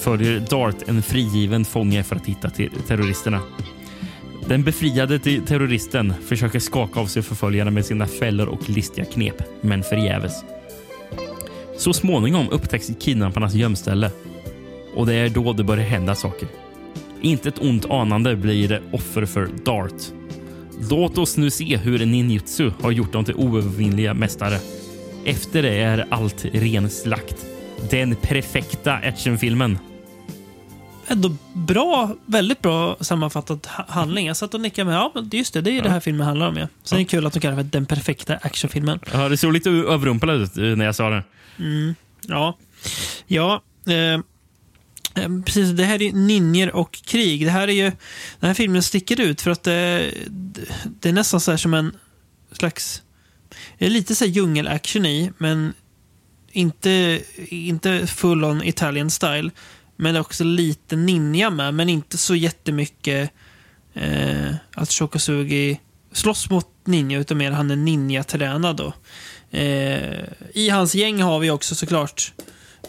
följer Dart en frigiven fånge för att hitta terroristerna. Den befriade terroristen försöker skaka av sig förföljarna med sina fällor och listiga knep, men förgäves. Så småningom upptäcks kidnapparnas gömställe och det är då det börjar hända saker. Inte ett ont anande blir det offer för Dart. Låt oss nu se hur ninjutsu har gjort dem till oövervinnliga mästare. Efter det är allt ren slakt. Den perfekta actionfilmen. Ändå bra, väldigt bra sammanfattat ha- handling. Jag satt och nickade med, ja, men just det, det är ju det här filmen handlar om. Ja. Sen är det kul att de kallar det för den perfekta actionfilmen. Ja, det såg lite överrumplad ut eh, när jag sa det. Ja, ja eh, eh, precis. Det här är ninjer och krig. Det här är ju, den här filmen sticker ut för att det, det är nästan så här som en slags, det är lite så här djungelaction i, men inte, inte full on Italian style. Men det är också lite ninja med, men inte så jättemycket eh, att Shokosugi slåss mot ninja, utan mer han är ninja-tränad då. Eh, I hans gäng har vi också såklart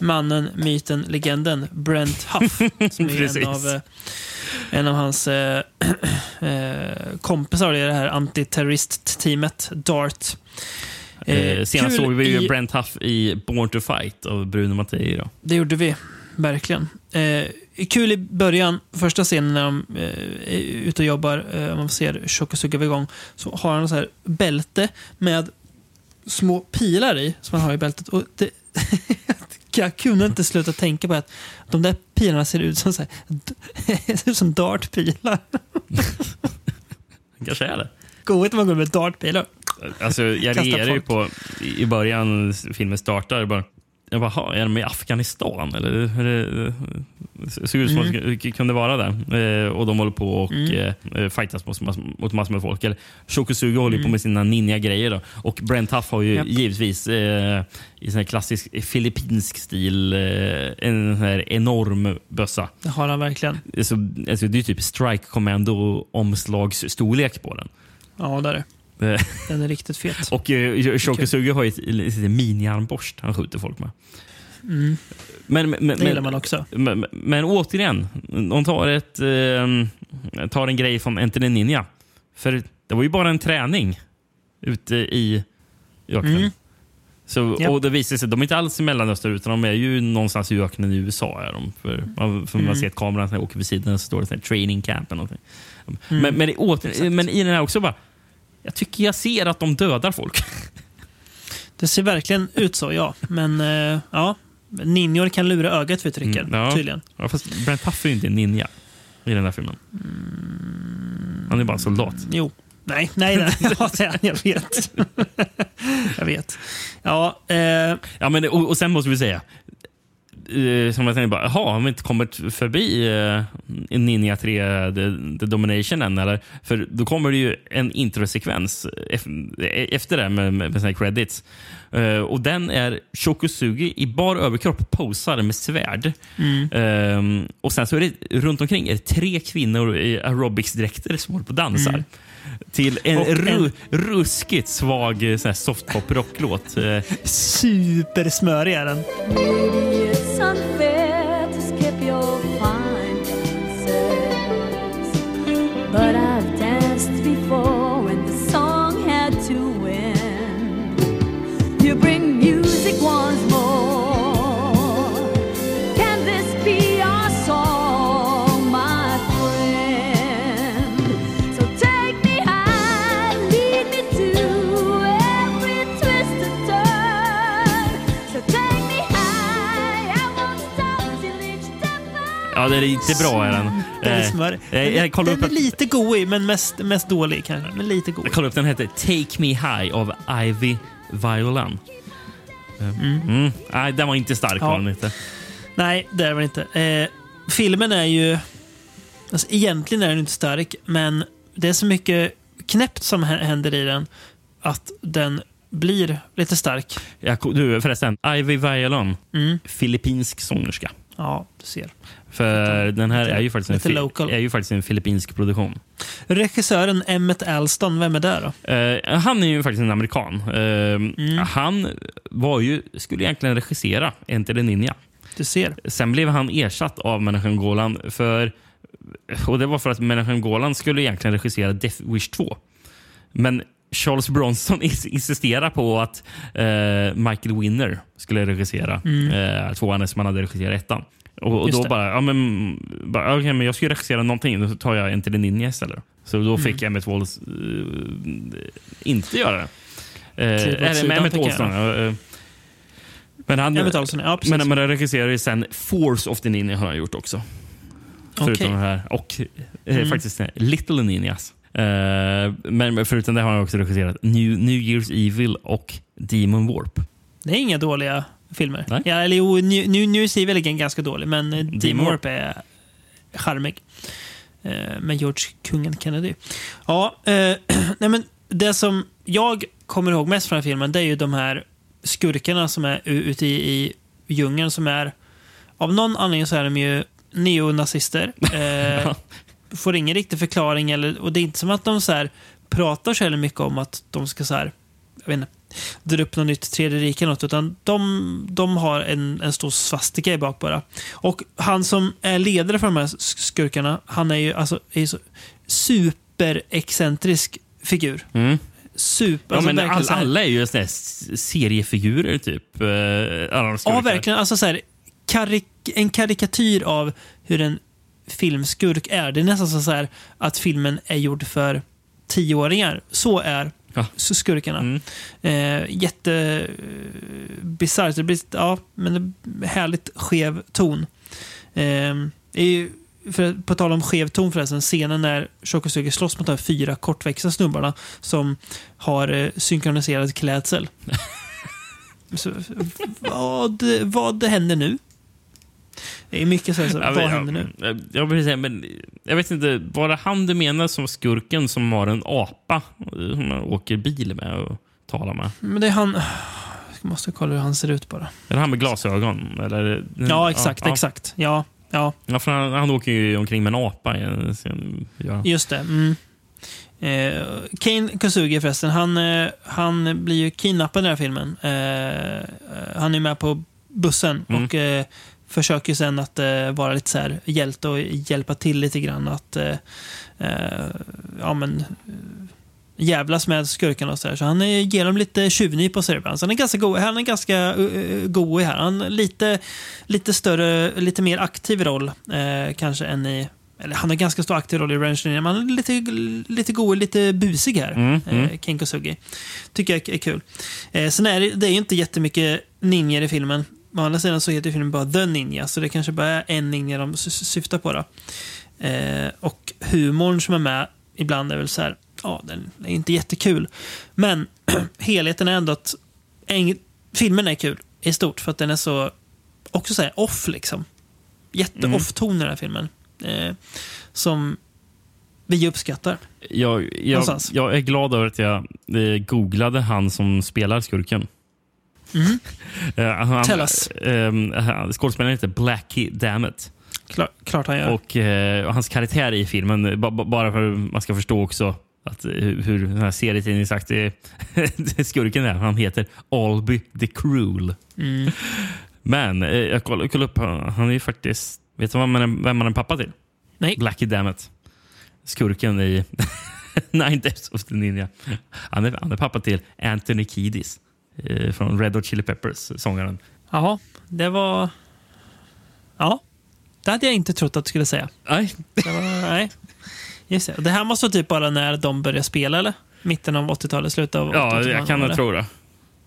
mannen, myten, legenden Brent Huff. som är en av, eh, en av hans eh, eh, kompisar i det här antiterrorist-teamet DART. Eh, senast kul såg vi ju i- Brent Huff i Born to Fight av Bruno Mattei. Då. Det gjorde vi, verkligen. Eh, kul i början, första scenen när de eh, är ute och jobbar, eh, man ser Shokosuga igång, så har han så här bälte med små pilar i, som han har i bältet. Och det, jag kunde inte sluta tänka på att de där pilarna ser ut som, så här, ser ut som dartpilar. Kanske är det. Goigt om man går med dartpilar. Alltså, jag reagerade ju på i början filmen startar. Bara, jag bara, "Ha, är de i Afghanistan? Eller hur det såg ut som att det kunde vara där. Eh, och de håller på och mm. eh, fightas mot, mot massor med folk. Eller, håller ju på med sina ninja-grejer. Då. Och Brent Huff har ju Japp. givetvis eh, i sån klassisk filippinsk stil eh, en här enorm bössa. Det har han verkligen. Alltså, alltså, det är typ Strike Commando-omslagsstorlek på den. Ja, där är det. Eh, Den är riktigt fet. Och uh, Shokosugi har ju ett mini-armborst han skjuter folk med. Men, men, men, Det gillar man också. men, men, men återigen, de tar, ett, eh, tar en grej från Enter Ninja. För det var ju bara en träning ute i öknen. Mm. Så, Japp. och det visar sig, de är inte alls i Mellanöstern utan de är ju någonstans i öknen i USA. Är de, för man, för man Mm. ser att kameran åker vid sidan så står det så här, training camp. Eller någonting. Mm. Men, men, åter, men i den här också bara, jag tycker jag ser att de dödar folk. Det ser verkligen ut så, ja. Men eh, ja, ninjor kan lura ögat vet Rickard. Mm, ja. Tydligen. Ja, fast Brent Huff är inte en ninja i den här filmen. Han är bara en soldat. Jo. Nej, nej, nej. Ja, jag vet. jag vet. Ja, eh, Ja, men, och, och sen måste vi säga, eh, som jag tänkte bara, jaha, har vi inte kommit förbi eh, Ninja 3 The, The Domination än? Eller? För då kommer det ju en introsekvens ef- efter det med, med, med här credits. Eh, och den är Shokusugi i bar överkropp posar med svärd. Eh, och sen så är det runt omkring är det tre kvinnor i aerobicsdräkter som håller på och dansar. Till en, Och en- ru, ruskigt svag eh, softpop-rocklåt. Eh, supersmörig är den. sun Ja, det är lite bra är den. Supersmörig. Eh, jag, jag kollade Den är lite god men mest, mest dålig kanske. Men lite god. jag kollade upp den hette Take Me High av Ivy Violan. Eh, Mm. Nej, den var inte stark. Ja. Var den inte. Nej, det är väl inte. Eh, filmen är ju... Alltså, egentligen är den inte stark, men det är så mycket knäppt som hä- händer i den att den blir lite stark. Jag, du, förresten, Ivy Violan, Mm. filippinsk sångerska. Ja, du ser. För den här är ju, faktiskt en, local. är ju faktiskt en filippinsk produktion. Regissören Emmet Alston, vem är det då? Eh, han är ju faktiskt en amerikan. Eh, Mm. Han var ju, skulle egentligen regissera Enter the Ninja. Du ser. Sen blev han ersatt av Menachem Golan för och det var för att Menachem Golan skulle egentligen regissera Death Wish 2. Men Charles Bronson ins- insisterar på att eh, Michael Winner skulle regissera eh, tvåan som han hade regisserat ettan. Och, och Mm. Då det. bara, ja men, bara okej, men jag ska ju regissera någonting, då tar jag Enter the Ninja istället. Så Mm. då fick Emmett Walls eh, inte göra det. Emmett då, eh, Men han, Emmet Alston, ja precis. men, men han regisserar ju sen Force of the Ninja har han gjort också. Förutom Okej. det här. Och Mm. faktiskt Little Ninjas. Men men förutom det har han också regisserat New, New Year's Evil och Demon Warp. Det är inga dåliga filmer. Nej. Ja, eller jo, New Evil är ganska dålig, men eh, Demon Demon Warp. Är charmig. Eh, med George Kungen Kennedy. Ja, eh, nej men det som jag kommer ihåg mest från den här filmen, det är ju de här skurkarna som är ute i, i djungeln som är... Av någon anledning så är de ju neonazister. Eh, får ingen riktig förklaring. Eller, och det är inte som att de så här pratar så mycket om att de ska så här, jag vet inte, dra upp något nytt tredje rike eller något, utan de, de har en, en stor svastika i bak bara. Och han som är ledare för de här sk- skurkarna, han är ju alltså är ju så superexcentrisk figur. Mm. Super, Ja, alltså men all, alla är ju såna seriefigurer, typ. Eh, alla de Ja, verkligen. Alltså så här, karik en karikatyr av hur en filmskurk är. Det är nästan så här att filmen är gjord för tioåringar. Så är Ja. skurkarna. Mm. Eh, jätte eh, bisarrt. Det blir ja, men härligt skev ton. Eh, det är ju för, på tal om skev ton förresten, scenen när Shokosugi slåss mot de här fyra kortväxta snubbarna som har eh, synkroniserad klädsel. så, vad, vad händer nu? Det är mycket så här, så, Ja, vad händer nu? Ja, jag, vill säga, men, jag vet inte, var det han du menar som skurken som har en apa eh, som man åker bil med och talar med? Men det är han... Jag måste kolla hur han ser ut bara. Är det han med glasögon? Eller, Ja, exakt, ja, exakt. Ja, ja. Ja, för han, han åker ju omkring med en apa. Ja. Just det. Mm. Eh, Kane Kosugi förresten, han, eh, han blir ju kidnappad i den här filmen. Eh, eh, han är med på bussen Mm. och eh, försöker sen att eh, vara lite så här hjälte och hjälpa till lite grann att eh, eh, ja, men, eh, jävlas med skurkarna och så, där. så han eh, ger dem lite tjuvnyp och så ibland. Så han är ganska god. Han är ganska uh, god i här. Han lite, lite större, lite mer aktiv roll eh, kanske än i eller han har ganska stor aktiv roll i Revenge men han är lite, lite god, lite busig här. Mm, mm. Eh, Kosugi. Tycker jag är kul. Eh, sen är det, det är ju inte jättemycket ninjor i filmen. Å andra sidan så heter filmen bara The Ninja, så det kanske bara är en ninja de sy- syftar på. Då. Eh, och humorn som är med ibland är väl så här, ja, den är inte jättekul. Men helheten är ändå att en, filmen är kul i stort, för att den är så, också så här off liksom. Jätte-off-ton i den här filmen. Eh, som vi uppskattar. Jag, jag, jag är glad över att jag eh, googlade han som spelar skurken. Eh, han, Tell us. eh, han- skådespelaren heter Blackie Dammit. Klar, klart han gör. Och, och hans karaktär i filmen, ba- ba- bara för att man ska förstå också att, hur, hur den här serietidningen sagt det, skurken är. Han heter Alby the Cruel. Mm. Men jag kollade kollade upp, han han är faktiskt... Vet du vad man är, vem man är pappa till? Nej. Blackie Dammit. Skurken i Nine Deaths of the Ninja. Han är, han är pappa till Anthony Kiedis från Red Hot Chili Peppers, sångaren. Jaha, det var... Ja, det hade jag inte trott att du skulle säga. Nej. Det, var, nej. Just det. Det här måste vara typ bara när de började spela, eller? Mitten av 80-talet, slutet av 80-talet? Ja, jag kan nog tro det.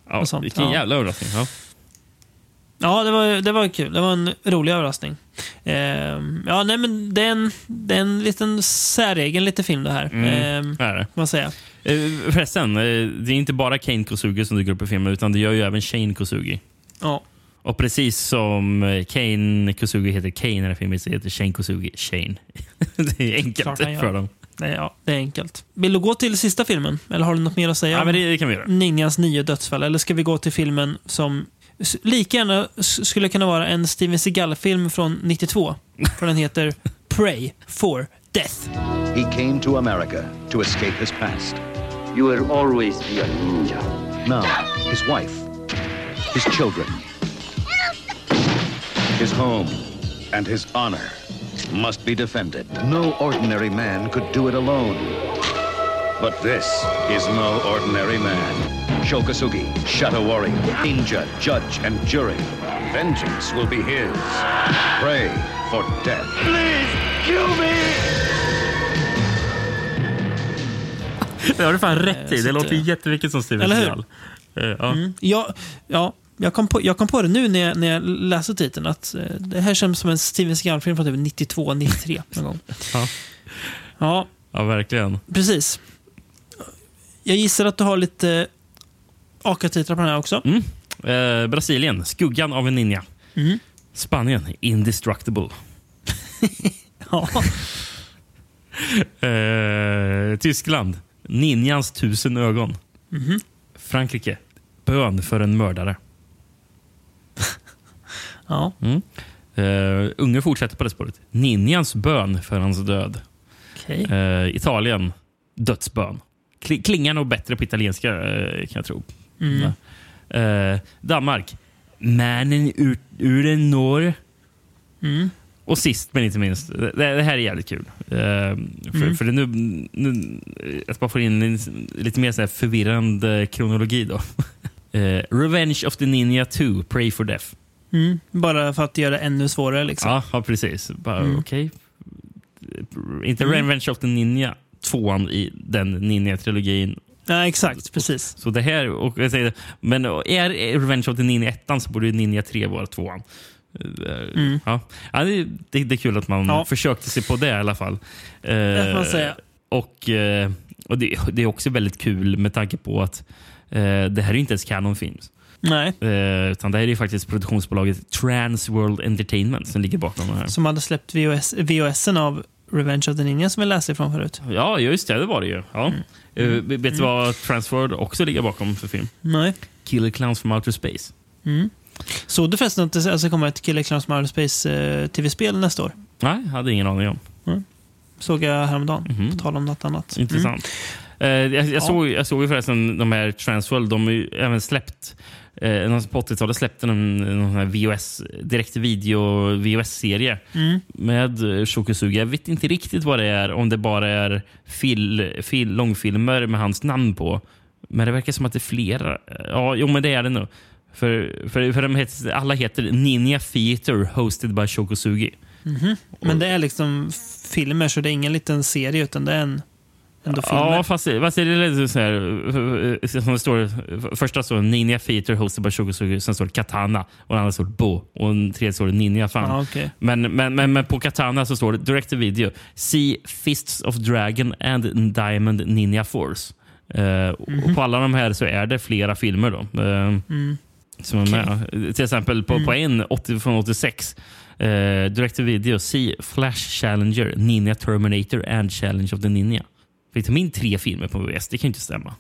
Ja, vilken ja. jävla överraskning. Ja. Ja, det var, det var kul. Det var en rolig överraskning. Ehm, ja, nej, men det är, en, det är en liten säregen lite film det här. Mm, det är det. man. Eh, förresten, eh, det är inte bara Kane Kosugi som dyker upp i filmen, utan det gör ju även Shane Kosugi. Ja. Och precis som eh, Kane Kosugi heter Kane i den här filmen så heter Shane Kosugi Shane. det är enkelt för dem. Ja, det är enkelt. Vill du gå till sista filmen? Eller har du något mer att säga? Ja, men det, det kan vi göra. Ninjans nio dödsfall. Eller ska vi gå till filmen som lika gärna skulle kunna vara en Steven Seagal-film från 92. För den heter Pray for Death. He came to America to escape his past. You will always be a ninja. Now, his wife, his children, his home, and his honor must be defended. No ordinary man could do it alone. But this is no ordinary man. Shokasugi, Shadow Warrior, Ninja, Judge, and Jury. Vengeance will be his. Pray for death. Please, kill me! Det har du fan rätt i. så Det låter eh, jättemycket som Steven? Seagal. Eh, Ja. Mm. Ja, ja, jag, kom på, jag kom på det nu när jag, när jag läste titeln. Att eh, det här känns som en Steven Seagal-film från typ 92, 93 någon gång. Ja. Ja, ja, verkligen. precis. Jag gissar att du har lite AKA-titlar på den här också. Mm. Eh, Brasilien, Skuggan av en ninja. Mm. Spanien, Indestructible. Ja. Eh, Tyskland, Ninjans tusen ögon. Mhm. Frankrike, Bön för en mördare. Ja. Mm. Eh, Unge fortsätter på det spåret. Ninjans bön för hans död. Okej. Eh, Italien, dödsbön. Kli- Klingar nog bättre på italienska, eh, kan jag tro. Mm. Eh, Danmark, Mannen ur, ur en norr. Mm. Och sist men inte minst, det, det här är jävligt kul. Eh, för, Mm. för det nu, nu, jag bara får in en lite mer så förvirrande kronologi. då. Eh, Revenge of the Ninja 2, Pray for Death. Mm. Bara för att göra det ännu svårare. Liksom. Ja, ja, precis. Bara, Mm. Okej. Inte Mm. Revenge of the Ninja, tvåan i den Ninja-trilogin. Ja, exakt. Precis. Så det här, och jag säger, men är Revenge of the Ninja ettan så borde Ninja 3 vara tvåan. Eh, Mm. Ja. Ja, det, det, det är kul att man Ja. försökte sig på det i alla fall. Eh, Det man säga. Och, eh, och det, det är också väldigt kul med tanke på att eh, det här är inte ens Canon Films. Nej. Eh, utan det här är ju faktiskt produktionsbolaget Trans World Entertainment som ligger bakom det här. Som hade släppt VHS, VHSen av Revenge of the Ninja som vi läste ifrån förut. Ja, just det. Det var det ju. Ja. Eh, Mm. vet du vad Transworld också ligger bakom för film? Nej. Killer Clowns from Outer Space. Mm. Såg du förresten att det alltså kommer ett Killer Clowns from Outer Space eh, tv-spel nästa år? Nej, hade ingen aning om. Såg jag häromdagen. Mhm. På tal om något annat. Intressant. Eh, jag, jag, Ja. såg, jag såg ju förresten de här Transworld, de har ju även släppt eh, någon på 80-talet släppte de någon här VOS, direkt video VOS-serie Mm. med Shokusugi. Jag vet inte riktigt vad det är, om det bara är fil, fil, långfilmer med hans namn på. Men det verkar som att det är flera. Ja, jo, men det är det nog. För, för, för de heter, alla heter Ninja Theater hosted by Shokusugi. Mhm. Men det är liksom filmer, så det är ingen liten serie, utan det är en, ändå filmer. Ja, fast, fast det är lite så här, eh, som det står, första står Ninja Theater hosted by Shokusugi, sen står det Katana och den andra står Bo och den tredje står det Ninja fan. Ja, okej. men, men, men, men på Katana så står det direct to video. See Fists of Dragon and Diamond Ninja Force. Eh, och Mhm. på alla de här så är det flera filmer. då. Eh, Mm. som är med. Till exempel på, på en 80, från 86. Eh, direct to video. See Flash Challenger, Ninja Terminator and Challenge of the Ninja. Fick de in tre filmer på VHS? Det kan ju inte stämma.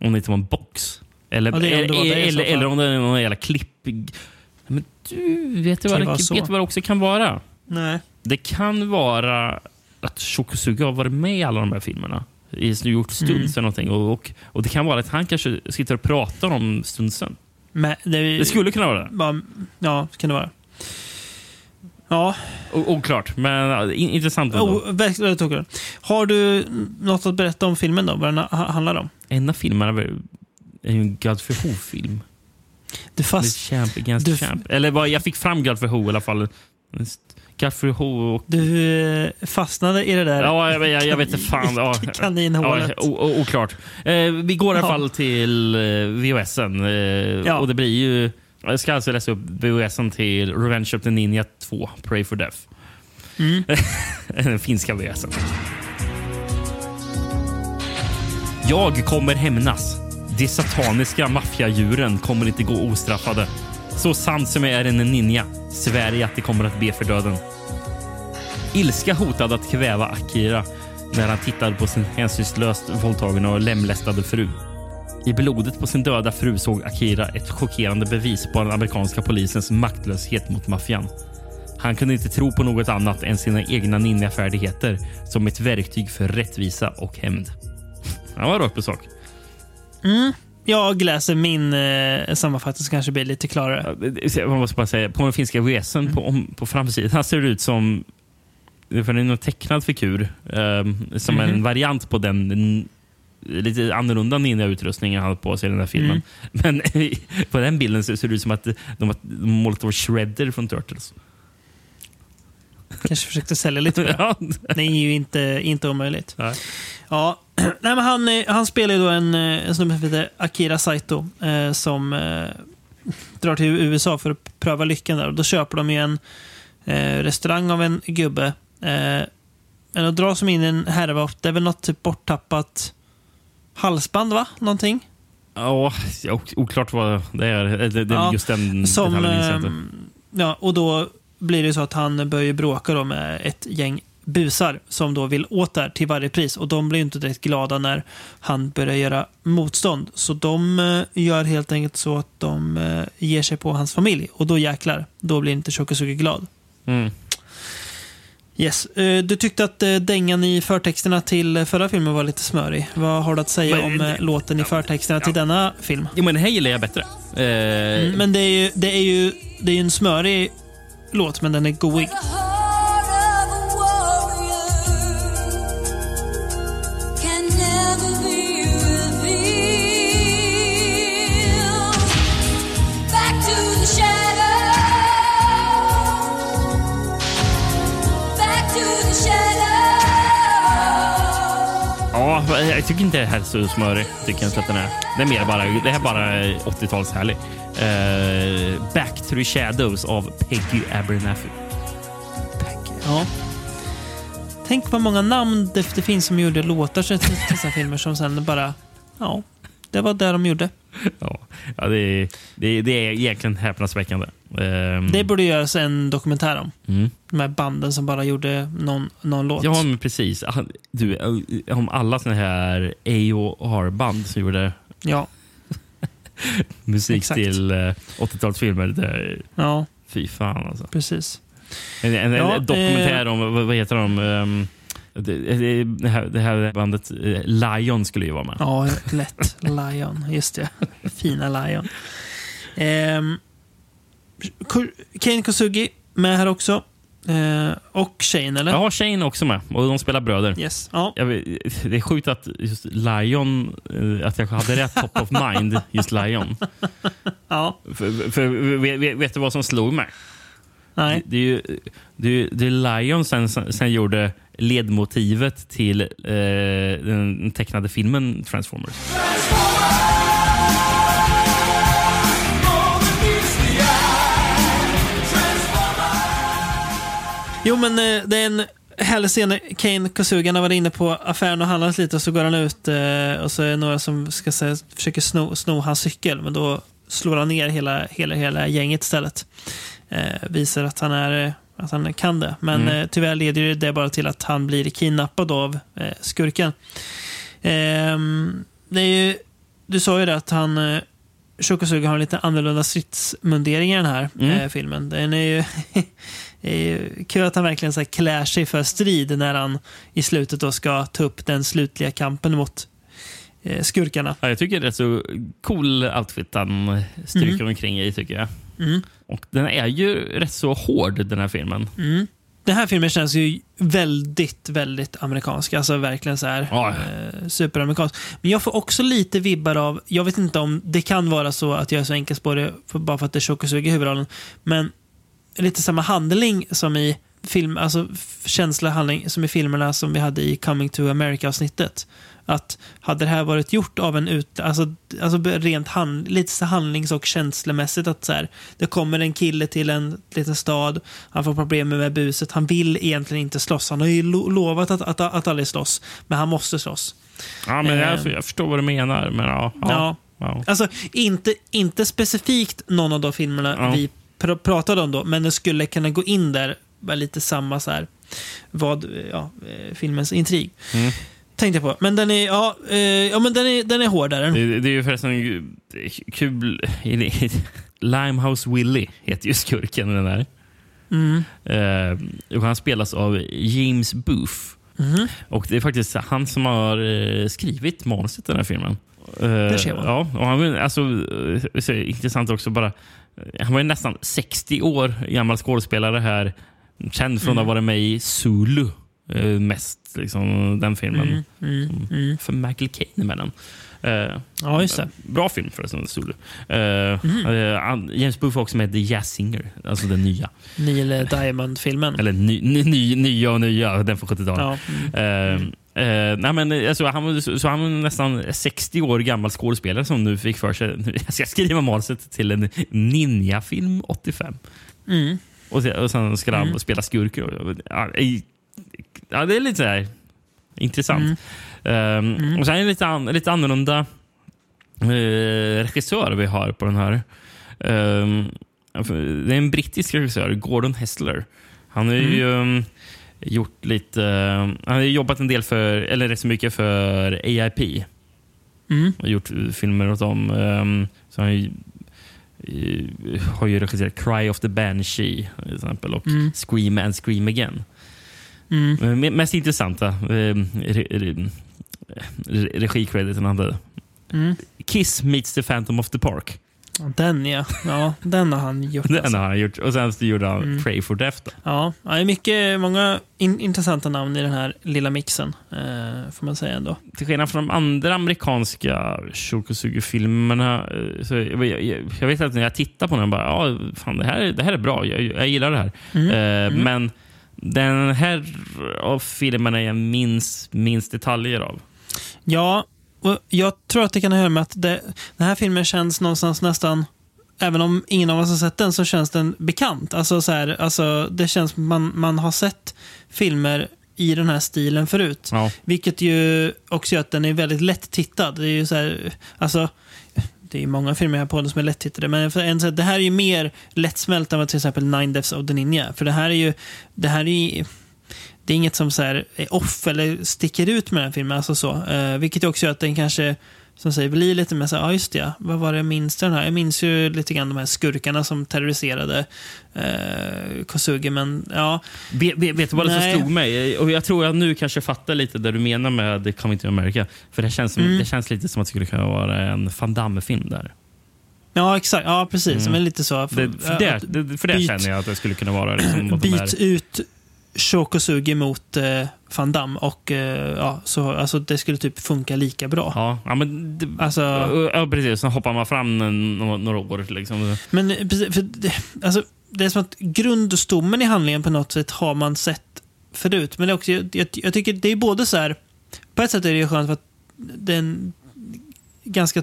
Om det inte var en box. Eller, Ja, det om det det eller, eller om det är någon jävla klipp. Men du, vet du vad det, vet vad det också kan vara? Nej. Det kan vara att Shokosugi har varit med i alla de här filmerna. I gjort stunts Mm. eller någonting. Och, och, och det kan vara att han kanske sitter och pratar om stuntsen. Men det, Det skulle kunna vara det. Ja, kan det vara. Ja, O- Oklart, men intressant ändå. oh, väldigt oklart. Har du något att berätta om filmen då? Vad den ha- handlar om? En av filmerna är ju en Godfrey Ho-film. Du fast... Champ against du- Champ. Eller vad, jag fick fram Godfrey Ho i alla fall. Godfrey Ho och... Du eh, fastnade i det där Ja, jag, jag, jag vet inte fan. Ja, kaninhålet. Ja, o, oklart. Eh, vi går i alla fall till eh, VHSen. Eh, Ja. Och det blir ju... Jag ska alltså läsa upp VHSen till Revenge of the Ninja 2, Pray for Death. Mm. Den finska VHSen. Jag kommer hämnas. De sataniska maffiadjuren kommer inte gå ostraffade. Så sant som jag är en ninja svär jag att de kommer att be för döden. Ilska hotade att kväva Akira när han tittade på sin hänsynslöst våldtagna och lemlästade fru. I blodet på sin döda fru såg Akira ett chockerande bevis på den amerikanska polisens maktlöshet mot maffian. Han kunde inte tro på något annat än sina egna ninjafärdigheter som ett verktyg för rättvisa och hämnd. Han var rakt på sak. Mm. Jag läser min eh, sammanfattning så kanske blir lite klarare. Jag måste bara säga, på den finska VSen på, om- på framsidan ser det ut som för det är någon tecknad figur ehm, som en Mhm. variant på den lite annorlunda ninja-utrustningen han hade på sig i den här filmen. Mm. Men på den bilden så ser det ut som att de har målat över Shredder från Turtles. Kanske försökte sälja lite för det. Ja. Det är ju inte, inte omöjligt. Nej. Ja, Nej, men han, eh, han spelar ju då en, eh, en snubbe som heter Akira Saito eh, som eh, drar till USA för att pröva lyckan där. Och då köper de ju en eh, restaurang av en gubbe. Eh, men då dras de in i en härva. Det är väl något typ borttappat halsband, va? Någonting? Ja, oklart vad det är. Det, det, Ja, just den Som, detaljen ehm, ja, och då blir det så att han börjar bråka då med ett gäng busar som då vill åt där till varje pris. Och de blir inte direkt glada när han börjar göra motstånd. Så de eh, gör helt enkelt så att de eh, ger sig på hans familj. Och då jäklar, då blir inte Shokosugi glad. Mm. Yes. Eh, Du tyckte att eh, dängan i förtexterna till eh, förra filmen var lite smörig. Vad har du att säga Men, om eh, låten i förtexterna till denna film? Jo, men den här gillar jag bättre. Mm, men det är ju, det är ju det är en smörig låt, men den är goig. Ja, jag tycker inte det här är så smörig. Tycker jag inte att den är. Det är mer bara, det här är bara 80-talshärlig. Uh, Back to the Shadows av Peggy Abernathy. Ja. Tänk vad många namn det, finns som gjorde låtar till till dessa filmer som sen bara... Ja, det var det de gjorde. Ja, ja det, är, det, är, det är egentligen häpnadsväckande. Ehm, Det borde göras en dokumentär om. mm. De här banden som bara gjorde någon, någon låt. Ja, men precis. Ah, Du, eh, om alla såna här AOR-band som gjorde Ja. musik Exakt. till eh, 80-talsfilmer. Det, Ja, fy fan alltså. precis. En, en, Ja, en dokumentär eh, om, vad, heter de? Ehm, det, det, här, det här bandet eh, Lion skulle ju vara med. Ja, lätt. Lion. Just det. Fina Lion. Ko- Kane Kosugi med här också. Eh, och Shane, eller? Ja, Shane också med och de spelar bröder. Yes. Ja. Jag det är sjukt att just Lion, eh, att jag hade rätt top of mind, just Lion. Ja. För, för, vet, vet- vet du vad som slog mig? Nej. Det är ju det är, det är Lion sen, sen gjorde ledmotivet till eh, den tecknade filmen Transformers. Jo, men eh, det är en härlig scen. Kane Kosugi han har varit inne på affären och handlat lite och så går han ut eh, och så är det några som ska säga, försöker sno, sno hans cykel. Men då slår han ner hela, hela, hela gänget istället. Eh, visar att han, är, eh, att han kan det. Men Mm. eh, tyvärr leder det bara till att han blir kidnappad av eh, skurken. Ehm, det är ju, du sa ju det att han eh, Shokosuga har lite annorlunda stridsmundering i den här Mm. filmen. Den är ju, ju kul att han verkligen så här klär sig för strid när han i slutet då ska ta upp den slutliga kampen mot eh, skurkarna. Ja, jag tycker det är så cool outfit han stryker Mm. omkring i. tycker jag. Mm. Och Den är ju rätt så hård, den här filmen. Mm. Den här filmen känns ju väldigt, väldigt amerikansk. Alltså verkligen så här eh, superamerikansk. Men jag får också lite vibbar av, jag vet inte om det kan vara så att jag är så enkel på det för, bara för att det är Shokosugi i huvudrollen. Men lite samma handling som i film, alltså känsla handling som i filmerna som vi hade i Coming to America-avsnittet. Att hade det här varit gjort av en ut, alltså, alltså rent hand, lite så handlings och känslomässigt att så här, det kommer en kille till en liten stad, han får problem med buset, han vill egentligen inte slåss, han har ju lo- lovat att, att, att aldrig slåss, men han måste slåss. Ja, men jag, Ehm. jag förstår vad du menar. Men ja, ja, Ja. ja. Alltså, inte, inte specifikt någon av de filmerna Ja. vi pr pratade om då, men det skulle kunna gå in där, bara lite samma så här, vad, ja, eh, filmens intrig. Mm. Tänkte jag på. Men den är, ja, eh, ja men den är, den är hårdare. Det, det är ju förresten kul. Limehouse Willie heter ju skurken i den där. Mm. Eh, och han spelas av James Booth. Mhm. Och Det är faktiskt han som har eh, skrivit manuset till den här filmen. Eh, Där ser man. Ja, och han, alltså, eh, det intressant också bara. Han var ju nästan 60 år gammal skådespelare här. Känd från Mm. att ha varit med i Zulu. eh, mest liksom, den filmen. Mm, mm, mm. För Michael Caine med den. Eh, Ja, just det. Bra film förresten, Zulu. Han- James Booth var också med i The Jazz Singer, alltså den nya. Neil Diamond-filmen. Eller ny, ny, ny, nya och nya, den från 70-talet. Ja. Eh, nej, men, alltså, han, så, så han var nästan 60 år gammal skådespelare som nu fick för sig jag ska skriva manuset till en ninjafilm 85. Mm. Och, se- och sen ska han Mm. spela skurk. Ja, det är lite så här intressant. Um, Och sen är det lite, an, lite annorlunda eh, regissör vi har på den här. Ehm, det är en brittisk regissör, Gordon Hessler. Han har ju um, gjort lite... han har jobbat en del för, eller rätt så mycket för AIP. Mm. har gjort filmer åt dem. Um, så han ju, eh, har ju regisserat Cry of the Banshee till exempel och Mm. Scream and Scream Again. Mm. Men Mest intressanta eh, re, re, re, regikrediten han hade. Mm. Kiss meets the Phantom of the Park. Den ja. ja, den har han gjort. Den alltså. har han gjort. Och sen så gjorde han Mm. Pray for Death. Då. Ja, det är mycket, många in, intressanta namn i den här lilla mixen, eh, får man säga ändå. Till skillnad från de andra amerikanska Shokosugi-filmerna. eh, jag, jag, jag vet att när jag tittar på den, bara, ja, fan, det, här, det här är bra. Jag, jag gillar det här. Mm. Eh, Mm. Men den här av filmerna jag minns minst detaljer av. Ja, och jag tror att det kan göra med att det, den här filmen känns någonstans nästan Även om ingen av oss har sett den så känns den bekant. Alltså, så här, alltså, det känns som man, man har sett filmer i den här stilen förut. Ja. Vilket ju också gör att den är väldigt lätt tittad. Det är ju så här, alltså, det är många filmer här på podden som är lätt tittade, men för en, så här, det här är ju mer lättsmält än vad till exempel Nine Deaths of the Ninja. För det här är ju, det här är ju, det är inget som så är off eller sticker ut med den här filmen. Alltså så. Eh, vilket också gör att den kanske som säger, blir lite mer så ja just det, vad var det jag minns den här? Jag minns ju lite grann de här skurkarna som terroriserade eh, Kosugi, men ja. Vet, vet, vet du vad det som slog mig? Och jag tror jag nu kanske fattar lite det du menar med Coming to America. För det känns, som, Mm. det känns lite som att det skulle kunna vara en Van Damme-film där. Ja, exakt. Ja, precis. Mm. Men lite så. Det, för det, det, för det byt- känner jag att det skulle kunna vara. Liksom, de Byt ut Shokosugi mot eh, Van Damme och eh, ja, så, alltså, det skulle typ funka lika bra. Ja, ja, men det, Alltså, ja, precis. Sen hoppar man fram några, några år. Liksom. men eh, precis, för alltså, det är som att grundstommen i handlingen på något sätt har man sett förut. Men det är också, jag, jag, jag tycker det är både så här, på ett sätt är det ju skönt för att den ganska,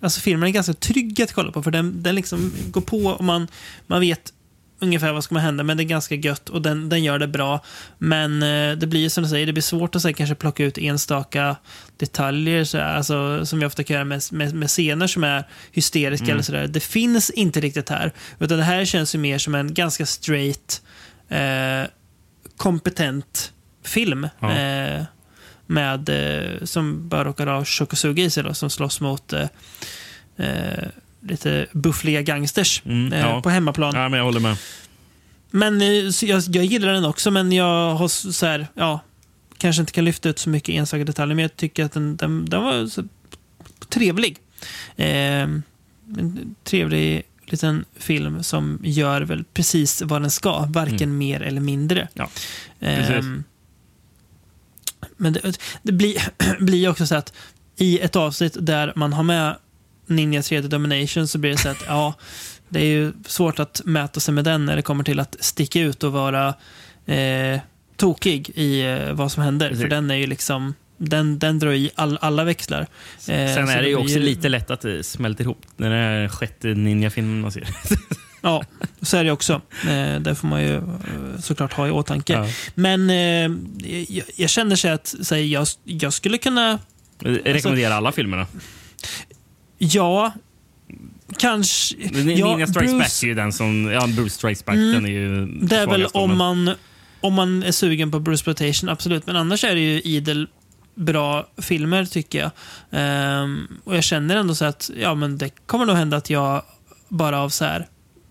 alltså filmen är ganska trygg att kolla på för den, den liksom går på och man, man vet ungefär vad som kommer hända men det är ganska gött och den, den gör det bra. Men eh, det blir ju som du säger, det blir svårt att här, kanske plocka ut enstaka detaljer så här, alltså, som vi ofta kan göra med, med, med scener som är hysteriska Mm. eller sådär. Det finns inte riktigt här. Utan det här känns ju mer som en ganska straight, eh, kompetent film. Ja. Eh, med, eh, som bara råkar ha Shokosugi i sig då, som slåss mot eh, eh, lite buffliga gangsters Mm, eh, ja. på hemmaplan. Ja, men jag håller med. Men eh, jag, jag gillar den också, men jag har så här, ja, kanske inte kan lyfta ut så mycket enstaka detaljer, men jag tycker att den, den, den var så trevlig. Eh, en trevlig liten film som gör väl precis vad den ska, varken mer eller mindre. Ja. Ehm, men det, det blir, blir också så att i ett avsnitt där man har med Ninja 3D Domination så blir det så att ja, det är ju svårt att mäta sig med den när det kommer till att sticka ut och vara eh, tokig i eh, vad som händer. Precis. För den är ju liksom den, den drar i all, alla växlar. Eh, Sen är det ju också lite lätt att det smälter ihop när det är sjätte ninja-filmen man ser. Ja, så är det också. Eh, det får man ju eh, såklart ha i åtanke. Ja. Men eh, jag, jag känner så att här, jag, jag skulle kunna... Jag rekommenderar alla filmerna. Ja, kanske... Ninja ja, Strikes Bruce- Back är ju den som... Ja, Bruce Strikes Back. Mm. Den är ju Det är väl om man, om man är sugen på Bruce Exploitation, absolut. Men annars är det ju idel bra filmer, tycker jag. Ehm, och jag känner ändå så att ja, men det kommer nog hända att jag bara av så här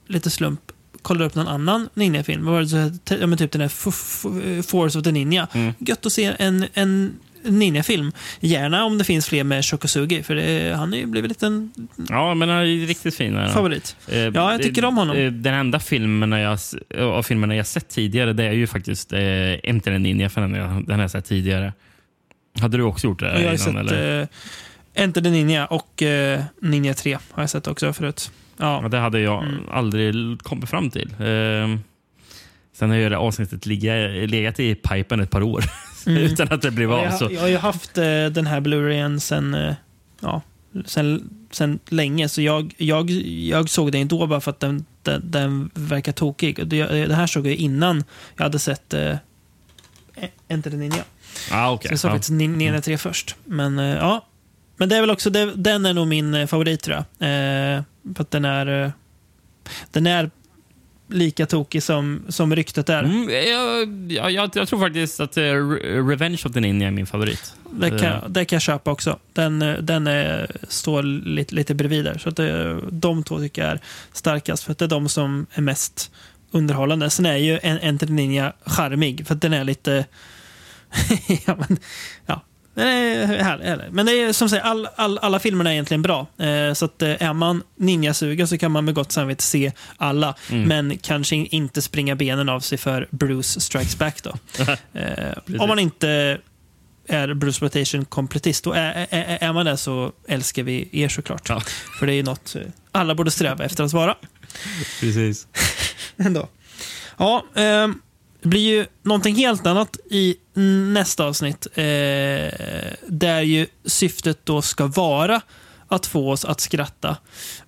lite slump kollar upp någon annan Ninja-film. Här, ja, men typ den F- Force of the Ninja. Mm. Gött att se en, en Ninja-film. Gärna om det finns fler med Shokosugi, för det, han är ju blivit lite en Ja, men han är ju riktigt fin. är han. favorit. Eh, Ja, jag tycker om honom. eh, Den enda filmen jag, av filmerna jag sett tidigare det är ju faktiskt eh, Enter the Ninja, för den, jag, den har jag sett tidigare. Hade du också gjort det jag har innan? sett eller? eh, Enter the Ninja och eh, Ninja 3 har jag sett också förut. Ja. Ja, det hade jag Mm. aldrig kommit fram till. Eh, sen har ju det avsnittet legat i pipen ett par år Mm. utan att det blev jag, av. Så. har- jag har ju haft eh, den här Blu-rayen sen, eh, ja, sen, sen länge, så jag, jag, jag såg den då bara för att den, den, den verkar tokig. Det, det här såg jag innan jag hade sett eh, Enter the Ninja. Ah, okay. Så jag såg ja. faktiskt Nin- Ninja 3 först. Men eh, ja, men det är väl också, det, den är nog min eh, favorit tror jag. Eh, för att den är, eh, den är lika tokig som, som ryktet är. Mm, jag, jag, jag, tror faktiskt att eh, Re- Revenge of the Ninja är min favorit. Det Eh, kan, det kan jag köpa också. Den, eh, den är, står lite, lite bredvid där. Så att det, de två tycker jag är starkast, för att det är de som är mest underhållande. Sen är ju en Enter the Ninja charmig, för att den är lite... ja, men, ja. Härlig. Men det är som sagt, all, all, alla filmerna är egentligen bra. Eh, så att, eh, är man ninjasugen så kan man med gott samvete se alla. Mm. Men kanske in- inte springa benen av sig för Bruce Strikes Back. Då. eh, om man inte är Bruce Exploitation kompletist. Och är, är, är man det så älskar vi er såklart. För det är något eh, alla borde sträva efter att vara. Precis. Ändå. Ja, ehm, det blir ju någonting helt annat i nästa avsnitt. Eh, där ju syftet då ska vara att få oss att skratta.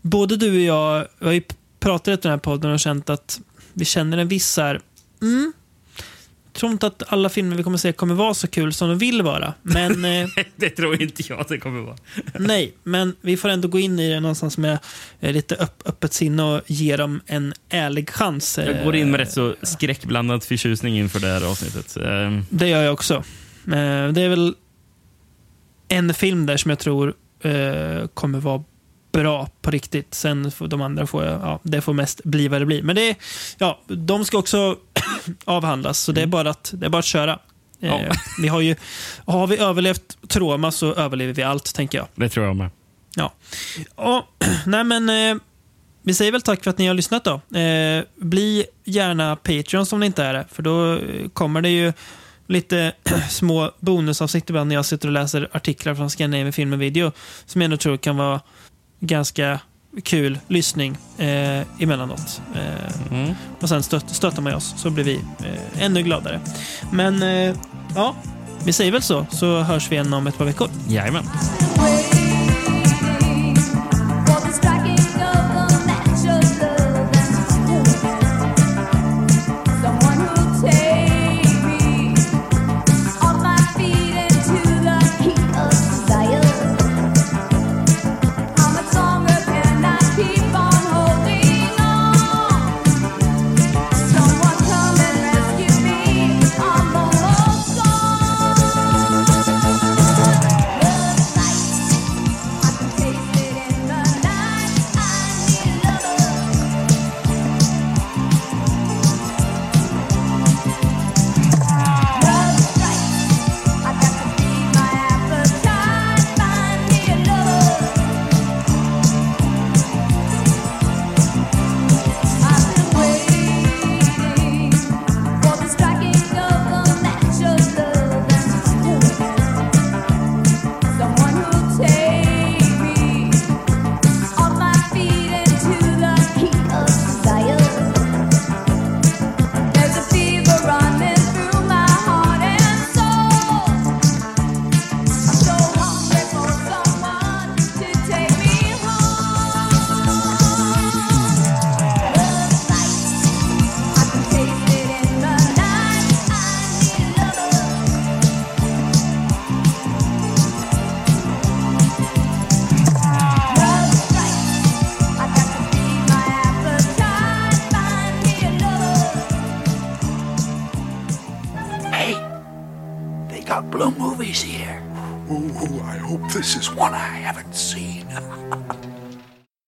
Både du och jag vi har ju pratat i den här podden och känt att vi känner en viss så här, mm, tror inte att alla filmer vi kommer se kommer vara så kul som de vill vara. Men, eh, det tror inte jag att det kommer vara. nej, men vi får ändå gå in i det någonstans med eh, lite öpp, öppet sinne och ge dem en ärlig chans. Jag går in med Eh, rätt så skräckblandad förtjusning inför det här avsnittet. Eh, Det gör jag också. Eh, Det är väl en film där som jag tror eh, kommer vara bra på riktigt. Sen får de andra får, ja, det får mest bli vad det blir. Men det, ja, de ska också avhandlas, så det är bara att, det är bara att köra. Eh, Ja. Vi har, ju, har vi överlevt trauma så överlever vi allt, tänker jag. Det tror jag med. Ja. Och, nej men, eh, vi säger väl tack för att ni har lyssnat då. Eh, bli gärna Patreon om ni inte är det, för då eh, kommer det ju lite små bonusavsnitt ibland när jag sitter och läser artiklar från Scandinavian Film och Video som jag ändå tror kan vara ganska kul lyssning eh, emellanåt. Eh, Och sen stött, stöttar man oss så blir vi eh, ännu gladare. Men eh, ja, vi säger väl så, så hörs vi igen om ett par veckor. Jajamän.